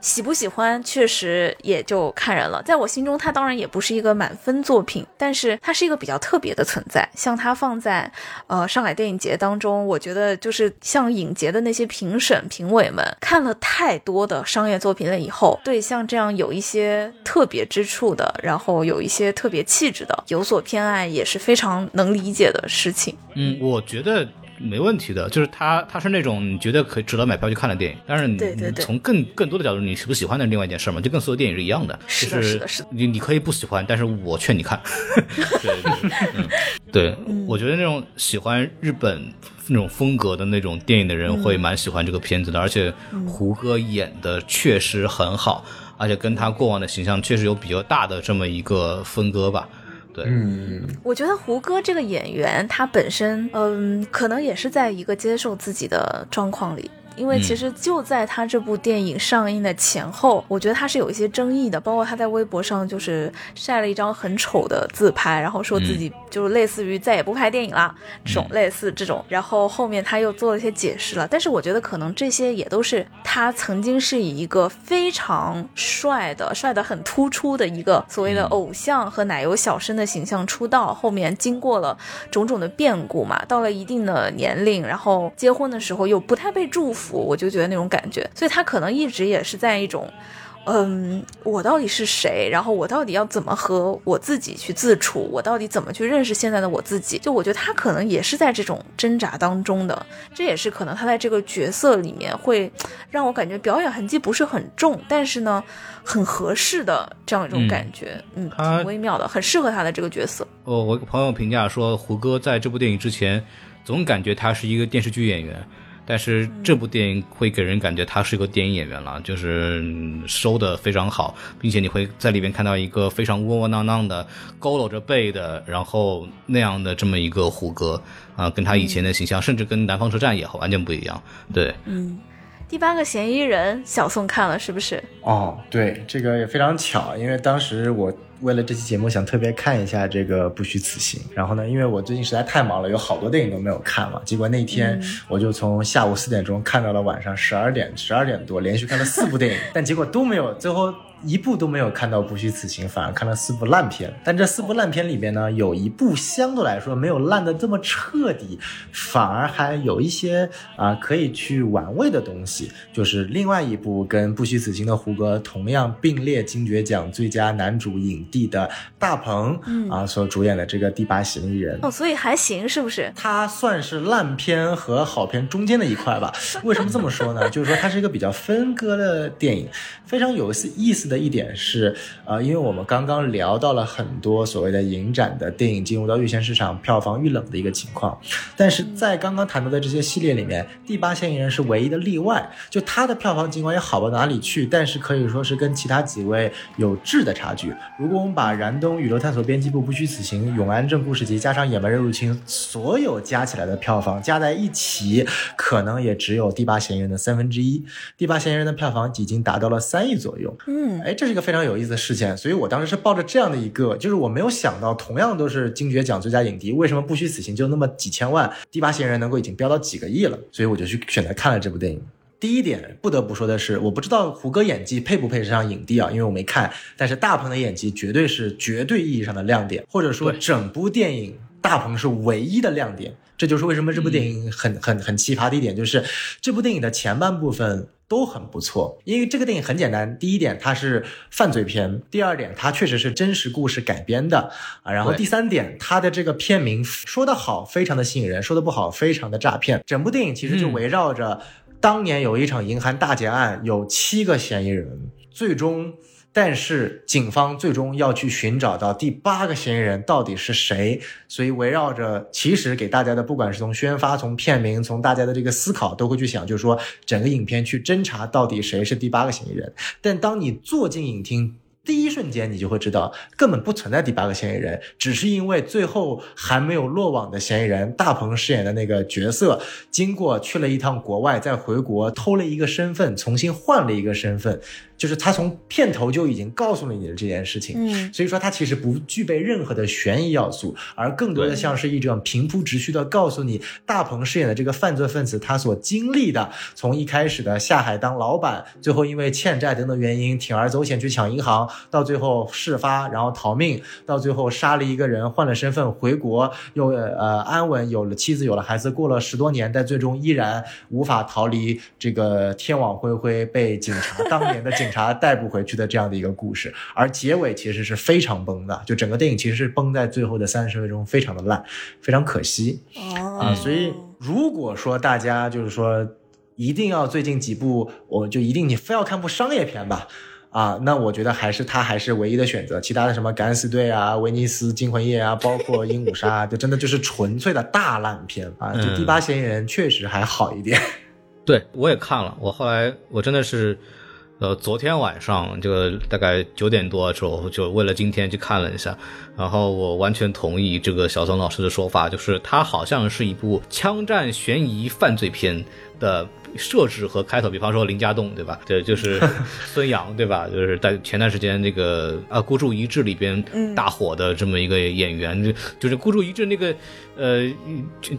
Speaker 2: 喜不喜欢，确实也就看人了。在我心中，它当然也不是一个满分作品，但是它是一个比较特别的存在。像它放在呃上海电影节当中，我觉得就是像影节的那些评审评委们看了太多的商业作品了以后，对像这样有一些特别之处的，然后有一些特别气质的有所偏爱，也是非常能理解的事情。
Speaker 3: 嗯，我觉得没问题的，就是他他是那种你觉得可以值得买票去看的电影，但是你从更更多的角度，你喜不喜欢的另外一件事嘛，就跟所有电影是一样的，
Speaker 2: 是的
Speaker 3: 就是
Speaker 2: 是的是的。
Speaker 3: 你你可以不喜欢，但是我劝你看。(laughs) 对对对，嗯，对，我觉得那种喜欢日本那种风格的那种电影的人会蛮喜欢这个片子的，而且胡歌演的确实很好，而且跟他过往的形象确实有比较大的这么一个分割吧。对，
Speaker 1: 嗯，
Speaker 2: 我觉得胡歌这个演员，他本身，嗯，可能也是在一个接受自己的状况里。因为其实就在他这部电影上映的前后，我觉得他是有一些争议的，包括他在微博上就是晒了一张很丑的自拍，然后说自己就是类似于再也不拍电影啦，这种类似这种，然后后面他又做了一些解释了，但是我觉得可能这些也都是他曾经是以一个非常帅的、帅的很突出的一个所谓的偶像和奶油小生的形象出道，后面经过了种种的变故嘛，到了一定的年龄，然后结婚的时候又不太被祝福。我就觉得那种感觉，所以他可能一直也是在一种，嗯，我到底是谁？然后我到底要怎么和我自己去自处？我到底怎么去认识现在的我自己？就我觉得他可能也是在这种挣扎当中的，这也是可能他在这个角色里面会让我感觉表演痕迹不是很重，但是呢，很合适的这样一种感觉，嗯，
Speaker 3: 他
Speaker 2: 挺微妙的，很适合他的这个角色。
Speaker 3: 哦，我一个朋友评价说，胡歌在这部电影之前，总感觉他是一个电视剧演员。但是这部电影会给人感觉他是一个电影演员了，就是收的非常好，并且你会在里面看到一个非常窝窝囊囊的、佝偻着背的，然后那样的这么一个胡歌啊，跟他以前的形象，甚至跟南方车站也完全不一样。对，
Speaker 2: 嗯，第八个嫌疑人，小宋看了是不是？
Speaker 1: 哦，对，这个也非常巧，因为当时我为了这期节目想特别看一下这个《不虚此行》，然后呢，因为我最近实在太忙了，有好多电影都没有看嘛，结果那天我就从下午四点钟看到了晚上十二点，十二点多，连续看了四部电影，但结果都没有，最后。一部都没有看到《不虚此行》，反而看了四部烂片。但这四部烂片里边呢，有一部相对来说没有烂的这么彻底，反而还有一些啊可以去玩味的东西。就是另外一部跟《不虚此行》的胡歌同样并列金爵奖最佳男主影帝的大鹏啊所主演的这个《第八嫌疑人》。
Speaker 2: 哦，所以还行，是不是？
Speaker 1: 它算是烂片和好片中间的一块吧。为什么这么说呢？就是说它是一个比较分割的电影，非常有意思。的一点是，呃，因为我们刚刚聊到了很多所谓的影展的电影进入到预先市场票房遇冷的一个情况，但是在刚刚谈到的这些系列里面，《第八嫌疑人》是唯一的例外，就它的票房尽管也好不到哪里去，但是可以说是跟其他几位有质的差距。如果我们把燃冬宇宙探索编辑部不虚此行、永安镇故事集加上野蛮人入侵所有加起来的票房加在一起，可能也只有《第八嫌疑人》的三分之一，《第八嫌疑人》的票房已经达到了三亿左右。
Speaker 2: 嗯。
Speaker 1: 哎，这是一个非常有意思的事情，所以我当时是抱着这样的一个，就是我没有想到，同样都是金爵奖最佳影帝，为什么不虚此行就那么几千万，第八嫌疑人能够已经飙到几个亿了？所以我就去选择看了这部电影。第一点不得不说的是，我不知道胡歌演技配不配上影帝啊，因为我没看，但是大鹏的演技绝对是绝对意义上的亮点，或者说整部电影大鹏是唯一的亮点。这就是为什么这部电影很很很奇葩的一点，就是这部电影的前半部分。都很不错，因为这个电影很简单。第一点，它是犯罪片；第二点，它确实是真实故事改编的啊。然后第三点，它的这个片名说的好，非常的吸引人；说的不好，非常的诈骗。整部电影其实就围绕着当年有一场银行大劫案，有七个嫌疑人，最终。但是警方最终要去寻找到第八个嫌疑人到底是谁，所以围绕着其实给大家的，不管是从宣发、从片名、从大家的这个思考，都会去想，就是说整个影片去侦查到底谁是第八个嫌疑人。但当你坐进影厅。第一瞬间，你就会知道根本不存在第八个嫌疑人，只是因为最后还没有落网的嫌疑人大鹏饰演的那个角色，经过去了一趟国外，再回国偷了一个身份，重新换了一个身份，就是他从片头就已经告诉了你的这件事情。嗯，所以说他其实不具备任何的悬疑要素，而更多的像是一种平铺直叙的告诉你大鹏饰演的这个犯罪分子他所经历的，从一开始的下海当老板，最后因为欠债等等原因铤而走险去抢银行。到最后事发，然后逃命，到最后杀了一个人，换了身份回国，又呃安稳有了妻子，有了孩子，过了十多年，但最终依然无法逃离这个天网恢恢，被警察当年的警察带不回去的这样的一个故事。而结尾其实是非常崩的，就整个电影其实是崩在最后的三十分钟，非常的烂，非常可惜啊。所以如果说大家就是说一定要最近几部，我就一定你非要看部商业片吧。啊，那我觉得还是他还是唯一的选择，其他的什么敢死队啊、威尼斯惊魂夜啊，包括鹦鹉杀，就真的就是纯粹的大烂片啊。就第八嫌疑人确实还好一点。
Speaker 3: 对，我也看了，我后来我真的是，呃，昨天晚上就大概九点多的时候，就为了今天去看了一下，然后我完全同意这个小松老师的说法，就是它好像是一部枪战悬疑犯罪片的。设置和开头，比方说林家栋，对吧？对就是 (laughs) 孙杨，对吧？就是在前段时间那个啊《孤注一掷》里边大火的这么一个演员，就就是《孤注一掷》那个呃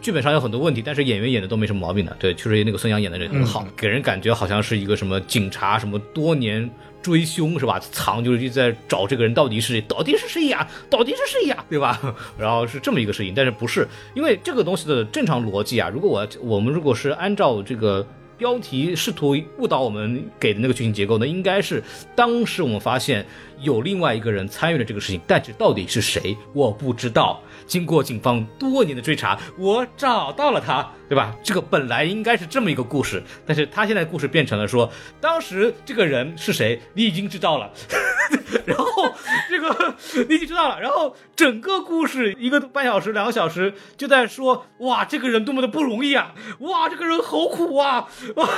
Speaker 3: 剧本上有很多问题，但是演员演的都没什么毛病的。对，确实那个孙杨演的人很好，给人感觉好像是一个什么警察，什么多年追凶是吧？藏就是一直在找这个人到底是谁，到底是谁呀？到底是谁呀？对吧？(laughs) 然后是这么一个事情，但是不是因为这个东西的正常逻辑啊？如果我我们如果是按照这个。标题试图误导我们给的那个剧情结构呢，应该是当时我们发现有另外一个人参与了这个事情，但是到底是谁，我不知道。经过警方多年的追查，我找到了他，对吧？这个本来应该是这么一个故事，但是他现在故事变成了说，当时这个人是谁，你已经知道了。(laughs) 然后这个你已经知道了，然后整个故事一个半小时、两个小时就在说，哇，这个人多么的不容易啊，哇，这个人好苦啊，哇，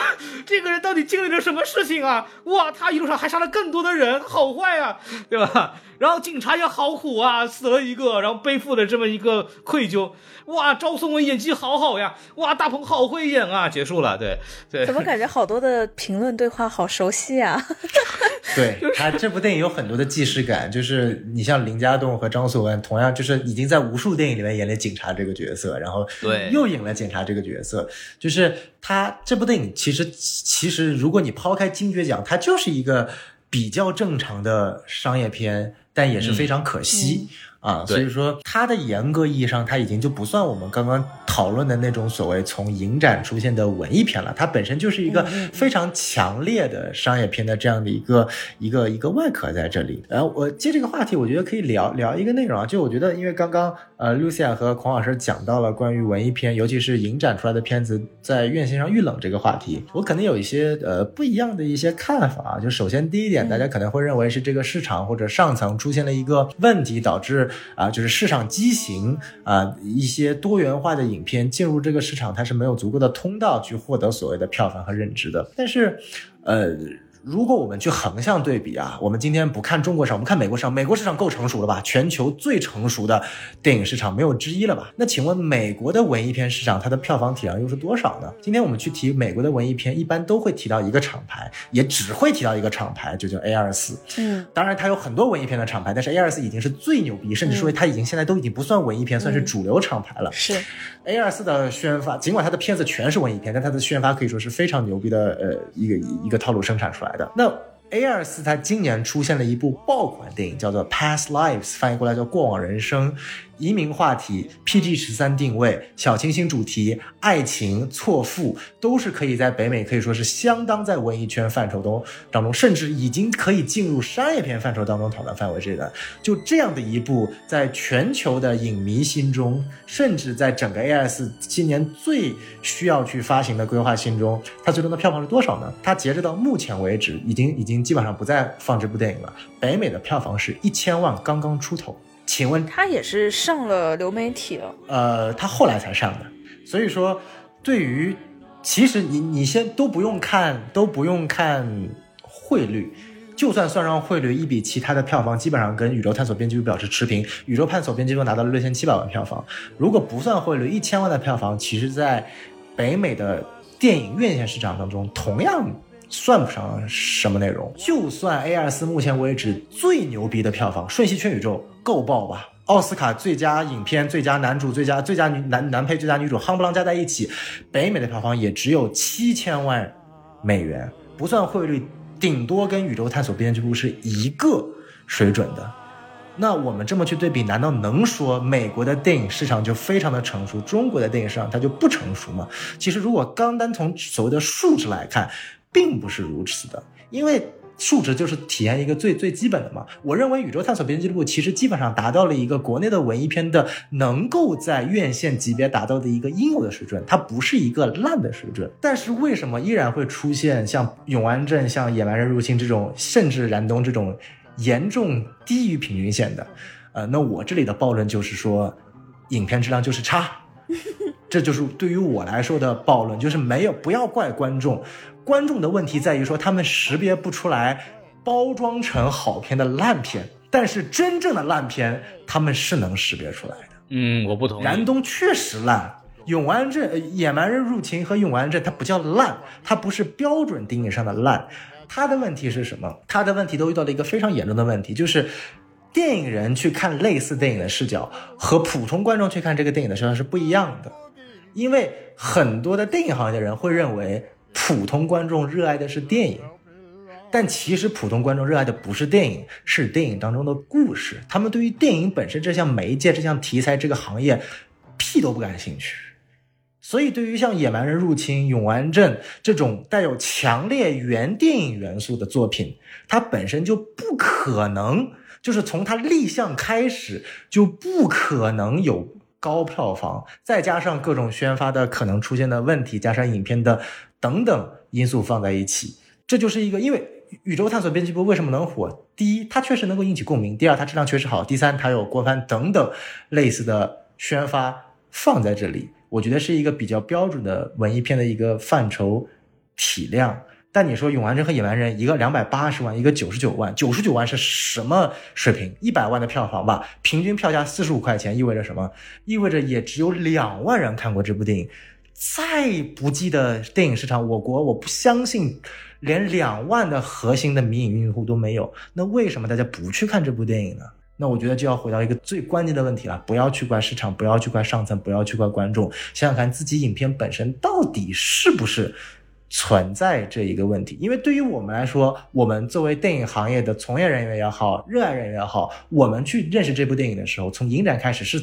Speaker 3: 这个人到底经历了什么事情啊，哇，他一路上还杀了更多的人，好坏啊，对吧？然后警察也好苦啊，死了一个，然后背负了这么一个愧疚。哇，赵颂文演技好好呀！哇，大鹏好会演啊！结束了，对对。
Speaker 2: 怎么感觉好多的评论对话好熟悉啊？(laughs)
Speaker 1: 对他这部电影有很多的既视感，就是你像林家栋和张颂文，同样就是已经在无数电影里面演了警察这个角色，然后
Speaker 3: 对
Speaker 1: 又演了警察这个角色，就是他这部电影其实其实如果你抛开金爵奖，它就是一个比较正常的商业片，但也是非常可惜。啊，所以说它的严格意义上，它已经就不算我们刚刚讨论的那种所谓从影展出现的文艺片了，它本身就是一个非常强烈的商业片的这样的一个一个一个外壳在这里。然后我接这个话题，我觉得可以聊聊一个内容啊，就我觉得因为刚刚呃露西亚和孔老师讲到了关于文艺片，尤其是影展出来的片子在院线上遇冷这个话题，我可能有一些呃不一样的一些看法啊。就首先第一点，大家可能会认为是这个市场或者上层出现了一个问题，导致啊，就是市场畸形啊，一些多元化的影片进入这个市场，它是没有足够的通道去获得所谓的票房和认知的。但是，呃。如果我们去横向对比啊，我们今天不看中国市场，我们看美国市场，美国市场够成熟了吧？全球最成熟的电影市场没有之一了吧？那请问美国的文艺片市场它的票房体量又是多少呢？今天我们去提美国的文艺片，一般都会提到一个厂牌，也只会提到一个厂牌，就叫 A 二四。
Speaker 2: 嗯，
Speaker 1: 当然它有很多文艺片的厂牌，但是 A 二四已经是最牛逼，甚至说它已经现在都已经不算文艺片，算是主流厂牌了。
Speaker 2: 是
Speaker 1: A 二四的宣发，尽管它的片子全是文艺片，但它的宣发可以说是非常牛逼的，呃，一个一个套路生产出来的。那 A 二四它今年出现了一部爆款电影，叫做《Past Lives》，翻译过来叫《过往人生》。移民话题、PG 十三定位、小清新主题、爱情、错付，都是可以在北美可以说是相当在文艺圈范畴中当中，甚至已经可以进入商业片范畴当中讨论范围之内的。就这样的一部，在全球的影迷心中，甚至在整个 AS 今年最需要去发行的规划心中，它最终的票房是多少呢？它截止到目前为止，已经已经基本上不再放这部电影了。北美的票房是一千万刚刚出头。请问
Speaker 2: 他也是上了流媒体了？
Speaker 1: 呃，他后来才上的。所以说，对于其实你你先都不用看，都不用看汇率，就算算上汇率，一比七，它的票房，基本上跟《宇宙探索编辑部》表示持平，《宇宙探索编辑部》拿到了六千七百万票房。如果不算汇率，一千万的票房，其实在北美的电影院线市场当中，同样算不上什么内容。就算 A 二四目前为止最牛逼的票房，《瞬息全宇宙》。够爆吧！奥斯卡最佳影片、最佳男主、最佳最佳女男男配、最佳女主，夯不啷加在一起，北美的票房也只有七千万美元，不算汇率，顶多跟《宇宙探索编辑部》是一个水准的。那我们这么去对比，难道能说美国的电影市场就非常的成熟，中国的电影市场它就不成熟吗？其实，如果刚单从所谓的数值来看，并不是如此的，因为。数值就是体验一个最最基本的嘛。我认为《宇宙探索编辑部》其实基本上达到了一个国内的文艺片的能够在院线级别达到的一个应有的水准，它不是一个烂的水准。但是为什么依然会出现像《永安镇》、像《野蛮人入侵》这种，甚至《燃冬》这种严重低于平均线的？呃，那我这里的暴论就是说，影片质量就是差，这就是对于我来说的暴论，就是没有不要怪观众。观众的问题在于说，他们识别不出来包装成好片的烂片，但是真正的烂片他们是能识别出来的。
Speaker 3: 嗯，我不同意。
Speaker 1: 燃冬确实烂，永安镇、野蛮人入侵和永安镇它不叫烂，它不是标准定义上的烂。它的问题是什么？它的问题都遇到了一个非常严重的问题，就是电影人去看类似电影的视角和普通观众去看这个电影的视角是不一样的，因为很多的电影行业的人会认为。普通观众热爱的是电影，但其实普通观众热爱的不是电影，是电影当中的故事。他们对于电影本身这项媒介、这项题材、这个行业，屁都不感兴趣。所以，对于像《野蛮人入侵》《永安镇》这种带有强烈原电影元素的作品，它本身就不可能，就是从它立项开始就不可能有高票房，再加上各种宣发的可能出现的问题，加上影片的。等等因素放在一起，这就是一个，因为宇宙探索编辑部为什么能火？第一，它确实能够引起共鸣；第二，它质量确实好；第三，它有郭帆等等类似的宣发放在这里，我觉得是一个比较标准的文艺片的一个范畴体量。但你说《永安镇》和《野蛮人》，一个两百八十万，一个九十九万，九十九万是什么水平？一百万的票房吧，平均票价四十五块钱，意味着什么？意味着也只有两万人看过这部电影。再不济的电影市场，我国我不相信连两万的核心的迷影用户都没有。那为什么大家不去看这部电影呢？那我觉得就要回到一个最关键的问题了：不要去怪市场，不要去怪上层，不要去怪观众，想想看自己影片本身到底是不是。存在这一个问题，因为对于我们来说，我们作为电影行业的从业人员也好，热爱人员也好，我们去认识这部电影的时候，从影展开始是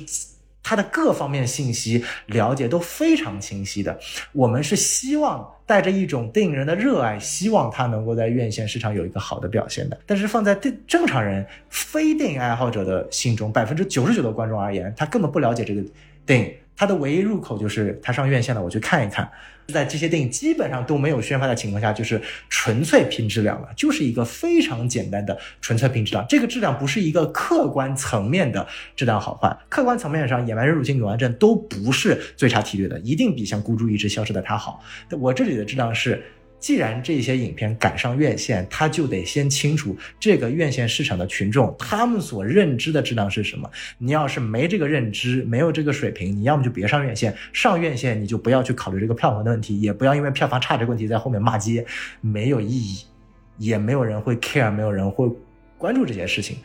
Speaker 1: 它的各方面信息了解都非常清晰的。我们是希望带着一种电影人的热爱，希望它能够在院线市场有一个好的表现的。但是放在正正常人、非电影爱好者的心中，百分之九十九的观众而言，他根本不了解这个电影，它的唯一入口就是他上院线了，我去看一看。在这些电影基本上都没有宣发的情况下，就是纯粹拼质量了，就是一个非常简单的纯粹拼质量。这个质量不是一个客观层面的质量好坏，客观层面上，《野蛮人入侵》《永安镇》都不是最差梯队的，一定比像《孤注一掷》《消失的他》好。我这里的质量是。既然这些影片赶上院线，他就得先清楚这个院线市场的群众他们所认知的质量是什么。你要是没这个认知，没有这个水平，你要么就别上院线。上院线你就不要去考虑这个票房的问题，也不要因为票房差这个问题在后面骂街，没有意义，也没有人会 care，没有人会关注这些事情。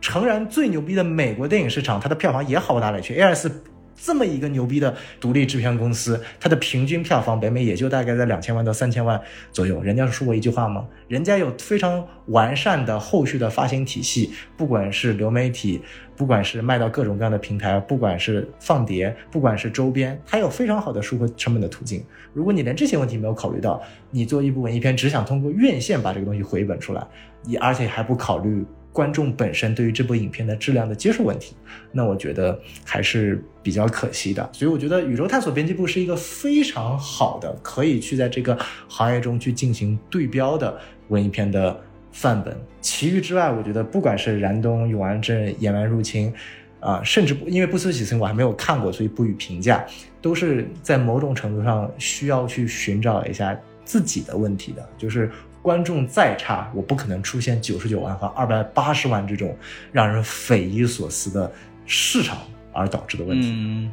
Speaker 1: 诚然，最牛逼的美国电影市场，它的票房也好不到哪里去。A 二四。这么一个牛逼的独立制片公司，它的平均票房北美也就大概在两千万到三千万左右。人家说过一句话吗？人家有非常完善的后续的发行体系，不管是流媒体，不管是卖到各种各样的平台，不管是放碟，不管是周边，它有非常好的收回成本的途径。如果你连这些问题没有考虑到，你做一部文艺片只想通过院线把这个东西回本出来，你而且还不考虑。观众本身对于这部影片的质量的接受问题，那我觉得还是比较可惜的。所以我觉得宇宙探索编辑部是一个非常好的可以去在这个行业中去进行对标的文艺片的范本。其余之外，我觉得不管是燃冬、永安镇、野蛮入侵，啊，甚至因为不思启森我还没有看过，所以不予评价，都是在某种程度上需要去寻找一下自己的问题的，就是。观众再差，我不可能出现九十九万和二百八十万这种让人匪夷所思的市场而导致的问题。
Speaker 3: 嗯，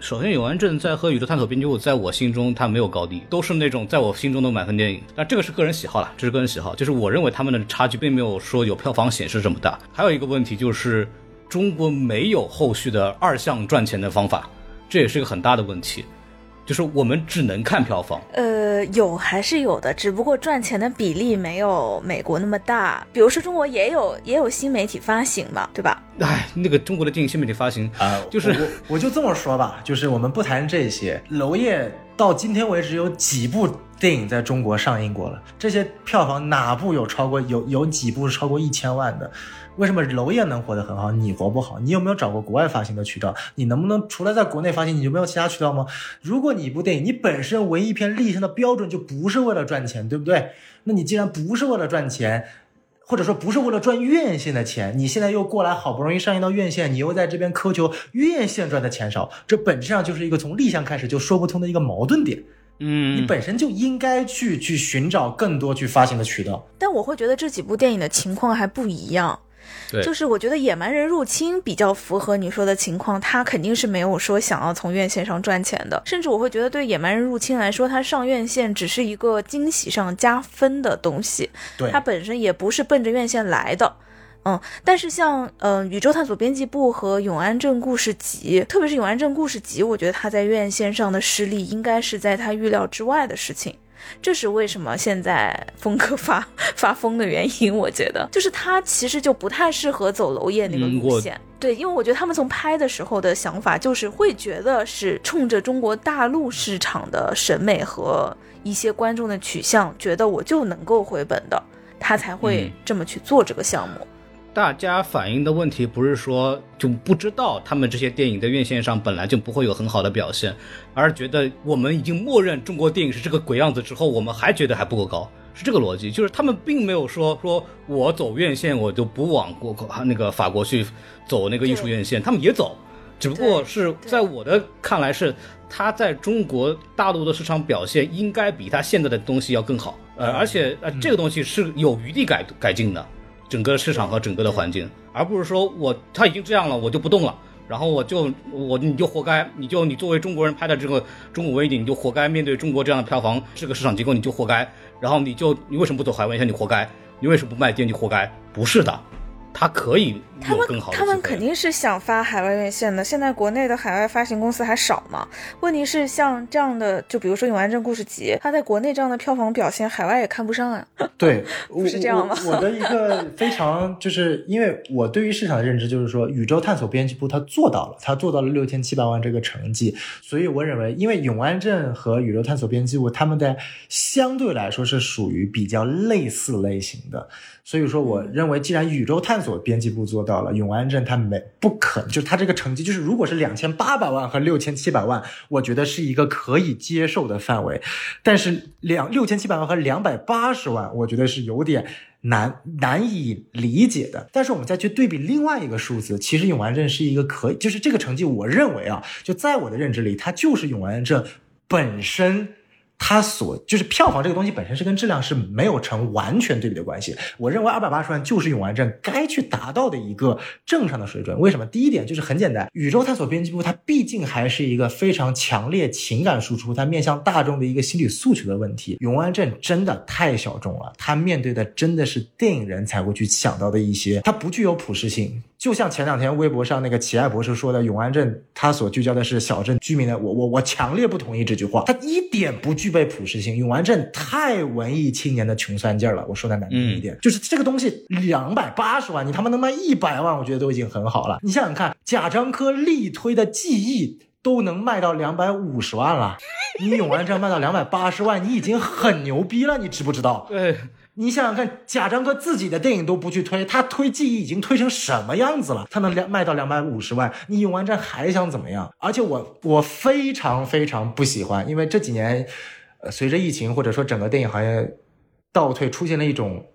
Speaker 3: 首先，《永安镇》在和《宇宙探索编辑部》在我心中它没有高低，都是那种在我心中的满分电影。但这个是个人喜好了，这是个人喜好，就是我认为他们的差距并没有说有票房显示这么大。还有一个问题就是，中国没有后续的二项赚钱的方法，这也是一个很大的问题。就是我们只能看票房，
Speaker 2: 呃，有还是有的，只不过赚钱的比例没有美国那么大。比如说中国也有也有新媒体发行嘛，对吧？
Speaker 3: 哎，那个中国的电影新媒体发行啊，就是
Speaker 1: 我我就这么说吧，就是我们不谈这些，娄烨到今天为止有几部电影在中国上映过了？这些票房哪部有超过有有几部是超过一千万的？为什么娄烨能活得很好，你活不好？你有没有找过国外发行的渠道？你能不能除了在国内发行，你就没有其他渠道吗？如果你一部电影，你本身文艺片立项的标准就不是为了赚钱，对不对？那你既然不是为了赚钱，或者说不是为了赚院线的钱，你现在又过来好不容易上映到院线，你又在这边苛求院线赚的钱少，这本质上就是一个从立项开始就说不通的一个矛盾点。
Speaker 3: 嗯，
Speaker 1: 你本身就应该去去寻找更多去发行的渠道。
Speaker 2: 但我会觉得这几部电影的情况还不一样。就是我觉得《野蛮人入侵》比较符合你说的情况，他肯定是没有说想要从院线上赚钱的，甚至我会觉得对《野蛮人入侵》来说，它上院线只是一个惊喜上加分的东西，
Speaker 1: 对，
Speaker 2: 它本身也不是奔着院线来的，嗯，但是像嗯《宇宙探索编辑部》和《永安镇故事集》，特别是《永安镇故事集》，我觉得它在院线上的失利应该是在他预料之外的事情。这是为什么现在峰哥发发疯的原因，我觉得就是他其实就不太适合走娄烨那个路线。对，因为我觉得他们从拍的时候的想法就是会觉得是冲着中国大陆市场的审美和一些观众的取向，觉得我就能够回本的，他才会这么去做这个项目。
Speaker 3: 大家反映的问题不是说就不知道他们这些电影在院线上本来就不会有很好的表现，而觉得我们已经默认中国电影是这个鬼样子之后，我们还觉得还不够高。是这个逻辑，就是他们并没有说说我走院线我就不往国那个法国去走那个艺术院线，他们也走，只不过是在我的看来是他在中国大陆的市场表现应该比他现在的东西要更好，呃，而且呃这个东西是有余地改改进的，整个市场和整个的环境，而不是说我他已经这样了我就不动了。然后我就我你就活该，你就你作为中国人拍的这个中国微电影，你就活该面对中国这样的票房这个市场结构，你就活该。然后你就你为什么不走海外线？你活该。你为什么不卖电？你活该。不是的。他可以
Speaker 2: 他们他们肯定是想发海外院线的。现在国内的海外发行公司还少嘛？问题是像这样的，就比如说《永安镇故事集》，它在国内这样的票房表现，海外也看不上啊。(laughs)
Speaker 1: 对，(laughs)
Speaker 2: 不是这样吗？
Speaker 1: 我的一个非常就是，因为我对于市场的认知就是说，宇宙探索编辑部它做到了，它做到了六千七百万这个成绩，所以我认为，因为永安镇和宇宙探索编辑部他们的相对来说是属于比较类似类型的。所以说，我认为既然宇宙探索编辑部做到了，永安镇它没不可能，就是它这个成绩，就是如果是两千八百万和六千七百万，我觉得是一个可以接受的范围。但是两六千七百万和两百八十万，我觉得是有点难难以理解的。但是我们再去对比另外一个数字，其实永安镇是一个可以，就是这个成绩，我认为啊，就在我的认知里，它就是永安镇本身。它所就是票房这个东西本身是跟质量是没有成完全对比的关系。我认为二百八十万就是永安镇该去达到的一个正常的水准。为什么？第一点就是很简单，宇宙探索编辑部它毕竟还是一个非常强烈情感输出，它面向大众的一个心理诉求的问题。永安镇真的太小众了，它面对的真的是电影人才会去想到的一些，它不具有普适性。就像前两天微博上那个奇爱博士说的，永安镇他所聚焦的是小镇居民的，我我我强烈不同意这句话，他一点不具备普适性。永安镇太文艺青年的穷酸劲儿了，我说的难听一点，就是这个东西两百八十万，你他妈能卖一百万，我觉得都已经很好了。你想想看，贾樟柯力推的记忆都能卖到两百五十万了，你永安镇卖到两百八十万，你已经很牛逼了，你知不知道？
Speaker 3: 对。
Speaker 1: 你想想看，贾樟柯自己的电影都不去推，他推记忆已经推成什么样子了？他能两卖到两百五十万，你永安镇还想怎么样？而且我我非常非常不喜欢，因为这几年，呃，随着疫情或者说整个电影行业倒退，出现了一种。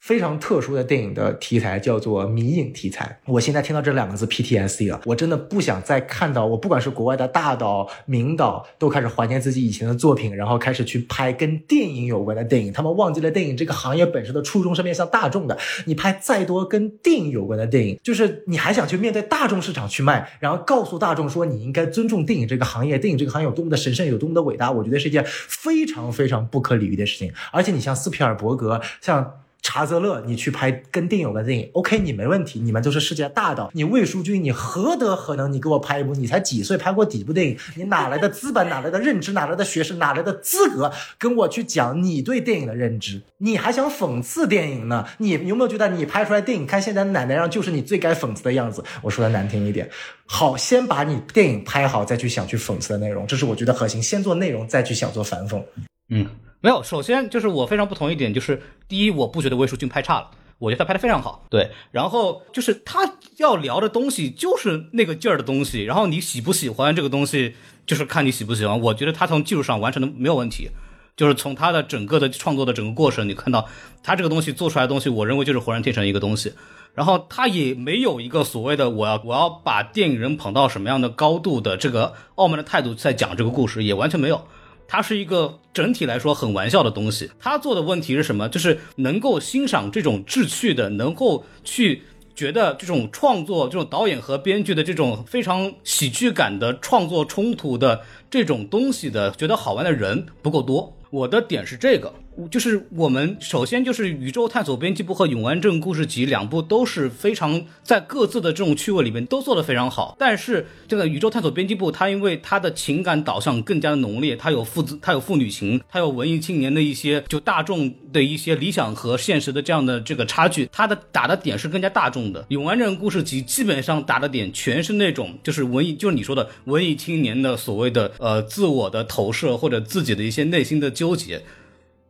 Speaker 1: 非常特殊的电影的题材叫做迷影题材。我现在听到这两个字 PTSD 了，我真的不想再看到。我不管是国外的大导、名导，都开始怀念自己以前的作品，然后开始去拍跟电影有关的电影。他们忘记了电影这个行业本身的初衷是面向大众的。你拍再多跟电影有关的电影，就是你还想去面对大众市场去卖，然后告诉大众说你应该尊重电影这个行业，电影这个行业有多么的神圣，有多么的伟大。我觉得是一件非常非常不可理喻的事情。而且你像斯皮尔伯格，像。查泽勒，你去拍跟电影有关的电影，OK，你没问题，你们都是世界大导。你魏书君，你何德何能？你给我拍一部，你才几岁，拍过几部电影？你哪来的资本？哪来的认知？哪来的学识？哪来的资格跟我去讲你对电影的认知？你还想讽刺电影呢？你有没有觉得你拍出来电影，看现在奶奶样，就是你最该讽刺的样子？我说的难听一点，好，先把你电影拍好，再去想去讽刺的内容，这是我觉得核心。先做内容，再去想做反讽。
Speaker 3: 嗯。没有，首先就是我非常不同一点，就是第一，我不觉得魏书君拍差了，我觉得他拍的非常好。对，然后就是他要聊的东西就是那个劲儿的东西，然后你喜不喜欢这个东西，就是看你喜不喜欢。我觉得他从技术上完成的没有问题，就是从他的整个的创作的整个过程，你看到他这个东西做出来的东西，我认为就是浑然天成一个东西。然后他也没有一个所谓的我要我要把电影人捧到什么样的高度的这个傲慢的态度在讲这个故事，也完全没有。它是一个整体来说很玩笑的东西。他做的问题是什么？就是能够欣赏这种志趣的，能够去觉得这种创作、这种导演和编剧的这种非常喜剧感的创作冲突的这种东西的，觉得好玩的人不够多。我的点是这个。就是我们首先就是宇宙探索编辑部和永安镇故事集两部都是非常在各自的这种趣味里面都做得非常好，但是这个宇宙探索编辑部它因为它的情感导向更加的浓烈，它有父子，它有父女情，它有文艺青年的一些就大众的一些理想和现实的这样的这个差距，它的打的点是更加大众的。永安镇故事集基本上打的点全是那种就是文艺，就是你说的文艺青年的所谓的呃自我的投射或者自己的一些内心的纠结。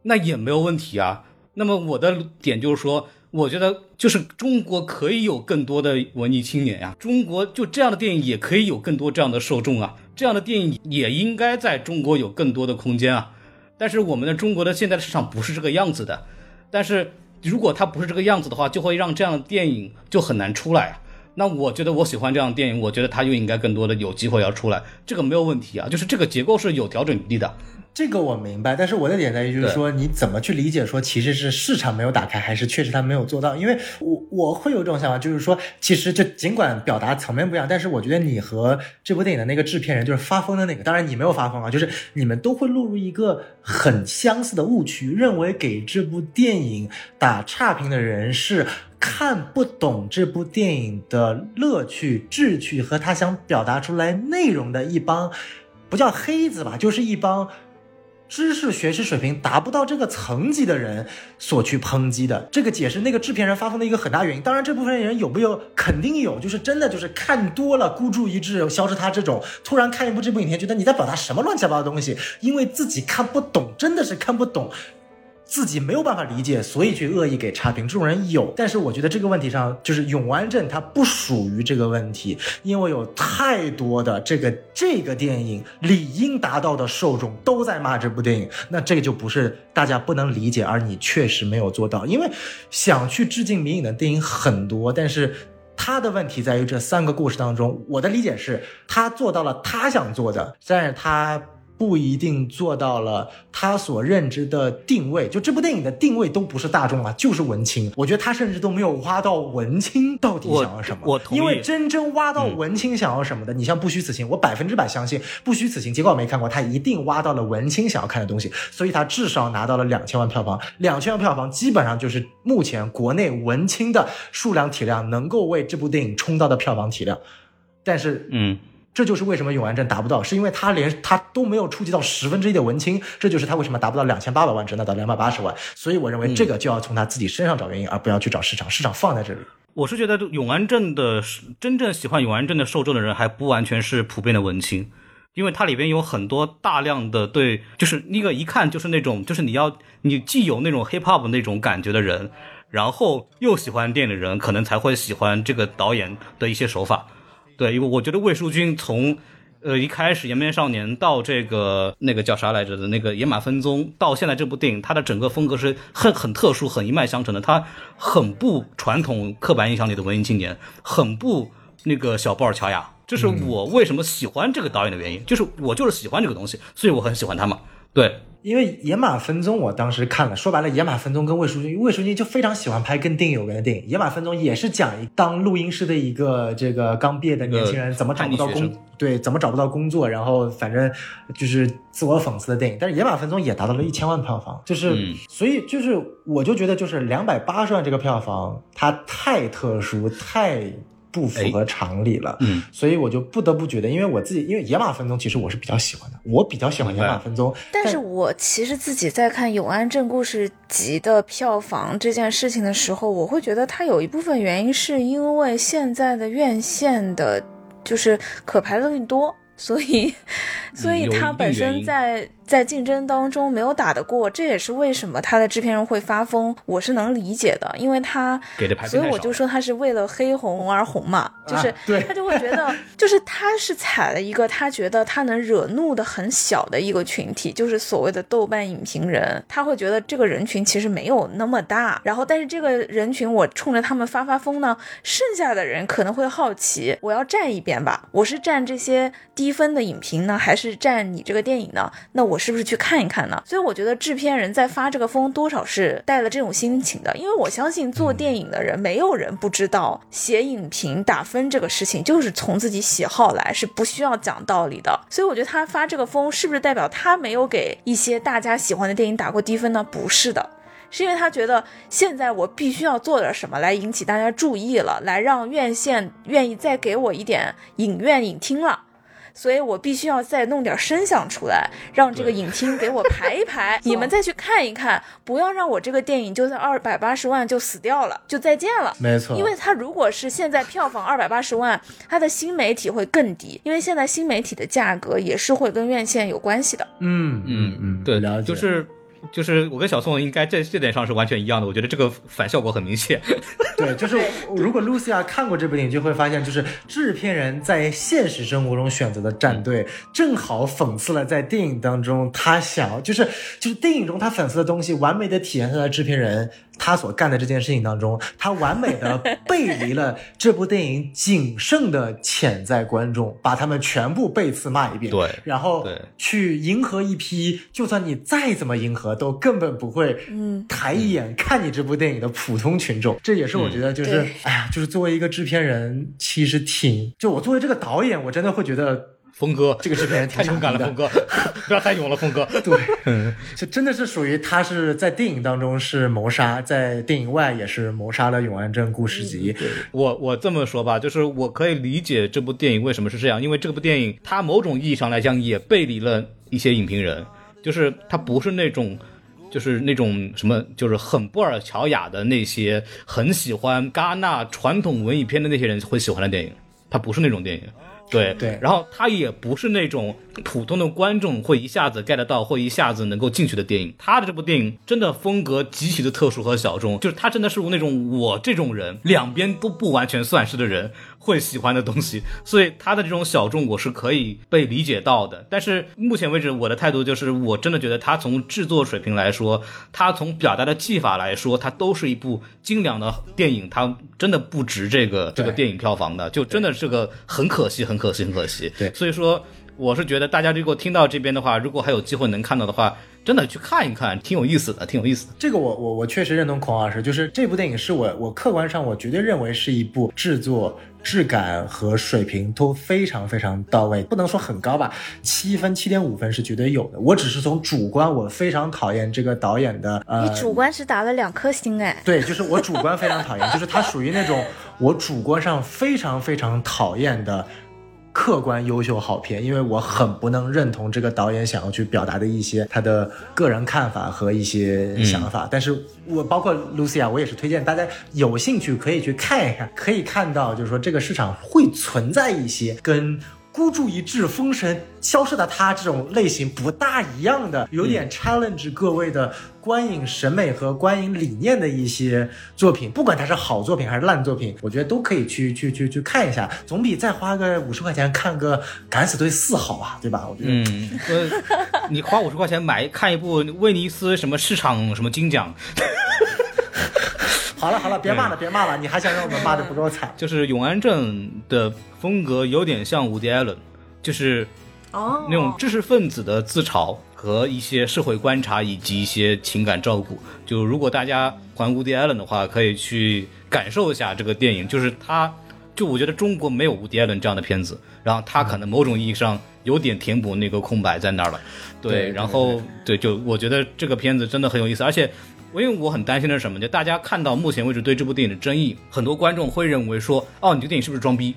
Speaker 3: 那也没有问题啊。那么我的点就是说，我觉得就是中国可以有更多的文艺青年呀，中国就这样的电影也可以有更多这样的受众啊，这样的电影也应该在中国有更多的空间啊。但是我们的中国的现在的市场不是这个样子的，但是如果它不是这个样子的话，就会让这样的电影就很难出来啊。那我觉得我喜欢这样的电影，我觉得它就应该更多的有机会要出来，这个没有问题啊，就是这个结构是有调整余地的。
Speaker 1: 这个我明白，但是我的点在于，就是说你怎么去理解说其实是市场没有打开，还是确实他没有做到？因为我我会有这种想法，就是说其实就尽管表达层面不一样，但是我觉得你和这部电影的那个制片人就是发疯的那个，当然你没有发疯啊，就是你们都会落入一个很相似的误区，认为给这部电影打差评的人是看不懂这部电影的乐趣、志趣和他想表达出来内容的一帮，不叫黑子吧，就是一帮。知识学识水平达不到这个层级的人所去抨击的，这个解释那个制片人发疯的一个很大原因。当然，这部分人有没有肯定有，就是真的就是看多了孤注一掷，消失他这种突然看一部这部影片，觉得你在表达什么乱七八糟的东西，因为自己看不懂，真的是看不懂。自己没有办法理解，所以去恶意给差评，这种人有。但是我觉得这个问题上，就是永安镇它不属于这个问题，因为有太多的这个这个电影理应达到的受众都在骂这部电影，那这个就不是大家不能理解，而你确实没有做到。因为想去致敬迷影的电影很多，但是他的问题在于这三个故事当中，我的理解是他做到了他想做的，但是他。不一定做到了他所认知的定位，就这部电影的定位都不是大众啊，就是文青。我觉得他甚至都没有挖到文青到底想要什么。
Speaker 3: 我同
Speaker 1: 意。因为真正挖到文青想要什么的，你像《不虚此行》，我百分之百相信《不虚此行》。结果我没看过，他一定挖到了文青想要看的东西，所以他至少拿到了两千万票房。两千万票房基本上就是目前国内文青的数量体量能够为这部电影冲到的票房体量。但是，
Speaker 3: 嗯。
Speaker 1: 这就是为什么永安镇达不到，是因为他连他都没有触及到十分之一的文青，这就是他为什么达不到两千八百万，只拿到两百八十万。所以我认为这个就要从他自己身上找原因，而不要去找市场，市场放在这里。
Speaker 3: 我是觉得永安镇的真正喜欢永安镇的受众的人，还不完全是普遍的文青，因为它里边有很多大量的对，就是那个一看就是那种，就是你要你既有那种 hip hop 那种感觉的人，然后又喜欢电影的人，可能才会喜欢这个导演的一些手法。对，因为我觉得魏书君从，呃一开始《延边少年》到这个那个叫啥来着的那个《野马分鬃》，到现在这部电影，他的整个风格是很很特殊、很一脉相承的。他很不传统刻板印象里的文艺青年，很不那个小布尔乔亚。这是我为什么喜欢这个导演的原因，就是我就是喜欢这个东西，所以我很喜欢他嘛。对。
Speaker 1: 因为《野马分鬃》，我当时看了，说白了，《野马分鬃》跟魏书君，魏书君就非常喜欢拍跟电影有关的电影，《野马分鬃》也是讲当录音师的一个这个刚毕业的年轻人怎么找不到工，对，怎么找不到工作，然后反正就是自我讽刺的电影。但是《野马分鬃》也达到了一千万票房，就是所以就是我就觉得就是两百八十万这个票房，它太特殊，太。不符合常理了，
Speaker 3: 嗯，
Speaker 1: 所以我就不得不觉得，因为我自己，因为《野马分鬃》其实我是比较喜欢的，我比较喜欢《野马分鬃》，
Speaker 2: 但是我其实自己在看《永安镇故事集》的票房这件事情的时候，我会觉得它有一部分原因是因为现在的院线的，就是可排的东西多，所以，(laughs) 所以它本身在。在竞争当中没有打得过，这也是为什么他的制片人会发疯，我是能理解的，因为他给的牌，所以我就说他是为了黑红而红嘛，就是他就会觉得，(laughs) 就是他是踩了一个他觉得他能惹怒的很小的一个群体，就是所谓的豆瓣影评人，他会觉得这个人群其实没有那么大，然后但是这个人群我冲着他们发发疯呢，剩下的人可能会好奇，我要站一边吧，我是站这些低分的影评呢，还是站你这个电影呢？那我。是不是去看一看呢？所以我觉得制片人在发这个疯，多少是带了这种心情的。因为我相信做电影的人，没有人不知道写影评打分这个事情就是从自己喜好来，是不需要讲道理的。所以我觉得他发这个疯，是不是代表他没有给一些大家喜欢的电影打过低分呢？不是的，是因为他觉得现在我必须要做点什么来引起大家注意了，来让院线愿意再给我一点影院影厅了。所以我必须要再弄点声响出来，让这个影厅给我排一排，(laughs) 你们再去看一看，不要让我这个电影就在二百八十万就死掉了，就再见了。
Speaker 1: 没错，
Speaker 2: 因为它如果是现在票房二百八十万，它的新媒体会更低，因为现在新媒体的价格也是会跟院线有关系的。
Speaker 1: 嗯嗯嗯，
Speaker 3: 对，就是就是我跟小宋应该在这点上是完全一样的，我觉得这个反效果很明显。(laughs)
Speaker 1: 对，就是如果露西亚看过这部电影，就会发现，就是制片人在现实生活中选择的战队，正好讽刺了在电影当中他想，就是就是电影中他讽刺的东西，完美的体现在了制片人。他所干的这件事情当中，(laughs) 他完美的背离了这部电影仅剩的潜在观众，把他们全部背刺骂一遍，
Speaker 3: 对，
Speaker 1: 然后
Speaker 3: 对。
Speaker 1: 去迎合一批，就算你再怎么迎合，都根本不会
Speaker 2: 嗯。
Speaker 1: 抬一眼看你这部电影的普通群众。这也是我觉得，就是、
Speaker 2: 对。
Speaker 1: 哎呀，就是作为一个制片人，其实挺，就我作为这个导演，我真的会觉得
Speaker 3: 峰哥，
Speaker 1: 这个制片人
Speaker 3: 太勇敢了，峰哥，(laughs) 不要太勇了，峰哥。
Speaker 1: 对，这真的是属于他是在电影当中是谋杀，在电影外也是谋杀了永安镇故事集。
Speaker 3: 我我这么说吧，就是我可以理解这部电影为什么是这样，因为这部电影它某种意义上来讲也背离了一些影评人，就是它不是那种。就是那种什么，就是很布尔乔亚的那些很喜欢戛纳传统文艺片的那些人会喜欢的电影，它不是那种电影。对
Speaker 1: 对
Speaker 3: 然后它也不是那种普通的观众会一下子 get 到，会一下子能够进去的电影。他的这部电影真的风格极其的特殊和小众，就是他真的是那种我这种人两边都不完全算是的人会喜欢的东西，(laughs) 所以他的这种小众我是可以被理解到的。但是目前为止，我的态度就是，我真的觉得他从制作水平来说，他从表达的技法来说，它都是一部精良的电影，它真的不值这个这个电影票房的，就真的是个很可惜，很可惜，很可惜。
Speaker 1: 对
Speaker 3: 所以说。我是觉得大家如果听到这边的话，如果还有机会能看到的话，真的去看一看，挺有意思的，挺有意思的。
Speaker 1: 这个我我我确实认同孔老师，就是这部电影是我我客观上我绝对认为是一部制作质感和水平都非常非常到位，不能说很高吧，七分七点五分是绝对有的。我只是从主观，我非常讨厌这个导演的呃
Speaker 2: 你主观是打了两颗星哎，
Speaker 1: 对，就是我主观非常讨厌，就是他属于那种我主观上非常非常讨厌的客观优秀好片，因为我很不能认同这个导演想要去表达的一些他的个人看法和一些想法。但是我包括 Lucia，我也是推荐大家有兴趣可以去看一看，可以看到就是说这个市场会存在一些跟。孤注一掷、封神、消失的他这种类型不大一样的，有点 challenge 各位的观影审美和观影理念的一些作品，不管它是好作品还是烂作品，我觉得都可以去去去去看一下，总比再花个五十块钱看个《敢死队四》好啊，对吧？我觉得，
Speaker 3: 嗯，呃，你花五十块钱买看一部威尼斯什么市场什么金奖，
Speaker 1: 好了好了，别骂了别骂了，你还想让我们骂的不够惨？(laughs)
Speaker 3: 就是永安镇的风格有点像伍迪·艾伦，就是
Speaker 2: 哦，
Speaker 3: 那种知识分子的自嘲和一些社会观察以及一些情感照顾。就如果大家还伍迪·艾伦的话，可以去感受一下这个电影。就是他，就我觉得中国没有伍迪·艾伦这样的片子，然后他可能某种意义上有点填补那个空白在那儿了。
Speaker 1: 对对
Speaker 3: 然后对，就我觉得这个片子真的很有意思，而且。我因为我很担心的是什么？就大家看到目前为止对这部电影的争议，很多观众会认为说，哦，你这个电影是不是装逼？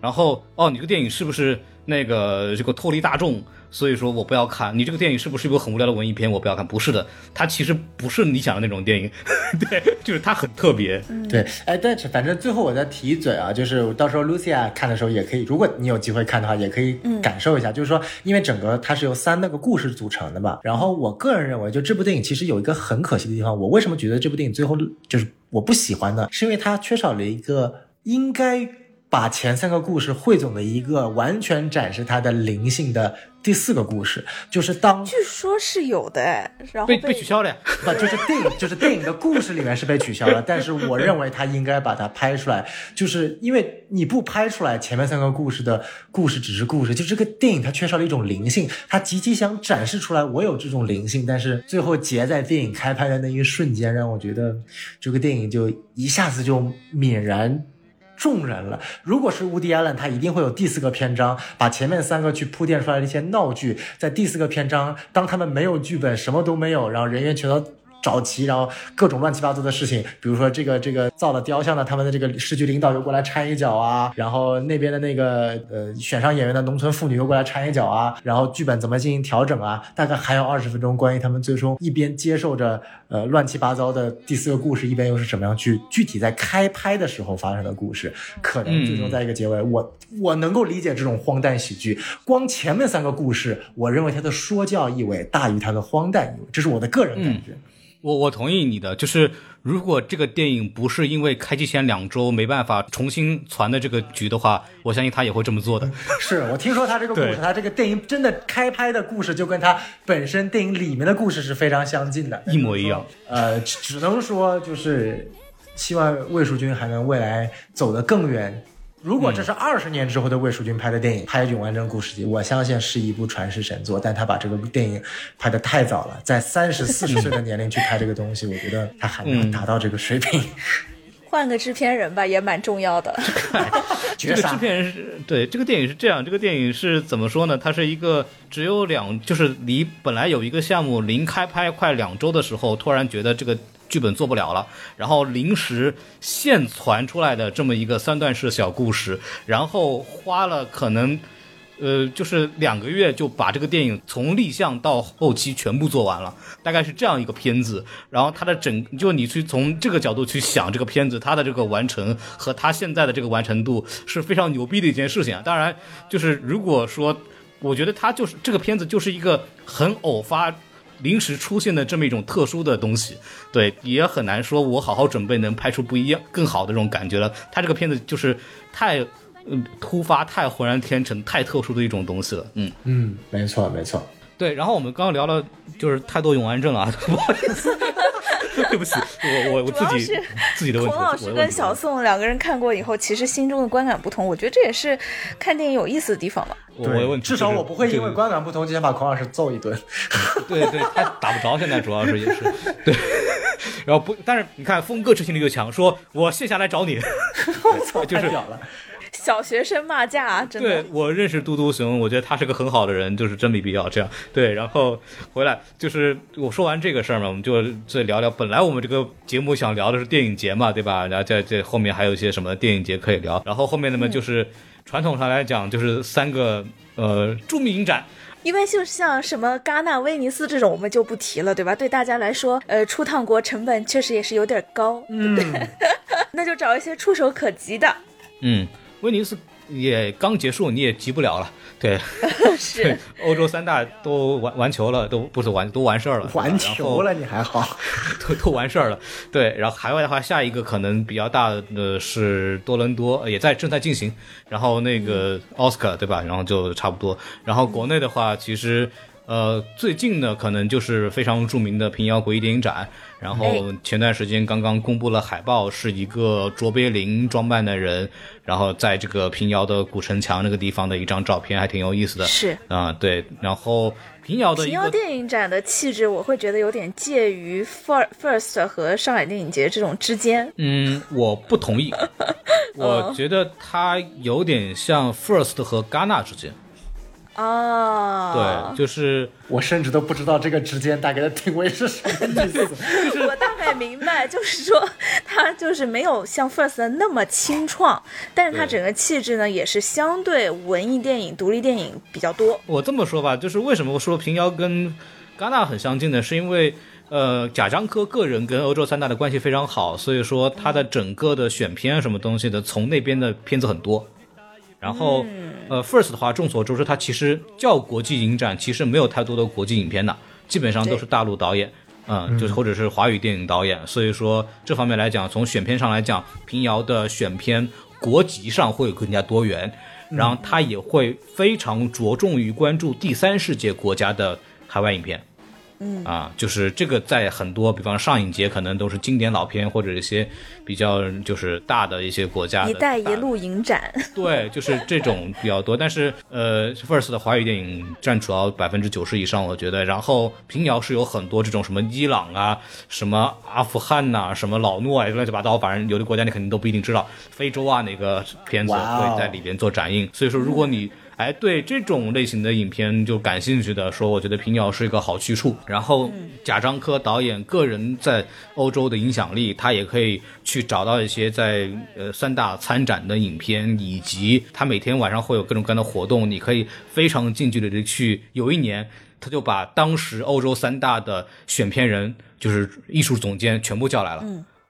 Speaker 3: 然后，哦，你这个电影是不是那个这个脱离大众？所以说我不要看。你这个电影是不是一部很无聊的文艺片？我不要看。不是的，它其实不是你想的那种电影，(laughs) 对，就是它很特别。
Speaker 1: 对，哎，但是反正最后我再提一嘴啊，就是到时候 Lucia 看的时候也可以，如果你有机会看的话，也可以感受一下。就是说，因为整个它是由三那个故事组成的嘛。然后我个人认为，就这部电影其实有一个很可惜的地方。我为什么觉得这部电影最后就是我不喜欢呢？是因为它缺少了一个应该把前三个故事汇总的一个完全展示它的灵性的第四个故事，就是当
Speaker 2: 据说是有的哎，然后
Speaker 3: 被被取消了呀。
Speaker 1: 不，就是电影，就是电影的故事里面是被取消了，但是我认为他应该把它拍出来，就是因为你不拍出来前面三个故事的故事只是故事，就这个电影它缺少了一种灵性，它极其想展示出来我有这种灵性，但是最后结在电影开拍的那一瞬间，让我觉得这个电影就一下子就泯然。众人了。如果是乌迪·艾伦，他一定会有第四个篇章，把前面三个去铺垫出来的一些闹剧，在第四个篇章，当他们没有剧本，什么都没有，然后人员全都。找齐，然后各种乱七八糟的事情，比如说这个这个造了雕像的，他们的这个市局领导又过来掺一脚啊，然后那边的那个呃选上演员的农村妇女又过来掺一脚啊，然后剧本怎么进行调整啊，(laughs) 大概还有二十分钟，关于他们最终一边接受着呃乱七八糟的第四个故事，一边又是怎么样去具体在开拍的时候发生的故事，可能最终在一个结尾，我我能够理解这种荒诞喜剧，光前面三个故事，我认为它的说教意味大于它的荒诞意味，这是我的个人感觉。
Speaker 3: 我我同意你的，就是如果这个电影不是因为开机前两周没办法重新传的这个局的话，我相信他也会这么做的。(laughs)
Speaker 1: 是我听说他这个故事，他这个电影真的开拍的故事就跟他本身电影里面的故事是非常相近的，
Speaker 3: 一模一样。
Speaker 1: 呃，只只能说就是希望魏淑君还能未来走得更远。如果这是二十年之后的魏淑君拍的电影，拍《永安镇故事集》，我相信是一部传世神作。但他把这个电影拍得太早了，在三十四十岁的年龄去拍这个东西，我觉得他还没有达到这个水平。(laughs)
Speaker 2: 换个制片人吧，也蛮重要的。(laughs)
Speaker 3: 这个制！片人是对这个电影是这样，这个电影是怎么说呢？它是一个只有两，就是离本来有一个项目临开拍快两周的时候，突然觉得这个剧本做不了了，然后临时现传出来的这么一个三段式小故事，然后花了可能。呃，就是两个月就把这个电影从立项到后期全部做完了，大概是这样一个片子。然后它的整，就你去从这个角度去想这个片子，它的这个完成和它现在的这个完成度是非常牛逼的一件事情啊。当然，就是如果说，我觉得它就是这个片子就是一个很偶发。临时出现的这么一种特殊的东西，对，也很难说我好好准备能拍出不一样、更好的这种感觉了。他这个片子就是太，嗯，突发、太浑然天成、太特殊的一种东西了。嗯，
Speaker 1: 嗯，没错没错。
Speaker 3: 对。然后我们刚刚聊了，就是太多永安镇了啊，(laughs) 不好意思，(laughs) 对不起，我我我自己自己的问题。
Speaker 2: 孔老师跟小宋两个人看过以后，其实心中的观感不同，我觉得这也是看电影有意思的地方吧。
Speaker 3: 我我的问题
Speaker 1: 至少我不会因为观感不同就想把孔老师揍一顿。(laughs)
Speaker 3: 对对，他打不着，现在主要是也是对。(laughs) 然后不，但是你看峰哥执行力就强，说我线下来找你，
Speaker 1: 我操，
Speaker 3: 就是
Speaker 1: 太屌了！
Speaker 2: 小学生骂架，真的
Speaker 3: 对。我认识嘟嘟熊，我觉得他是个很好的人，就是真没必要这样。(laughs) 对，然后回来就是我说完这个事儿嘛，我们就再聊聊。本来我们这个节目想聊的是电影节嘛，对吧？然后在这后面还有一些什么电影节可以聊。然后后面那么就是传统上来讲，就是三个呃著名影展。
Speaker 2: 因为就像什么戛纳、威尼斯这种，我们就不提了，对吧？对大家来说，呃，出趟国成本确实也是有点高，
Speaker 1: 嗯，(laughs)
Speaker 2: 那就找一些触手可及的。
Speaker 3: 嗯，威尼斯也刚结束，你也急不了了。对，(laughs) (laughs)
Speaker 2: 是
Speaker 3: 对，欧洲三大都完完球了，都不是完都完事儿了，
Speaker 1: 完球了，你还好？(laughs)
Speaker 3: 都都完事儿了。对，然后海外的话，下一个可能比较大的是多伦多，呃也在正在进行。然后那个奥斯卡对吧？然后就差不多。然后国内的话，其实呃最近呢可能就是非常著名的平遥国际电影展。然后前段时间刚刚公布了海报，是一个卓别林装扮的人，然后在这个平遥的古城墙那个地方的一张照片，还挺有意思的。
Speaker 2: 是。
Speaker 3: 啊、对。然后平遥的
Speaker 2: 平遥电影展的气质，我会觉得有点介于 Fir- First 和上海电影节这种之间。
Speaker 3: 嗯，我不同意。(laughs) 我觉得它有点像 First 和戛纳之间，
Speaker 2: 哦，
Speaker 3: 对，就是
Speaker 1: 我甚至都不知道这个之间大概的定位是什么意思。(laughs)
Speaker 2: 我大概明白，就是说它就是没有像 First 的那么清创，但是它整个气质呢也是相对文艺电影、独立电影比较多。
Speaker 3: 我这么说吧，就是为什么我说平遥跟戛纳很相近呢？是因为呃，贾樟柯个人跟欧洲三大的关系非常好，所以说他的整个的选片啊什么东西的，从那边的片子很多。然后，呃，First 的话，众所周知，它其实叫国际影展，其实没有太多的国际影片的，基本上都是大陆导演，嗯，就是或者是华语电影导演。所以说这方面来讲，从选片上来讲，平遥的选片国籍上会更加多元，然后它也会非常着重于关注第三世界国家的海外影片。嗯啊，就是这个在很多，比方上影节可能都是经典老片，或者一些比较就是大的一些国家的“
Speaker 2: 一带一路”影展，
Speaker 3: 对，就是这种比较多。但是呃，First 的华语电影占主要百分之九十以上，我觉得。然后平遥是有很多这种什么伊朗啊、什么阿富汗呐、什么老挝啊，乱七八糟，反正有的国家你肯定都不一定知道。非洲啊，那个片子会在里边做展映。所以说，如果你哎，对这种类型的影片就感兴趣的，说我觉得平遥是一个好去处。然后贾樟柯导演个人在欧洲的影响力，他也可以去找到一些在呃三大参展的影片，以及他每天晚上会有各种各样的活动，你可以非常近距离的去。有一年，他就把当时欧洲三大的选片人，就是艺术总监全部叫来了，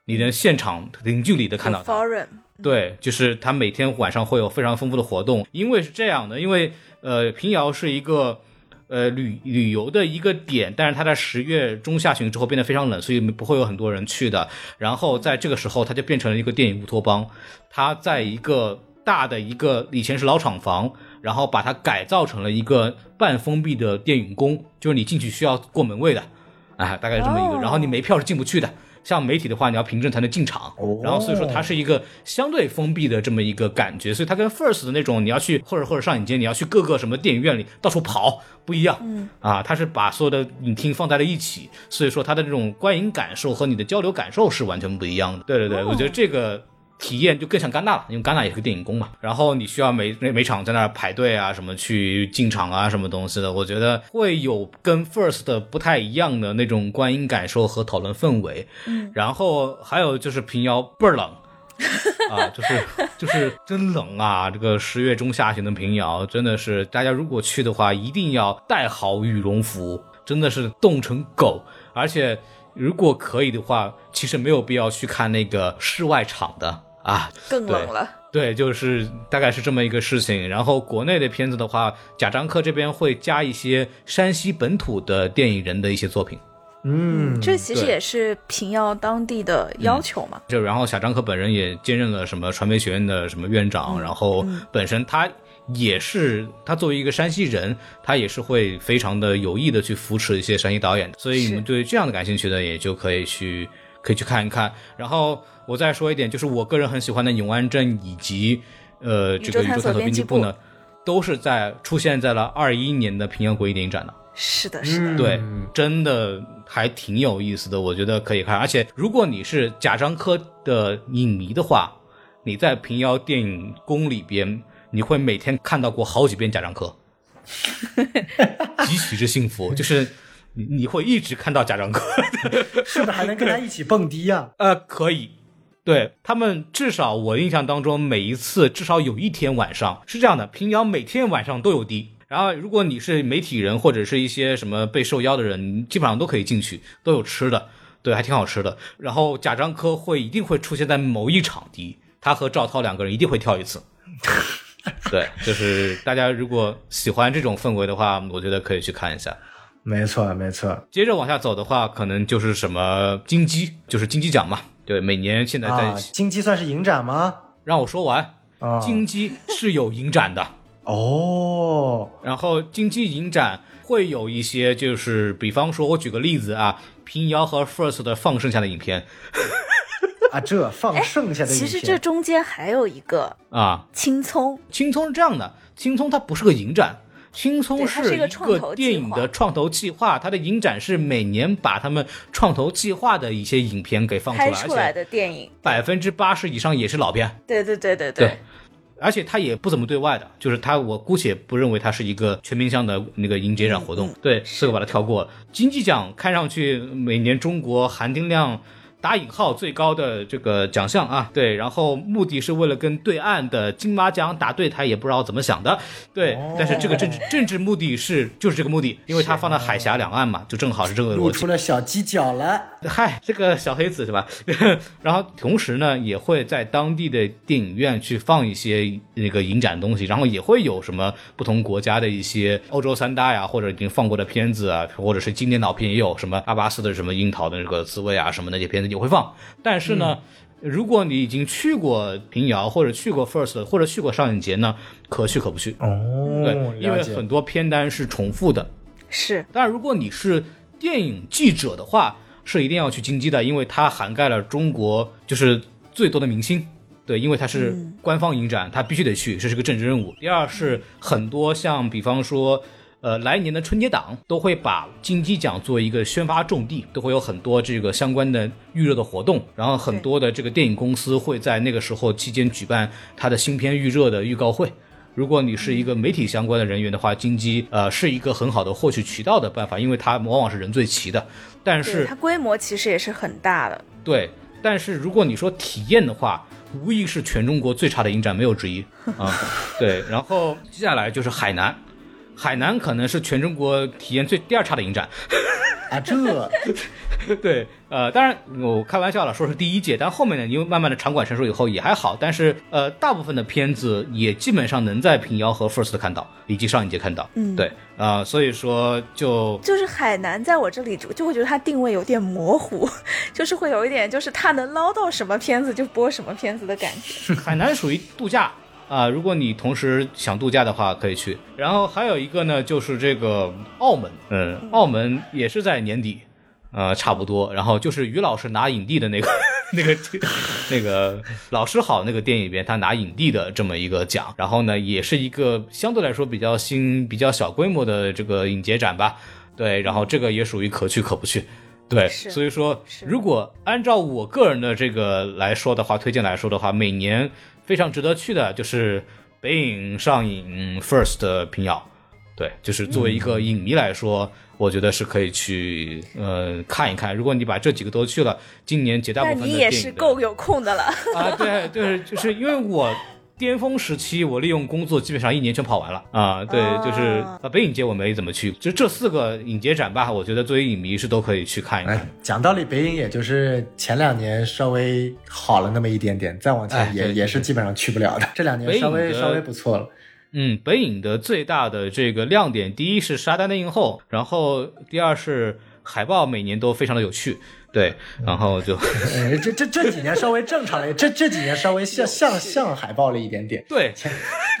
Speaker 3: 你能现场零距离的看到他。对，就是他每天晚上会有非常丰富的活动，因为是这样的，因为呃，平遥是一个呃旅旅游的一个点，但是它在十月中下旬之后变得非常冷，所以不会有很多人去的。然后在这个时候，它就变成了一个电影乌托邦，它在一个大的一个以前是老厂房，然后把它改造成了一个半封闭的电影宫，就是你进去需要过门卫的，啊，大概这么一个，
Speaker 2: 哦
Speaker 3: 然后你没票是进不去的。像媒体的话，你要凭证才能进场，
Speaker 1: 哦
Speaker 3: 然后所以说它是一个相对封闭的这么一个感觉，所以它跟 First 的那种你要去或者或者上影节，你要去各个什么电影院里到处跑不一样，嗯啊，它是把所有的影厅放在了一起，所以说它的这种观影感受和你的交流感受是完全不一样的。对对对，我觉得这个。体验就更像戛纳了，因为戛纳也是个电影宫嘛。然后你需要每每每场在那儿排队啊，什么去进场啊，什么东西的，我觉得会有跟 First 不太一样的那种观影感受和讨论氛围。嗯，然后还有就是平遥倍儿冷。(laughs) 啊，就是就是真冷啊！这个十月中下旬的平遥，真的是大家如果去的话，一定要带好羽绒服，真的是冻成狗。而且如果可以的话，其实没有必要去看那个室外场的啊，
Speaker 2: 更冷了。
Speaker 3: 对，就是大概是这么一个事情。然后国内的片子的话，贾樟柯这边会加一些山西本土的电影人的一些作品。
Speaker 1: 嗯，
Speaker 2: 这其实也是平遥当地的要求嘛。
Speaker 3: 就然后贾樟柯本人也兼任了什么传媒学院的什么院长，然后本身他也是他作为一个山西人，他也是会非常的有意的去扶持一些山西导演，所以你们对这样的感兴趣的也就可以去可以去看一看。然后我再说一点，就是我个人很喜欢的永安镇以及呃这个宇宙探索编辑部呢，都是在出现在了二一年的平遥国际电影展的。
Speaker 2: 是的，是的，
Speaker 1: 嗯
Speaker 3: 对，真的还挺有意思的，我觉得可以看。而且如果你是贾樟柯的影迷的话，你在平遥电影宫里边，你会每天看到过好几遍贾樟柯，(laughs) 极其之幸福，就是你你会一直看到贾樟柯。(laughs)
Speaker 1: 是不是还能跟他一起蹦迪呀、
Speaker 3: 呃，可以。对他们，至少我印象当中，每一次至少有一天晚上是这样的，平遥每天晚上都有迪。然后，如果你是媒体人或者是一些什么被受邀的人，你基本上都可以进去，都有吃的，对，还挺好吃的。然后贾樟柯会一定会出现在某一场迪，他和赵涛两个人一定会跳一次。(laughs) 对，就是大家如果喜欢这种氛围的话，我觉得可以去看一下。
Speaker 1: 没错，没错。
Speaker 3: 接着往下走的话，可能就是什么金鸡，就是金鸡奖嘛。对，每年现在在、
Speaker 1: 啊，金鸡算是影展吗？
Speaker 3: 让我说完，
Speaker 1: 啊，
Speaker 3: 金鸡是有影展的，
Speaker 1: 哦，
Speaker 3: 然后金鸡影展会有一些，就是比方说，我举个例子啊，平遥和 First 的放剩下的影片 (laughs)
Speaker 1: 啊，这放剩下的影片，
Speaker 2: 其实这中间还有一个
Speaker 3: 啊，
Speaker 2: 青葱，
Speaker 3: 青葱是这样的，青葱它不是个影展。青葱
Speaker 2: 是一
Speaker 3: 一
Speaker 2: 个
Speaker 3: 电影的创投计划，它的影展是每年把他们创投计划的一些影片给放出来，
Speaker 2: 拍出来
Speaker 3: 而且
Speaker 2: 的电影。
Speaker 3: 百分之八十以上也是老片。
Speaker 2: 对对对对
Speaker 3: 对，而且它也不怎么对外的，就是它，我姑且不认为它是一个全面向的那个影节展活动。对，这个把它跳过了。金鸡奖看上去每年中国含金量。打引号最高的这个奖项啊，对，然后目的是为了跟对岸的金马奖打对台，也不知道怎么想的，对，
Speaker 1: 哦
Speaker 3: 但是这个政治政治目的是就是这个目的，因为它放在海峡两岸嘛，就正好是这个
Speaker 1: 露出。了小犄角了。
Speaker 3: 嗨，这个小黑子是吧？(laughs) 然后同时呢，也会在当地的电影院去放一些那个影展东西，然后也会有什么不同国家的一些欧洲三大呀，或者已经放过的片子啊，或者是经典老片，也有什么阿巴斯的什么樱桃的这个滋味啊，什么那些片子也会放。但是呢，如果你已经去过平遥，或者去过 First，或者去过上影节呢，可去可不去。
Speaker 1: 哦，
Speaker 3: 对，因为很多片单是重复的。
Speaker 2: 是
Speaker 3: 当然，如果你是电影记者的话，是一定要去金鸡的，因为它涵盖了中国就是最多的明星。对，因为它是官方影展，它必须得去，这是个政治任务。第二是很多像比方说，呃，来年的春节档都会把金鸡奖作为一个宣发重地，都会有很多这个相关的预热的活动，然后很多的这个电影公司会在那个时候期间举办它的新片预热的预告会。如果你是一个媒体相关的人员的话，金鸡呃是一个很好的获取渠道的办法，因为它往往是人最齐的。但是
Speaker 2: 它规模其实也是很大的。
Speaker 3: 对，但是如果你说体验的话，无疑是全中国最差的影展，没有之一啊。对，然后接下来就是海南，海南可能是全中国体验最第二差的影展。
Speaker 1: 啊，这 (laughs)
Speaker 3: 对，呃，当然我开玩笑了，说是第一届，但后面呢，因为慢慢的场馆成熟以后也还好，但是呃，大部分的片子也基本上能在平遥和 First 看到，以及上一届看到，
Speaker 2: 嗯
Speaker 3: 对，啊、所以说就
Speaker 2: 就是海南在我这里就就会觉得它定位有点模糊，(laughs) 就是会有一点就是它能捞到什么片子就播什么片子的感觉。(laughs)
Speaker 3: 海南属于度假啊、如果你同时想度假的话，可以去。然后还有一个呢，就是这个澳门，嗯，澳门也是在年底，呃，差不多。然后就是于老师拿影帝的那个 (laughs) 那个那个老师好那个电影里边，他拿影帝的这么一个奖。然后呢，也是一个相对来说比较新、比较小规模的这个影节展吧。对，然后这个也属于可去可不去。对，所以说，如果按照我个人的这个来说的话，推荐来说的话，每年非常值得去的就是北影上影 First 的平遥。对，就是作为一个影迷来说，我觉得是可以去呃看一看。如果你把这几个都去了，今年绝大部
Speaker 2: 那
Speaker 3: 分的
Speaker 2: 你也是够有空的了。
Speaker 3: 啊，对对，就是因为我巅峰时期，我利用工作基本上一年全跑完了啊。对，就是
Speaker 2: 啊
Speaker 3: 啊，北影节我没怎么去，就这四个影节展吧，我觉得作为影迷是都可以去看一看。
Speaker 1: 哎，讲道理，北影也就是前两年稍微好了那么一点点，再往前也、也是基本上去不了的。这两年稍微稍微不错了。
Speaker 3: 嗯，北影的最大的这个亮点，第一是沙丹的映后，然后第二是海报每年都非常的有趣，对，然后就
Speaker 1: 呃，(laughs) 这这这几年稍微正常了，这这几年稍微像像像海报了一点点。
Speaker 3: 对，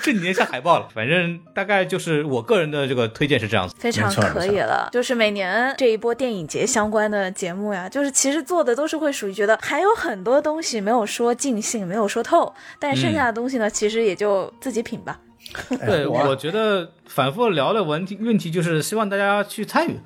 Speaker 3: 这几年像海报了，反正大概就是我个人的这个推荐是这样子。
Speaker 2: 非常可以了，就是每年这一波电影节相关的节目呀，就是其实做的都是会属于觉得还有很多东西没有说尽兴，没有说透，但剩下的东西呢，其实也就自己品吧。(laughs)
Speaker 3: 对，
Speaker 1: 我
Speaker 3: 觉得反复聊的问题问题就是希望大家去参与，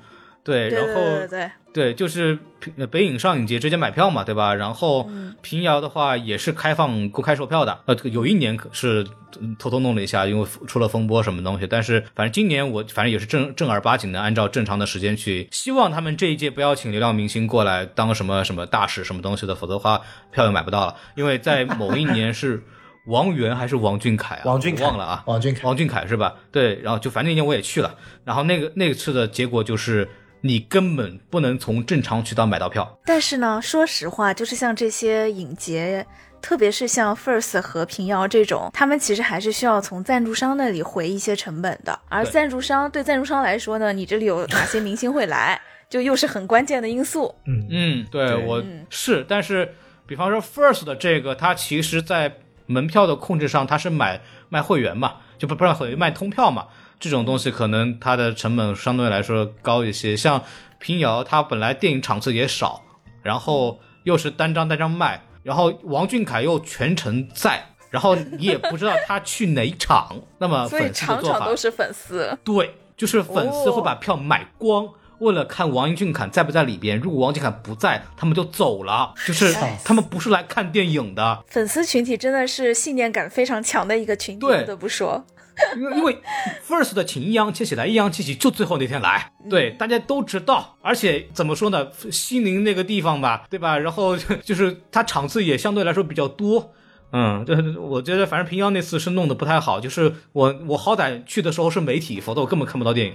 Speaker 3: 对，然后
Speaker 2: 对对对，
Speaker 3: 对，就是平呃北影上影节直接买票嘛，对吧？然后
Speaker 2: 嗯
Speaker 3: 平遥的话也是开放公开售票的，呃，有一年可是嗯偷偷弄了一下，因为出了风波什么东西。但是反正今年我反正也是正正儿八经的按照正常的时间去，希望他们这一届不要请流量明星过来当什么什么大使什么东西的，否则的话票又买不到了。因为在某一年是 (laughs) 王源还是王俊凯啊？
Speaker 1: 王俊凯
Speaker 3: 忘了啊，
Speaker 1: 王俊凯
Speaker 3: 王俊凯是吧？对，然后就反正那年我也去了，然后那个那次的结果就是你根本不能从正常渠道买到票。
Speaker 2: 但是呢，说实话，就是像这些影节。特别是像 First 和平遥这种，他们其实还是需要从赞助商那里回一些成本的。而赞助商对赞助商来说呢，你这里有哪些明星会来，(laughs) 就又是很关键的因素。
Speaker 1: 嗯
Speaker 3: 嗯，对
Speaker 1: 对
Speaker 3: 我
Speaker 2: 嗯
Speaker 3: 是，但是比方说 First 的这个，它其实在门票的控制上，它是买卖会员嘛，就不不是会员卖通票嘛，这种东西可能它的成本相对来说高一些。像平遥，它本来电影场次也少，然后又是单张单张卖，然后王俊凯又全程在。然后你也不知道他去哪一场，那么
Speaker 2: 所以场场都是粉丝。
Speaker 3: 对，就是粉丝
Speaker 2: 哦
Speaker 3: 会把票买光，为了看王俊凯在不在里边。如果王俊凯不在，他们就走了，就是
Speaker 2: 哎
Speaker 3: 他们不是来看电影的。
Speaker 2: 粉丝群体真的是信念感非常强的一个群体，不得不说。(laughs)
Speaker 3: 因为因为 First 的请易烊千玺来，易烊千玺就最后那天来，对，大家都知道。而且怎么说呢，西宁那个地方吧，对吧？然后 (laughs) 就是他场次也相对来说比较多。嗯，就是我觉得反正平遥那次是弄得不太好，就是我我好歹去的时候是媒体，否则我根本看不到电影。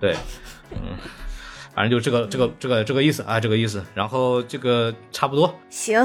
Speaker 3: 对，嗯，反正就这个这个这个这个意思啊，这个意思。然后这个差不多，
Speaker 2: 行。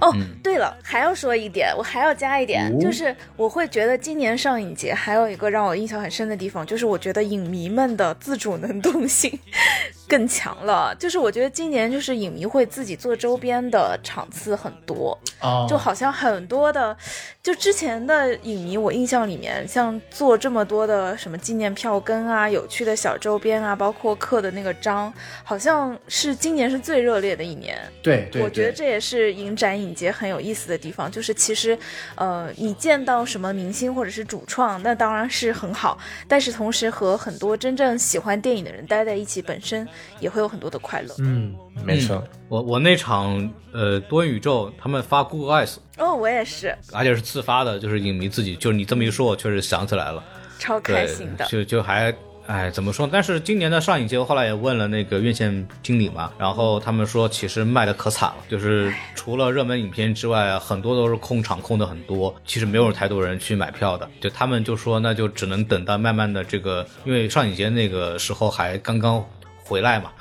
Speaker 2: 哦，
Speaker 3: 嗯。
Speaker 2: 对了，还要说一点，我还要加一点，
Speaker 1: 哦。
Speaker 2: 就是我会觉得今年上影节还有一个让我印象很深的地方，就是我觉得影迷们的自主能动性 (laughs) 更强了。就是我觉得今年就是影迷会自己做周边的场次很多，
Speaker 1: 哦，
Speaker 2: 就好像很多的，就之前的影迷，我印象里面，像做这么多的什么纪念票根啊、有趣的小周边啊，包括刻的那个章，好像是今年是最热烈的一年。
Speaker 1: 对对，
Speaker 2: 我觉得这也是影展影节很有意思的地方，就是其实，呃，你见到什么明星或者是主创，那当然是很好，但是同时和很多真正喜欢电影的人待在一起，本身也会有很多的快乐。
Speaker 1: 嗯，没错，
Speaker 3: 我我那场呃多元宇宙他们发 Google Eyes，
Speaker 2: 哦，我也是
Speaker 3: 而且是自发的，就是影迷自己，就是你这么一说，我确实想起来了。
Speaker 2: 超开心的。
Speaker 3: 就就还哎怎么说？但是今年的上影节，我后来也问了那个院线经理嘛，然后他们说其实卖的可惨了，就是除了热门影片之外，很多都是空场空的很多，其实没有太多人去买票的。就他们就说那就只能等到慢慢的这个，因为上影节那个时候还刚刚回来嘛。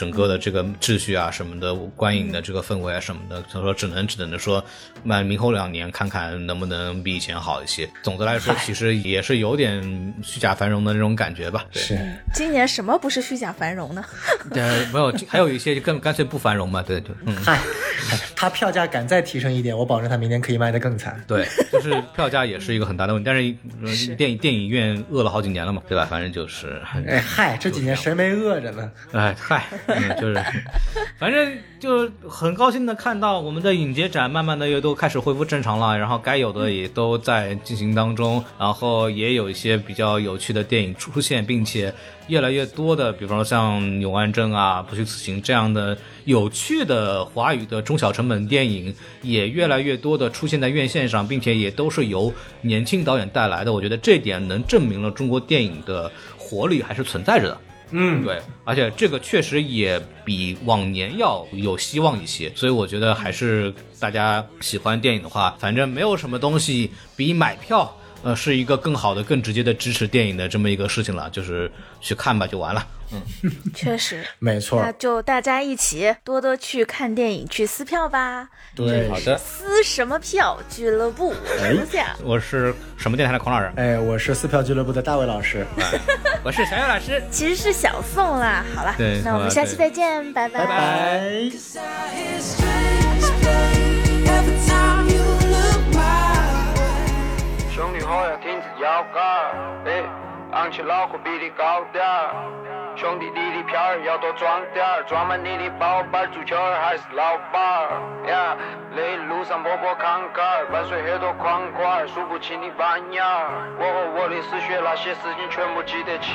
Speaker 3: 整个的这个秩序啊什么的，观影的这个氛围啊什么的，他说只能只能说，那明后两年看看能不能比以前好一些。总的来说，其实也是有点虚假繁荣的那种感觉吧。对，
Speaker 1: 是，
Speaker 2: 今年什么不是虚假繁荣呢？
Speaker 3: 对，没有，还有一些就更干脆不繁荣嘛。对，就嗯，
Speaker 1: 嗨，他票价敢再提升一点，我保证他明年可以卖得更惨。
Speaker 3: 对，就是票价也是一个很大的问题。但是呃电影电影院饿了好几年了嘛，对吧？反正就是，
Speaker 1: 哎嗨，这几年谁没饿着呢？
Speaker 3: 哎嗨，嗯，就是，反正就很高兴的看到我们的影节展慢慢的又都开始恢复正常了，然后该有的也都在进行当中，然后也有一些比较有趣的电影出现，并且越来越多的，比方说像《永安镇》啊、《不虚此行》这样的有趣的华语的中小成本电影，也越来越多的出现在院线上，并且也都是由年轻导演带来的。我觉得这点能证明了中国电影的活力还是存在着的。
Speaker 1: 嗯，
Speaker 3: 对，而且这个确实也比往年要有希望一些，所以我觉得还是大家喜欢电影的话，反正没有什么东西比买票，呃，是一个更好的、更直接的支持电影的这么一个事情了，就是去看吧，就完了。(laughs)
Speaker 2: 确实，
Speaker 1: 没错
Speaker 2: 那，就大家一起多多去看电影，去撕票吧。
Speaker 1: 对，
Speaker 3: 好的，
Speaker 2: 撕什么票？俱乐部，我是夏。
Speaker 3: 我是什么电台的孔老师，
Speaker 1: 哎，我是撕票俱乐部的大卫老师，(laughs)
Speaker 3: 我是小岳老师，
Speaker 2: 其实是小宋啦。好了
Speaker 3: 对，
Speaker 2: 那我们下期再见，拜
Speaker 1: 拜拜。
Speaker 4: It's strange, babe. Every time you look my way.
Speaker 5: 兄弟伙要挺直腰杆，哎，昂起脑壳比你高点儿。兄弟弟的票儿要多装点儿，装满你的包包，足球儿还是老板儿。呀，那一路上坡坡坎坎儿，伴随很多框框儿，数不清的板眼儿。我和我的死穴那些事情全部记得起，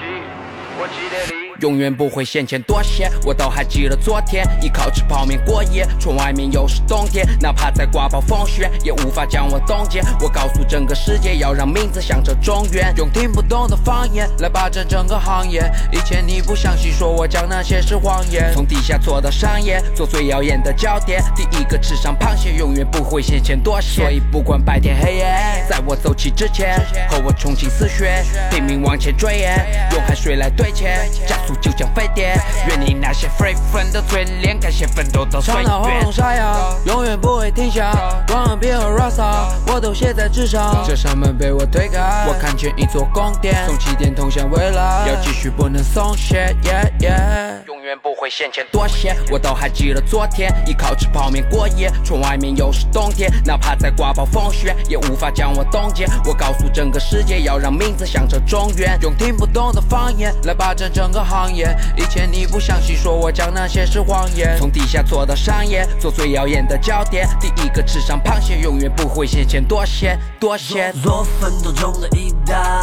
Speaker 5: 我记得你。
Speaker 6: 永远不会嫌钱多些，我都还记得昨天，依靠吃泡面过夜，窗外面又是冬天，哪怕再刮暴风雪，也无法将我冻结。我告诉整个世界，要让名字响彻中原，用听不懂的方言来霸占整个行业。以前你不相信，说我讲那些是谎言，从地下做到商业，做最耀眼的焦点。第一个吃上螃蟹，永远不会嫌钱多些，所以不管白天黑夜，在我走起之前，和我重新思学，拼命往前追，用汗水来兑钱，加速就像飞碟。愿你那些 free friend 的嘴脸，感谢奋斗到岁
Speaker 7: 唱到喉
Speaker 6: 月。
Speaker 7: 咙沙哑，永远不会停下。光片和 rasa，我都写在纸上。这扇门被我推开，我看见一座宫殿，从起点通向未来，要继续不能松懈。Yeah yeah。
Speaker 6: 永远不会嫌钱多些，我都还记得昨天，依靠吃泡面过夜，窗外面又是冬天，哪怕再刮暴风雪，也无法将我冻结。我告诉整个世界，要让名字响彻中原，
Speaker 7: 用听不懂的方言来霸占整个行业。以前你不相信，说我讲那些是谎言。
Speaker 6: 从地下做到商业，做最耀眼的焦点。第一个吃上螃蟹，永远不会嫌钱多些，多些。
Speaker 4: 做奋斗中的一代，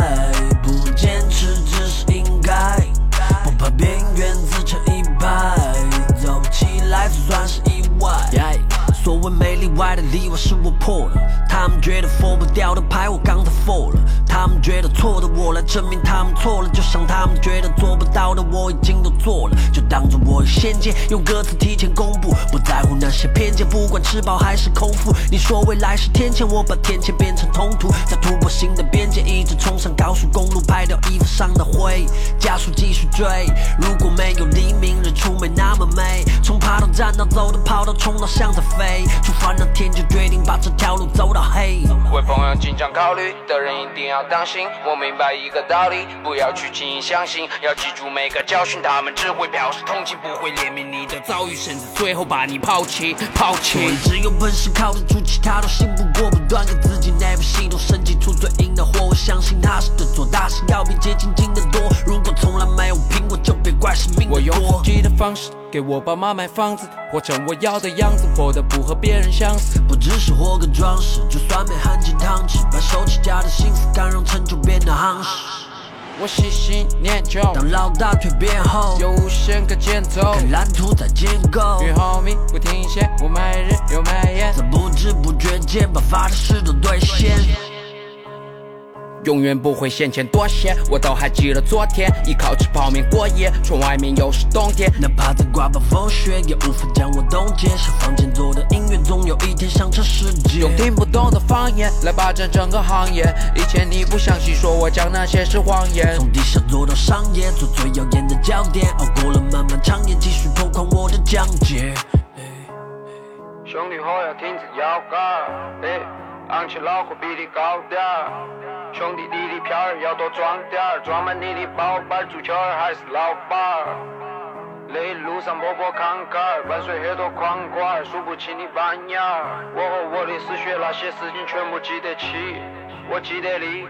Speaker 4: 不坚持只是应该，不怕边缘自成一派，走起来就算是意外。所谓没例外的例外是我破了，他们觉得佛不掉的牌我刚才佛了，他们觉得错的我来证明他们错了，就像他们觉得做不到的我已经都做了，就当做我有先见，用歌词提前公布，不在乎那些偏见，不管吃饱还是空腹。你说未来是天堑，我把天堑变成通途，在突破新的边界，一直冲上高速公路，拍掉衣服上的灰，加速继续追。如果没有黎明，日出没那么美，从爬到站到走到跑到冲到向着飞，出发那天就决定把这条路走到黑。
Speaker 6: 为朋友经常考虑的人一定要当心。我明白一个道理，不要去轻易相信，要记住每个教训。他们只会表示同情，不会怜悯你的遭遇，甚至最后把你抛弃，抛弃。
Speaker 4: 只有本事靠得住，其他都信不过。不断给自己系统升级出最硬的货。我相信踏实的做大事要比捷径近得多。如果从来没有拼过，就别怪生命
Speaker 7: 我用自。己的方式给我爸妈买房子，活成我要的样子，活得不和别人相似。
Speaker 4: 不只是活个装饰，就算没含金汤匙，把手起家的心思敢让成就变得夯实。
Speaker 7: 我细心研究，
Speaker 4: 当老大蜕变后，
Speaker 7: 有无限个节奏。
Speaker 4: 看蓝图在建构，
Speaker 7: 与 homie 不停歇，我每日又每夜。
Speaker 4: 在不知不觉间把发的誓都兑现。
Speaker 6: 永远不会嫌钱多些，我都还记得昨天，依靠吃泡面过夜，窗外面又是冬天。
Speaker 4: 哪怕在刮暴风雪，也无法将我冻结。像房间做的总有一天响彻世界。
Speaker 6: 用听不懂的方言来霸占整个行业。以前你不相信，说我讲那些是谎言。
Speaker 4: 从地下做到商业，做最耀眼的焦点。熬过了漫漫长夜，继续拓宽我的疆界。
Speaker 5: 兄弟伙要挺直腰杆儿，哎，昂起脑壳比你高点儿。兄弟你的票儿要多装点儿，装满你的包包，足球儿还是老板儿。那一路上坡坡坎坎，伴随很多狂欢儿，数不清的板眼。我和我的死穴，那些事情全部记得起，我记得你。